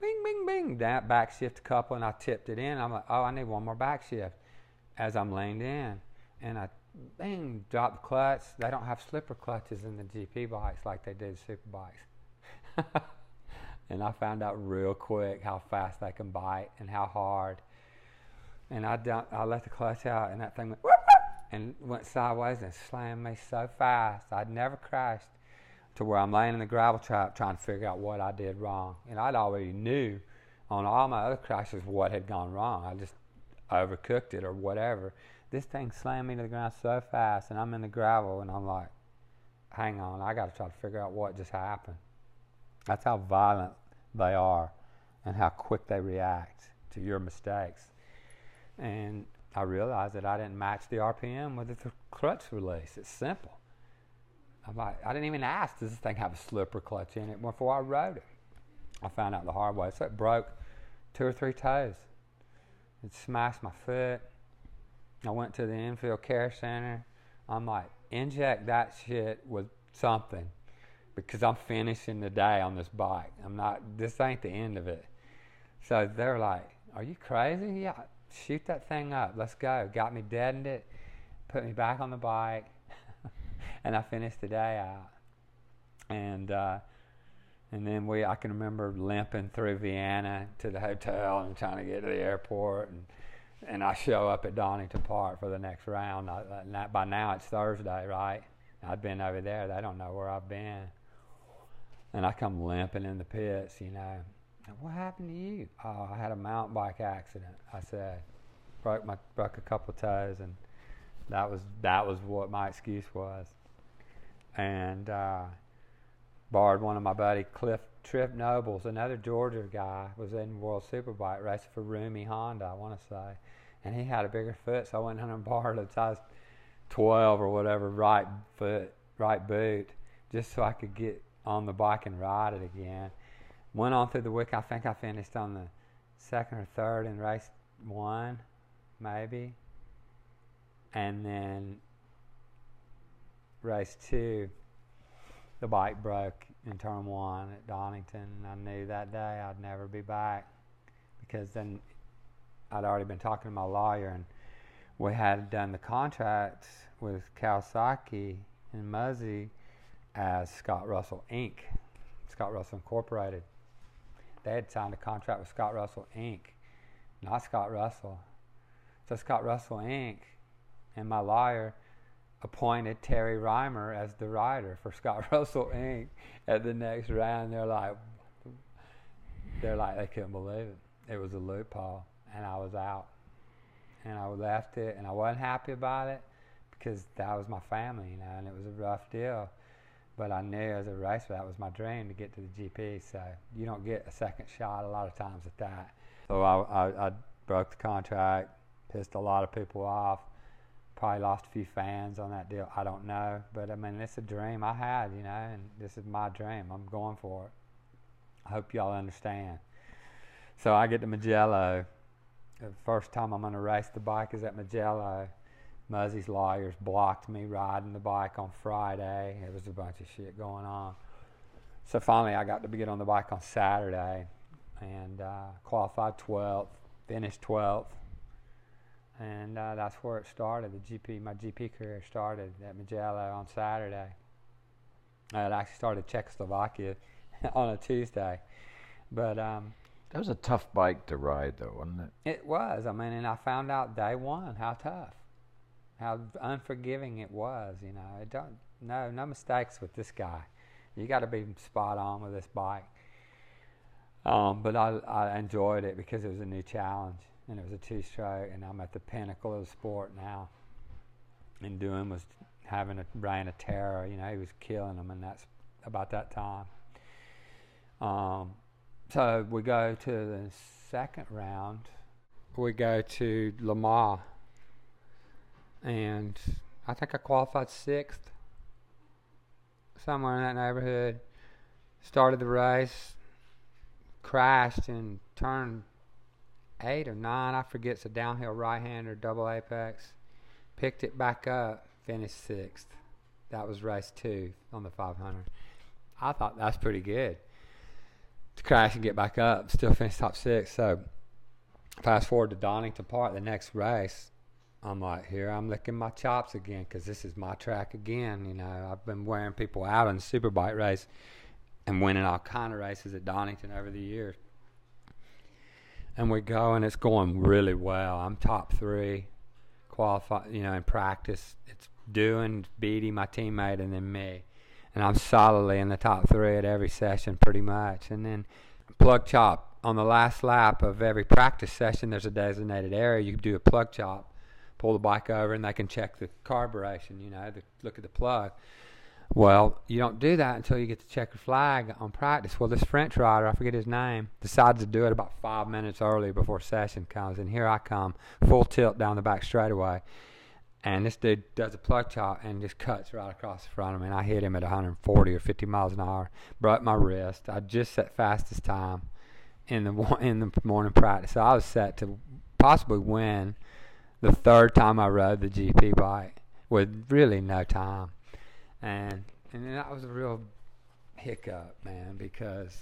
Bing, bing, bing. That back shift couple, and I tipped it in. I'm like, oh, I need one more back shift. as I'm leaned in, and I bang drop the clutch. They don't have slipper clutches in the GP bikes like they the super bikes. and I found out real quick how fast they can bite and how hard. And I dumped, I let the clutch out, and that thing went and went sideways and slammed me so fast. I'd never crashed to where I'm laying in the gravel trap trying to figure out what I did wrong. And I'd already knew on all my other crashes what had gone wrong. I just overcooked it or whatever. This thing slammed me to the ground so fast, and I'm in the gravel, and I'm like, hang on, I got to try to figure out what just happened. That's how violent they are and how quick they react to your mistakes. And I realized that I didn't match the RPM with the clutch release. It's simple. I'm like, I didn't even ask, does this thing have a slipper clutch in it before I rode it? I found out the hard way. So it broke two or three toes. It smashed my foot. I went to the infield care center. I'm like, inject that shit with something because I'm finishing the day on this bike. I'm not, this ain't the end of it. So they're like, Are you crazy? Yeah, shoot that thing up. Let's go. Got me deadened it, put me back on the bike, and I finished the day out. And, uh, and then we, I can remember limping through Vienna to the hotel and trying to get to the airport. And, and I show up at Donington Park for the next round. I, by now it's Thursday, right? I've been over there. They don't know where I've been. And I come limping in the pits, you know. What happened to you? Oh, I had a mountain bike accident. I said, broke my broke a couple toes, and that was that was what my excuse was. And uh, borrowed one of my buddy Cliff Trip Nobles, another Georgia guy, was in World Superbike racing for Rumi Honda, I want to say, and he had a bigger foot, so I went in and borrowed a size 12 or whatever right foot, right boot, just so I could get on the bike and ride it again. Went on through the week. I think I finished on the second or third in race one, maybe. And then race two, the bike broke in term one at Donington. I knew that day I'd never be back because then I'd already been talking to my lawyer and we had done the contract with Kawasaki and Muzzy as Scott Russell Inc., Scott Russell Incorporated. They had signed a contract with Scott Russell Inc., not Scott Russell. So Scott Russell Inc. and my lawyer appointed Terry Rymer as the rider for Scott Russell Inc. at the next round. They're like, they're like they couldn't believe it. It was a loophole, and I was out, and I left it, and I wasn't happy about it because that was my family, you know, and it was a rough deal. But I knew as a racer that was my dream to get to the GP. So you don't get a second shot a lot of times at that. So I, I, I broke the contract, pissed a lot of people off. Probably lost a few fans on that deal. I don't know, but I mean it's a dream I had, you know, and this is my dream. I'm going for it. I hope y'all understand. So I get to Mugello. The first time I'm going to race the bike is at Mugello. Muzzy's lawyers blocked me riding the bike on Friday. It was a bunch of shit going on. So finally, I got to get on the bike on Saturday and uh, qualified 12th, finished 12th. And uh, that's where it started. The GP, my GP career started at Mugello on Saturday. Uh, it actually started Czechoslovakia on a Tuesday, but um, that was a tough bike to ride, though, wasn't it? It was. I mean, and I found out day one how tough how unforgiving it was. You know, it don't no no mistakes with this guy. You got to be spot on with this bike. Um, but I, I enjoyed it because it was a new challenge and it was a two-stroke, and I'm at the pinnacle of the sport now. And Doohan was having a reign of terror. You know, he was killing them, and that's about that time. Um, so we go to the second round. We go to Le Mans, and I think I qualified sixth, somewhere in that neighborhood. Started the race, crashed and turn eight or nine, I forget. It's a downhill right hander, double apex. Picked it back up, finished sixth. That was race two on the 500. I thought that's pretty good to crash and get back up, still finish top six. So fast forward to Donington Park, the next race I'm like, here I'm licking my chops again because this is my track again. You know, I've been wearing people out in the superbike race and winning all kind of races at Donington over the years. And we go, and it's going really well. I'm top three, qualify. You know, in practice, it's doing beating my teammate and then me, and I'm solidly in the top three at every session, pretty much. And then plug chop on the last lap of every practice session. There's a designated area you do a plug chop, pull the bike over, and they can check the carburation. You know, the, look at the plug. Well, you don't do that until you get the checkered flag on practice. Well, this French rider, I forget his name, decides to do it about five minutes early before session comes. And here I come, full tilt down the back straightaway. And this dude does a plug chop and just cuts right across the front of me. And I hit him at 140 or 50 miles an hour, broke my wrist. I just set fastest time in the in the morning practice. So I was set to possibly win the third time I rode the GP bike with really no time and and that was a real hiccup, man, because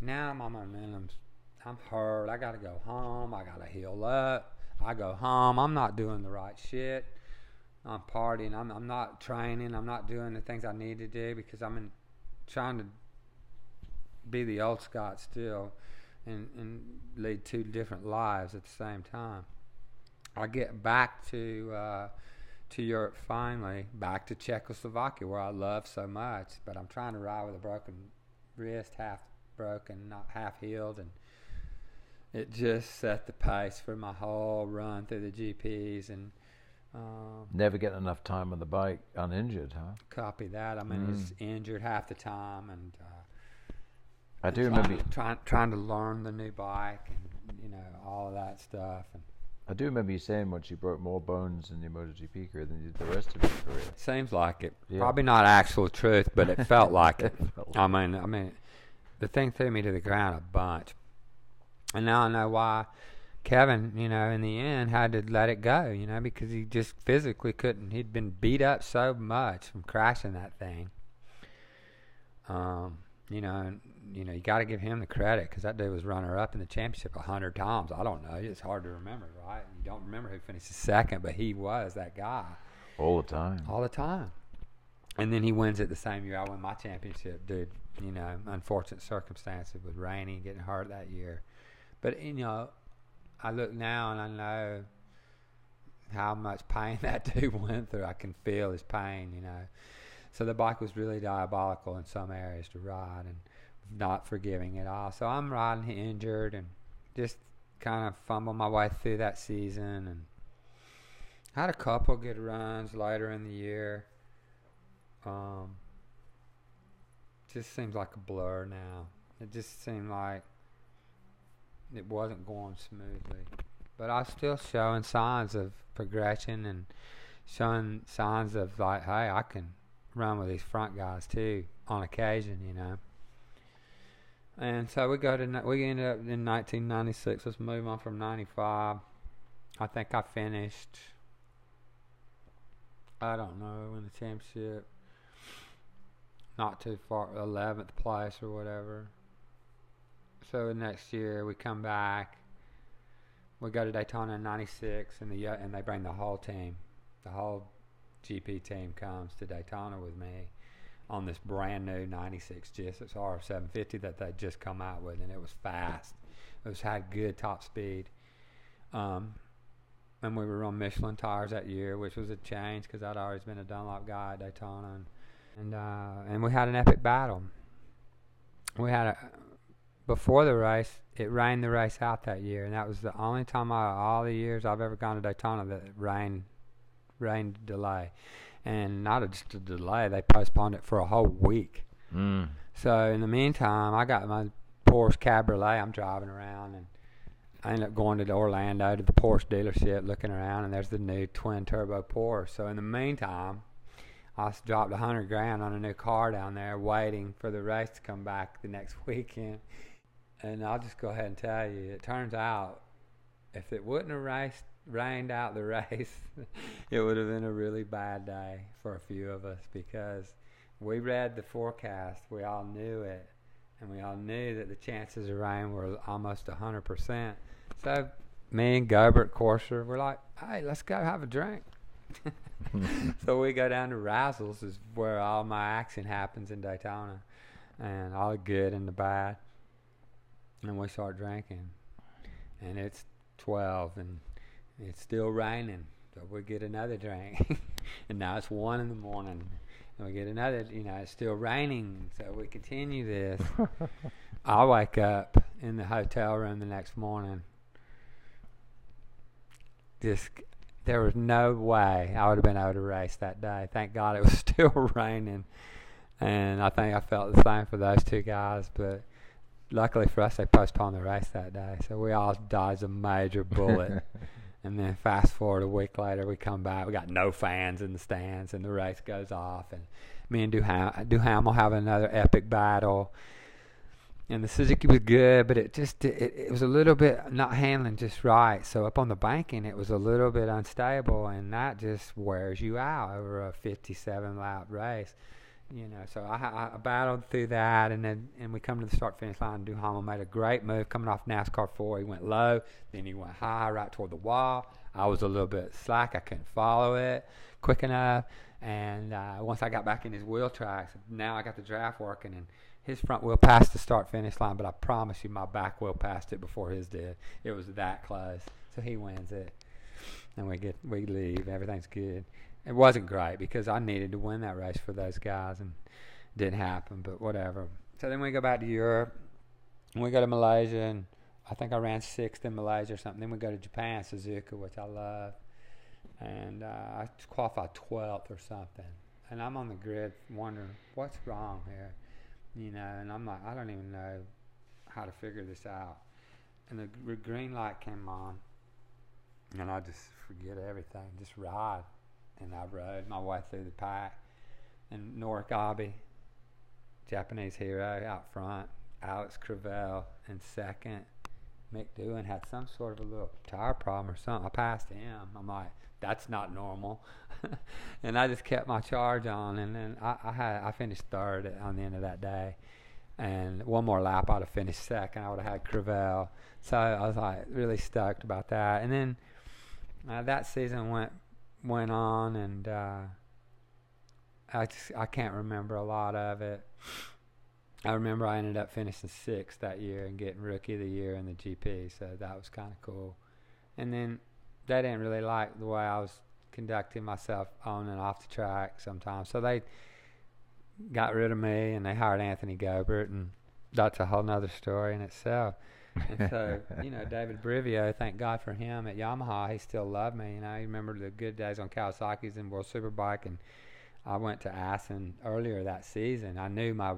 now my momentum's I'm hurt. I gotta go home. I gotta heal up. I go home. I'm not doing the right shit. I'm partying. I'm I'm not training. I'm not doing the things I need to do because I'm in, trying to be the old Scott still, and and lead two different lives at the same time. I get back to. Uh, to Europe finally, back to Czechoslovakia where I love so much. But I'm trying to ride with a broken wrist, half broken, not half healed, and it just set the pace for my whole run through the GPs and. Um, Never getting enough time on the bike uninjured, huh? Copy that. I mean, mm. he's injured half the time, and uh, I do trying, remember trying trying to learn the new bike and you know all of that stuff. And I do remember you saying once you broke more bones in your MotoGP career than you did the rest of your career. Seems like it. Yeah. Probably not actual truth, but it felt like it. I mean, I mean, the thing threw me to the ground a bunch, and now I know why. Kevin, you know, in the end had to let it go, you know, because he just physically couldn't. He'd been beat up so much from crashing that thing. Um, you know, you know, you got to give him the credit because that dude was runner up in the championship a hundred times. I don't know; it's hard to remember, right? You don't remember who finished second, but he was that guy all the time. All the time. And then he wins it the same year I won my championship, dude. You know, unfortunate circumstances with Rainey getting hurt that year, but you know, I look now and I know how much pain that dude went through. I can feel his pain, you know. So the bike was really diabolical in some areas to ride and not forgiving at all. So I'm riding injured and just kind of fumble my way through that season and had a couple good runs later in the year. Um, just seems like a blur now. It just seemed like it wasn't going smoothly. But I was still showing signs of progression and showing signs of like, hey, I can run with these front guys too on occasion, you know. And so we go to we ended up in 1996. Let's move on from 95. I think I finished. I don't know in the championship. Not too far, 11th place or whatever. So next year we come back. We go to Daytona in '96, and the and they bring the whole team, the whole GP team comes to Daytona with me on this brand new 96 GSX-R 750 that they'd just come out with, and it was fast. It was had good top speed. Um, and we were on Michelin tires that year, which was a change because I'd always been a Dunlop guy at Daytona, and and, uh, and we had an epic battle. We had a before the race. It rained the race out that year, and that was the only time out of all the years I've ever gone to Daytona that it rained rain delay, and not just a delay. They postponed it for a whole week. Mm. So in the meantime, I got my Porsche Cabriolet. I'm driving around, and I ended up going to Orlando to the Porsche dealership, looking around, and there's the new twin turbo Porsche. So in the meantime, I dropped a hundred grand on a new car down there, waiting for the race to come back the next weekend. And I'll just go ahead and tell you, it turns out if it wouldn't have raced rained out the race, it would have been a really bad day for a few of us because we read the forecast, we all knew it, and we all knew that the chances of rain were almost 100%. So me and Gobert Corser, we're like, hey, let's go have a drink. so we go down to Razzles, is where all my action happens in Daytona, and all the good and the bad. And we start drinking, and it's twelve, and it's still raining. So we get another drink, and now it's one in the morning, and we get another. You know, it's still raining, so we continue this. I wake up in the hotel room the next morning. Just there was no way I would have been able to race that day. Thank God it was still raining, and I think I felt the same for those two guys. But luckily for us, they postponed the race that day, so we all dodged a major bullet. And then fast forward a week later, we come back. We got no fans in the stands, and the race goes off. And me and Duham, Duhamel have another epic battle and the Suzuki was good, but it just it, it was a little bit not handling just right. So up on the banking, it was a little bit unstable, and that just wears you out over a 57 lap race. You know, so I, I battled through that, and then and we come to the start finish line. Duhamel made a great move coming off NASCAR four. He went low, then he went high, right toward the wall. I was a little bit slack. I couldn't follow it quick enough, and uh, once I got back in his wheel tracks, now I got the draft working and his front wheel passed the start finish line, but I promise you my back wheel passed it before his did. It was that close. So he wins it. And we get we leave, everything's good. It wasn't great because I needed to win that race for those guys and didn't happen, but whatever. So then we go back to Europe and we go to Malaysia and I think I ran sixth in Malaysia or something. Then we go to Japan, Suzuka, which I love. And uh, I qualified 12th or something. And I'm on the grid wondering, what's wrong here? you know, and I'm like, I don't even know how to figure this out. And the green light came on, and I just forget everything, just ride. And I rode my way through the pack. And Norick Abe, Japanese hero, out front. Alex Crivillé in second. Mick Doohan had some sort of a little tire problem or something. I passed him. I'm like, that's not normal. and I just kept my charge on, and then I, I had I finished third on the end of that day, and one more lap I'd have finished second. I would have had Crivillé, so I was like really stoked about that. And then uh, that season went went on, and uh, I just I can't remember a lot of it. I remember I ended up finishing sixth that year and getting rookie of the year in the GP, so that was kind of cool. And then they didn't really like the way I was conducting myself on and off the track sometimes. So they got rid of me and they hired Anthony Gobert, and that's a whole nother story in itself. And so, you know, Davide Brivio, thank God for him at Yamaha. He still loved me. You know, he remembered the good days on Kawasaki's and World Superbike. And I went to Assen earlier that season. I knew my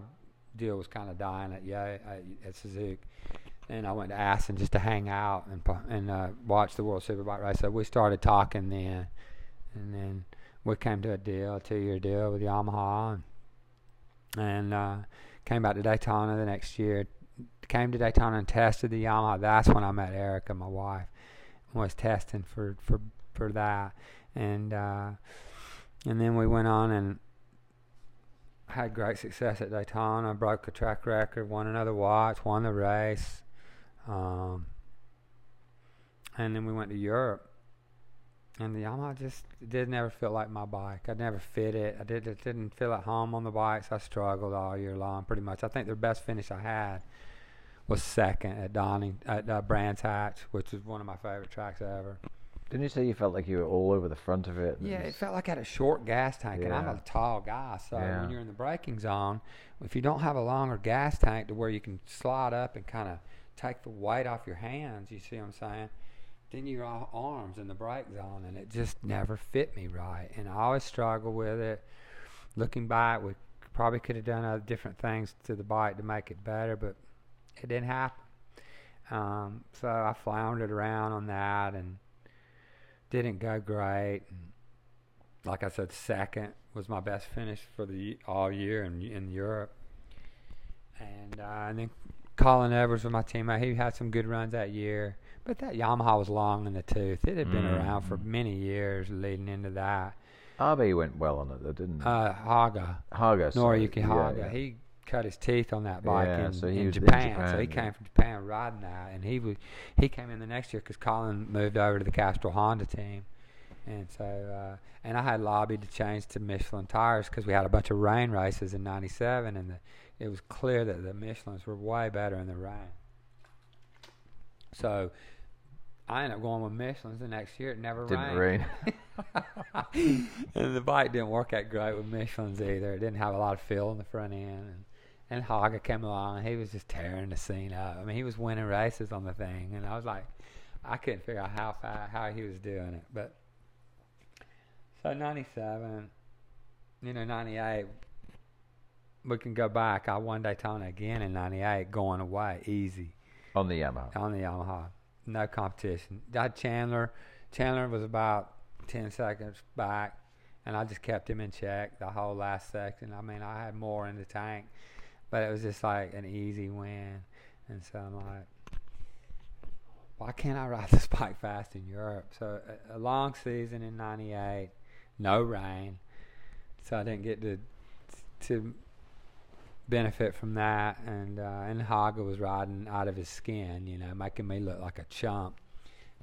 deal was kind of dying at, Yo- at, at Suzuki and I went to Assen just to hang out and and uh, watch the World Superbike race. So we started talking then, and then we came to a deal, a two-year deal with Yamaha, and, and uh, came back to Daytona the next year. Came to Daytona and tested the Yamaha. That's when I met Erica, my wife. Was testing for for for that, and uh, and then we went on and had great success at Daytona. Broke a track record, won another watch, won the race um, and then we went to Europe. And the Yamaha just did never feel like my bike. I never fit it. I did it didn't feel at home on the bikes. I struggled all year long, pretty much. I think the best finish I had was second at Donning at uh, Brands Hatch, which is one of my favorite tracks ever. Didn't you say you felt like you were all over the front of it? Yeah, it, it felt like I had a short gas tank, yeah. and I'm a tall guy. So yeah. when you're in the braking zone, if you don't have a longer gas tank to where you can slide up and kind of take the weight off your hands, you see what I'm saying? Then your arms in the brake zone, and it just never fit me right. And I always struggle with it. Looking back, we probably could have done other different things to the bike to make it better, but it didn't happen. Um, so I floundered around on that and didn't go great. And like I said, second was my best finish for the all year in in Europe. And uh, and then Colin Edwards was my teammate. He had some good runs that year, but that Yamaha was long in the tooth. It had been mm. around for many years leading into that. Abe went well on it, though, didn't he? Uh, Haga. Haga. Noriyuki Haga. Yeah, yeah. He cut his teeth on that bike Yeah, in, so he in, was in Japan. So he came from Japan riding that, and he was he came in the next year because Colin moved over to the Castrol Honda team, and so uh, and I had lobbied to change to Michelin tires because we had a bunch of rain races in '97, and the, it was clear that the Michelins were way better in the rain. So I ended up going with Michelin's the next year. It never Didn't rained. rain. and the bike didn't work out great with Michelin's either. It didn't have a lot of feel in the front end. And, and Haga came along and he was just tearing the scene up. I mean, he was winning races on the thing. And I was like, I couldn't figure out how fa how he was doing it. But so 97, you know, 98, we can go back. I won Daytona again in 98, going away easy on the Yamaha. on the Yamaha. No competition. I had Chandler. Chandler was about 10 seconds back, and I just kept him in check the whole last section. I mean, I had more in the tank, but it was just like an easy win. And so I'm like, why can't I ride this bike fast in Europe? So a, a long season in '98, no rain, so I didn't get to to benefit from that. And uh, and Haga was riding out of his skin, you know, making me look like a chump.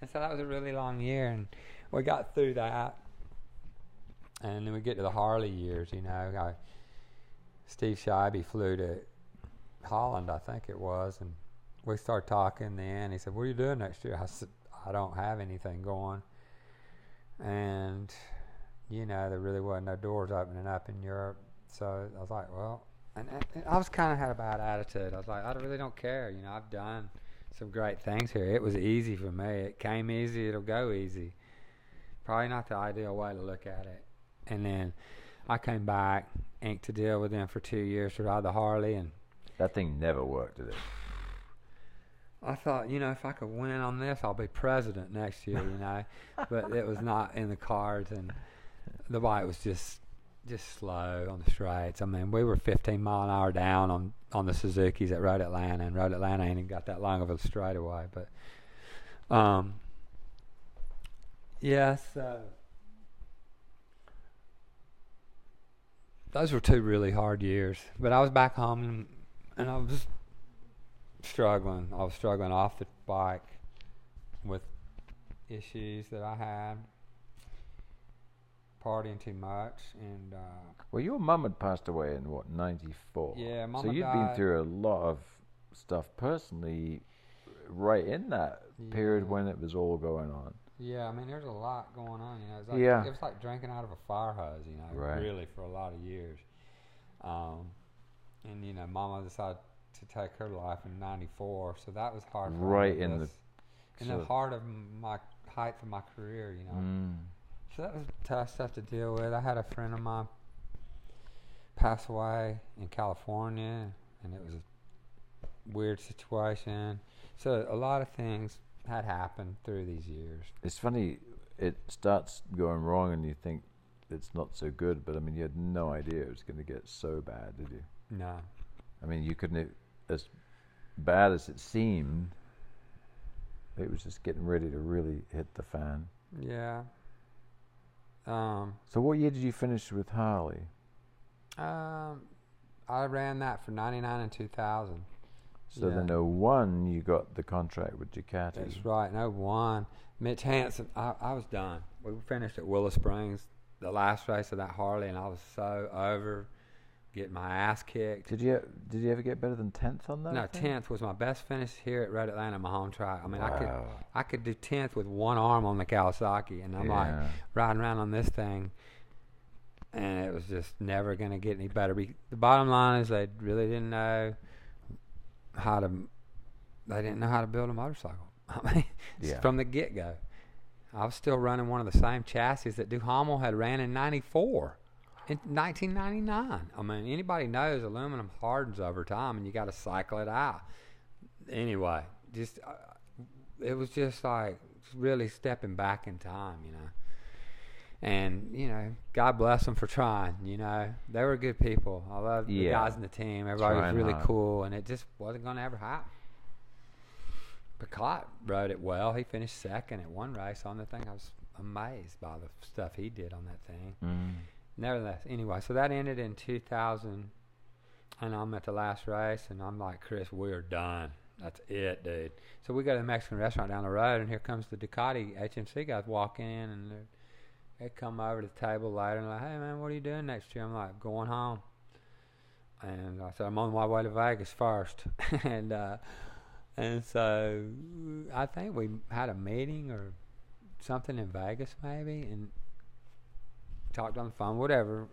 And so that was a really long year, and we got through that. And then we get to the Harley years, you know. I, Steve Scheibe flew to Holland, I think it was, and we started talking then. He said, What are you doing next year? I said, I don't have anything going. And, you know, there really wasn't no doors opening up in Europe. So I was like, Well, and, and I was kind of had a bad attitude. I was like, I really don't care. You know, I've done some great things here. It was easy for me. It came easy, it'll go easy. Probably not the ideal way to look at it. And then I came back, inked a deal with them for two years to ride the Harley, and That thing never worked, did it? I thought, you know, if I could win on this, I'll be president next year, you know. but it was not in the cards, and the bike was just just slow on the straights. I mean, we were 15 mile an hour down on on the Suzuki's at Road Atlanta, and Road Atlanta ain't even got that long of a straightaway. But, um, yeah, so those were two really hard years. But I was back home, and, and I was struggling. I was struggling off the bike with issues that I had, partying too much, and uh, Well, your mum had passed away in what '94. Yeah, mum had. So you'd died- been through a lot of stuff personally, right in that period when it was all going on. Yeah, I mean, there's a lot going on. You know, it's like, Yeah. it was like drinking out of a fire hose. You know, Right. really for a lot of years. Um, and you know, Mama decided to take her life in '94, so that was hard. Right in the in the heart of my height of my career. You know. Mm. So that was tough stuff to deal with. I had a friend of mine pass away in California, and it was a weird situation. So a lot of things had happened through these years. It's funny. It starts going wrong, and you think it's not so good. But I mean, you had no idea it was going to get so bad, did you? No. I mean, you couldn't. As bad as it seemed, it was just getting ready to really hit the fan. Yeah. Um, So, what year did you finish with Harley? um, I ran that for 99 and 2000. So Yeah. then, 01, you got the contract with Ducati. That's right. No one. Mitch Hansen. I, I was done. We finished at Willow Springs, the last race of that Harley, and I was so over getting my ass kicked. Did you did you ever get better than tenth on that? No, tenth was my best finish here at Road Atlanta, my home track. I mean, I could I could do tenth with one arm on the Kawasaki, and I'm like riding around on this thing, and it was just never going to get any better. Be- The bottom line is they really didn't know how to. They didn't know how to build a motorcycle. I mean, Yeah. from the get go, I was still running one of the same chassis that Duhamel had ran in '94. In 1999, I mean, anybody knows aluminum hardens over time, and you got to cycle it out. Anyway, just uh, it was just like really stepping back in time, you know. And you know, God bless them for trying. You know, they were good people. I love the guys in the team. Everybody was really hard. cool, and it just wasn't going to ever happen. Picotte rode it well. He finished second at one race on the thing. I was amazed by the stuff he did on that thing Mm. nevertheless, anyway, so that ended in 2000, and I'm at the last race, and I'm like, Chris, we're done. That's it, dude. So we go to the Mexican restaurant down the road, and here comes the Ducati HMC guys walking in, and they come over to the table later and like, hey man, what are you doing next year? I'm like, going home. And I said, I'm on my way to Vegas first, and uh, and so I think we had a meeting or something in Vegas maybe, and talked on the phone, whatever.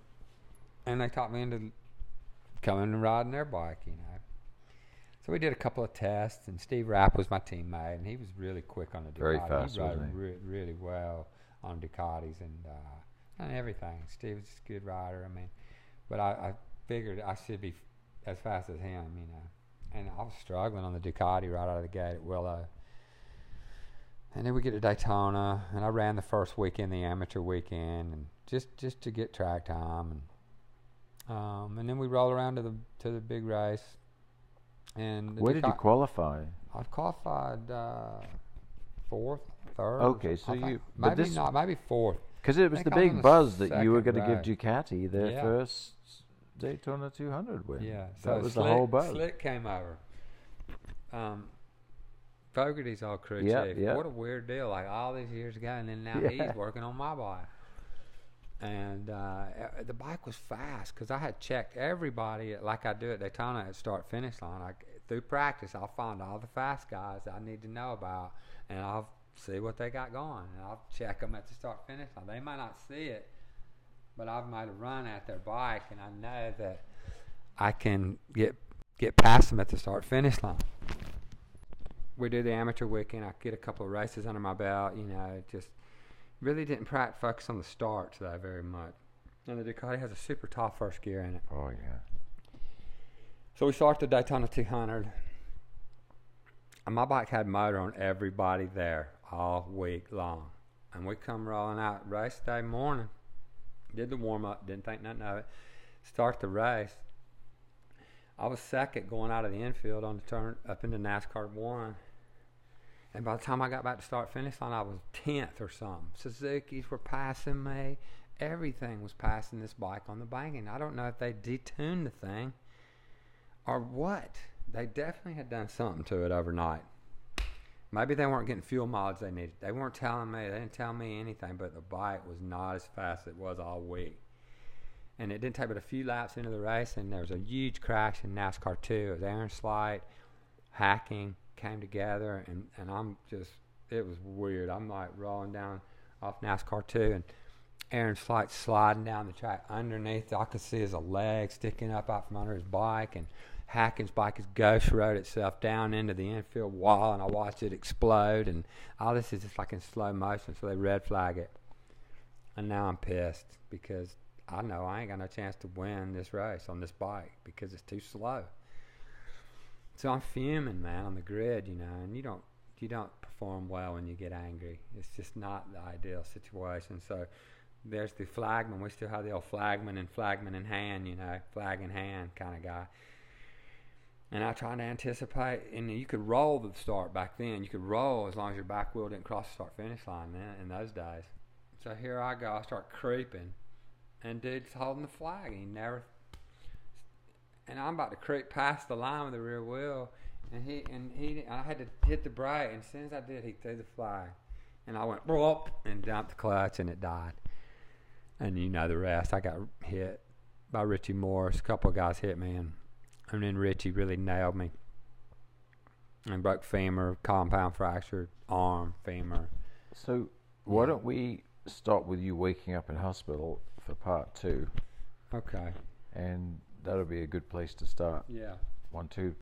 And they talked me into coming and riding their bike, you know. So we did a couple of tests, and Steve Rapp was my teammate, and he was really quick on the. Very fast, he rode re- really well on Ducatis and uh, and everything. Steve was a good rider. I mean, but I, I figured I should be as fast as him, you know. And I was struggling on the Ducati right out of the gate at Willow. And then we get to Daytona, and I ran the first weekend, the amateur weekend, and just just to get track time, and um, and then we roll around to the to the big race. And Where did you qualify? I qualified uh, fourth, third. Okay, so think. you- but maybe this- not, maybe fourth. Because it was the big the buzz that you were going to give. Ducati their Yeah. first Daytona 200 win. Yeah, that so was Slick, the whole buzz. Slick came over. Um, Fogarty's all crew Yeah, chief. yeah. What a weird deal! Like all these years ago, and then now Yeah. he's working on my bike. And uh, uh, the bike was fast because I had checked everybody like I do at Daytona at start finish line. I, through practice, I'll find all the fast guys I need to know about, and I'll see what they got going, and I'll check them at the start finish line. They might not see it, but I've made a run at their bike, and I know that I can get get past them at the start finish line. We do the amateur weekend. I get a couple of races under my belt. You know, just really didn't prac focus on the starts though very much. And the Ducati has a super top first gear in it. Oh, yeah. So we start the Daytona 200. And my bike had motor on everybody there all week long. And we come rolling out race day morning. Did the warm up, didn't think nothing of it. Start the race. I was second going out of the infield on the turn up into NASCAR one. And by the time I got back to start finish line, I was tenth or something. Suzuki's were passing me. Everything was passing this bike on the banking. I don't know if they detuned the thing or what. They definitely had done something to it overnight. Maybe they weren't getting fuel mileage they needed. They weren't telling me. They didn't tell me anything, but the bike was not as fast as it was all week. And it didn't take but a few laps into the race, and there was a huge crash in NASCAR 2. It was Aaron Slight, Hacking, came together, and, and I'm just, it was weird. I'm like rolling down off NASCAR 2, and Aaron Slight sliding down the track underneath. I could see his leg sticking up out from under his bike, and Hacking's bike has ghost rode itself down into the infield wall, and I watched it explode. And all this is just like in slow motion, so they red flag it. And now I'm pissed because I know I ain't got no chance to win this race on this bike because it's too slow. So I'm fuming, man, on the grid, you know, and you don't you don't perform well when you get angry. It's just not the ideal situation. So there's the flagman. We still have the old flagman and flagman in hand, you know, flag in hand kind of guy. And I tried to anticipate, and you could roll the start back then. You could roll as long as your back wheel didn't cross the start finish line then, in those days. So here I go. I start creeping, and dude's holding the flag, and he never. And I'm about to creep past the line with the rear wheel, and he and he. I had to hit the brake, and as soon as I did, he threw the flag, and I went whoop and dumped the clutch, and it died. And you know the rest. I got hit by Richie Morris. A couple of guys hit me, and and then Richie really nailed me. And broke femur, compound fracture, arm, femur. So why don't we start with you waking up in hospital for part two, Okay. and that'll be a good place to start. Yeah. One, two.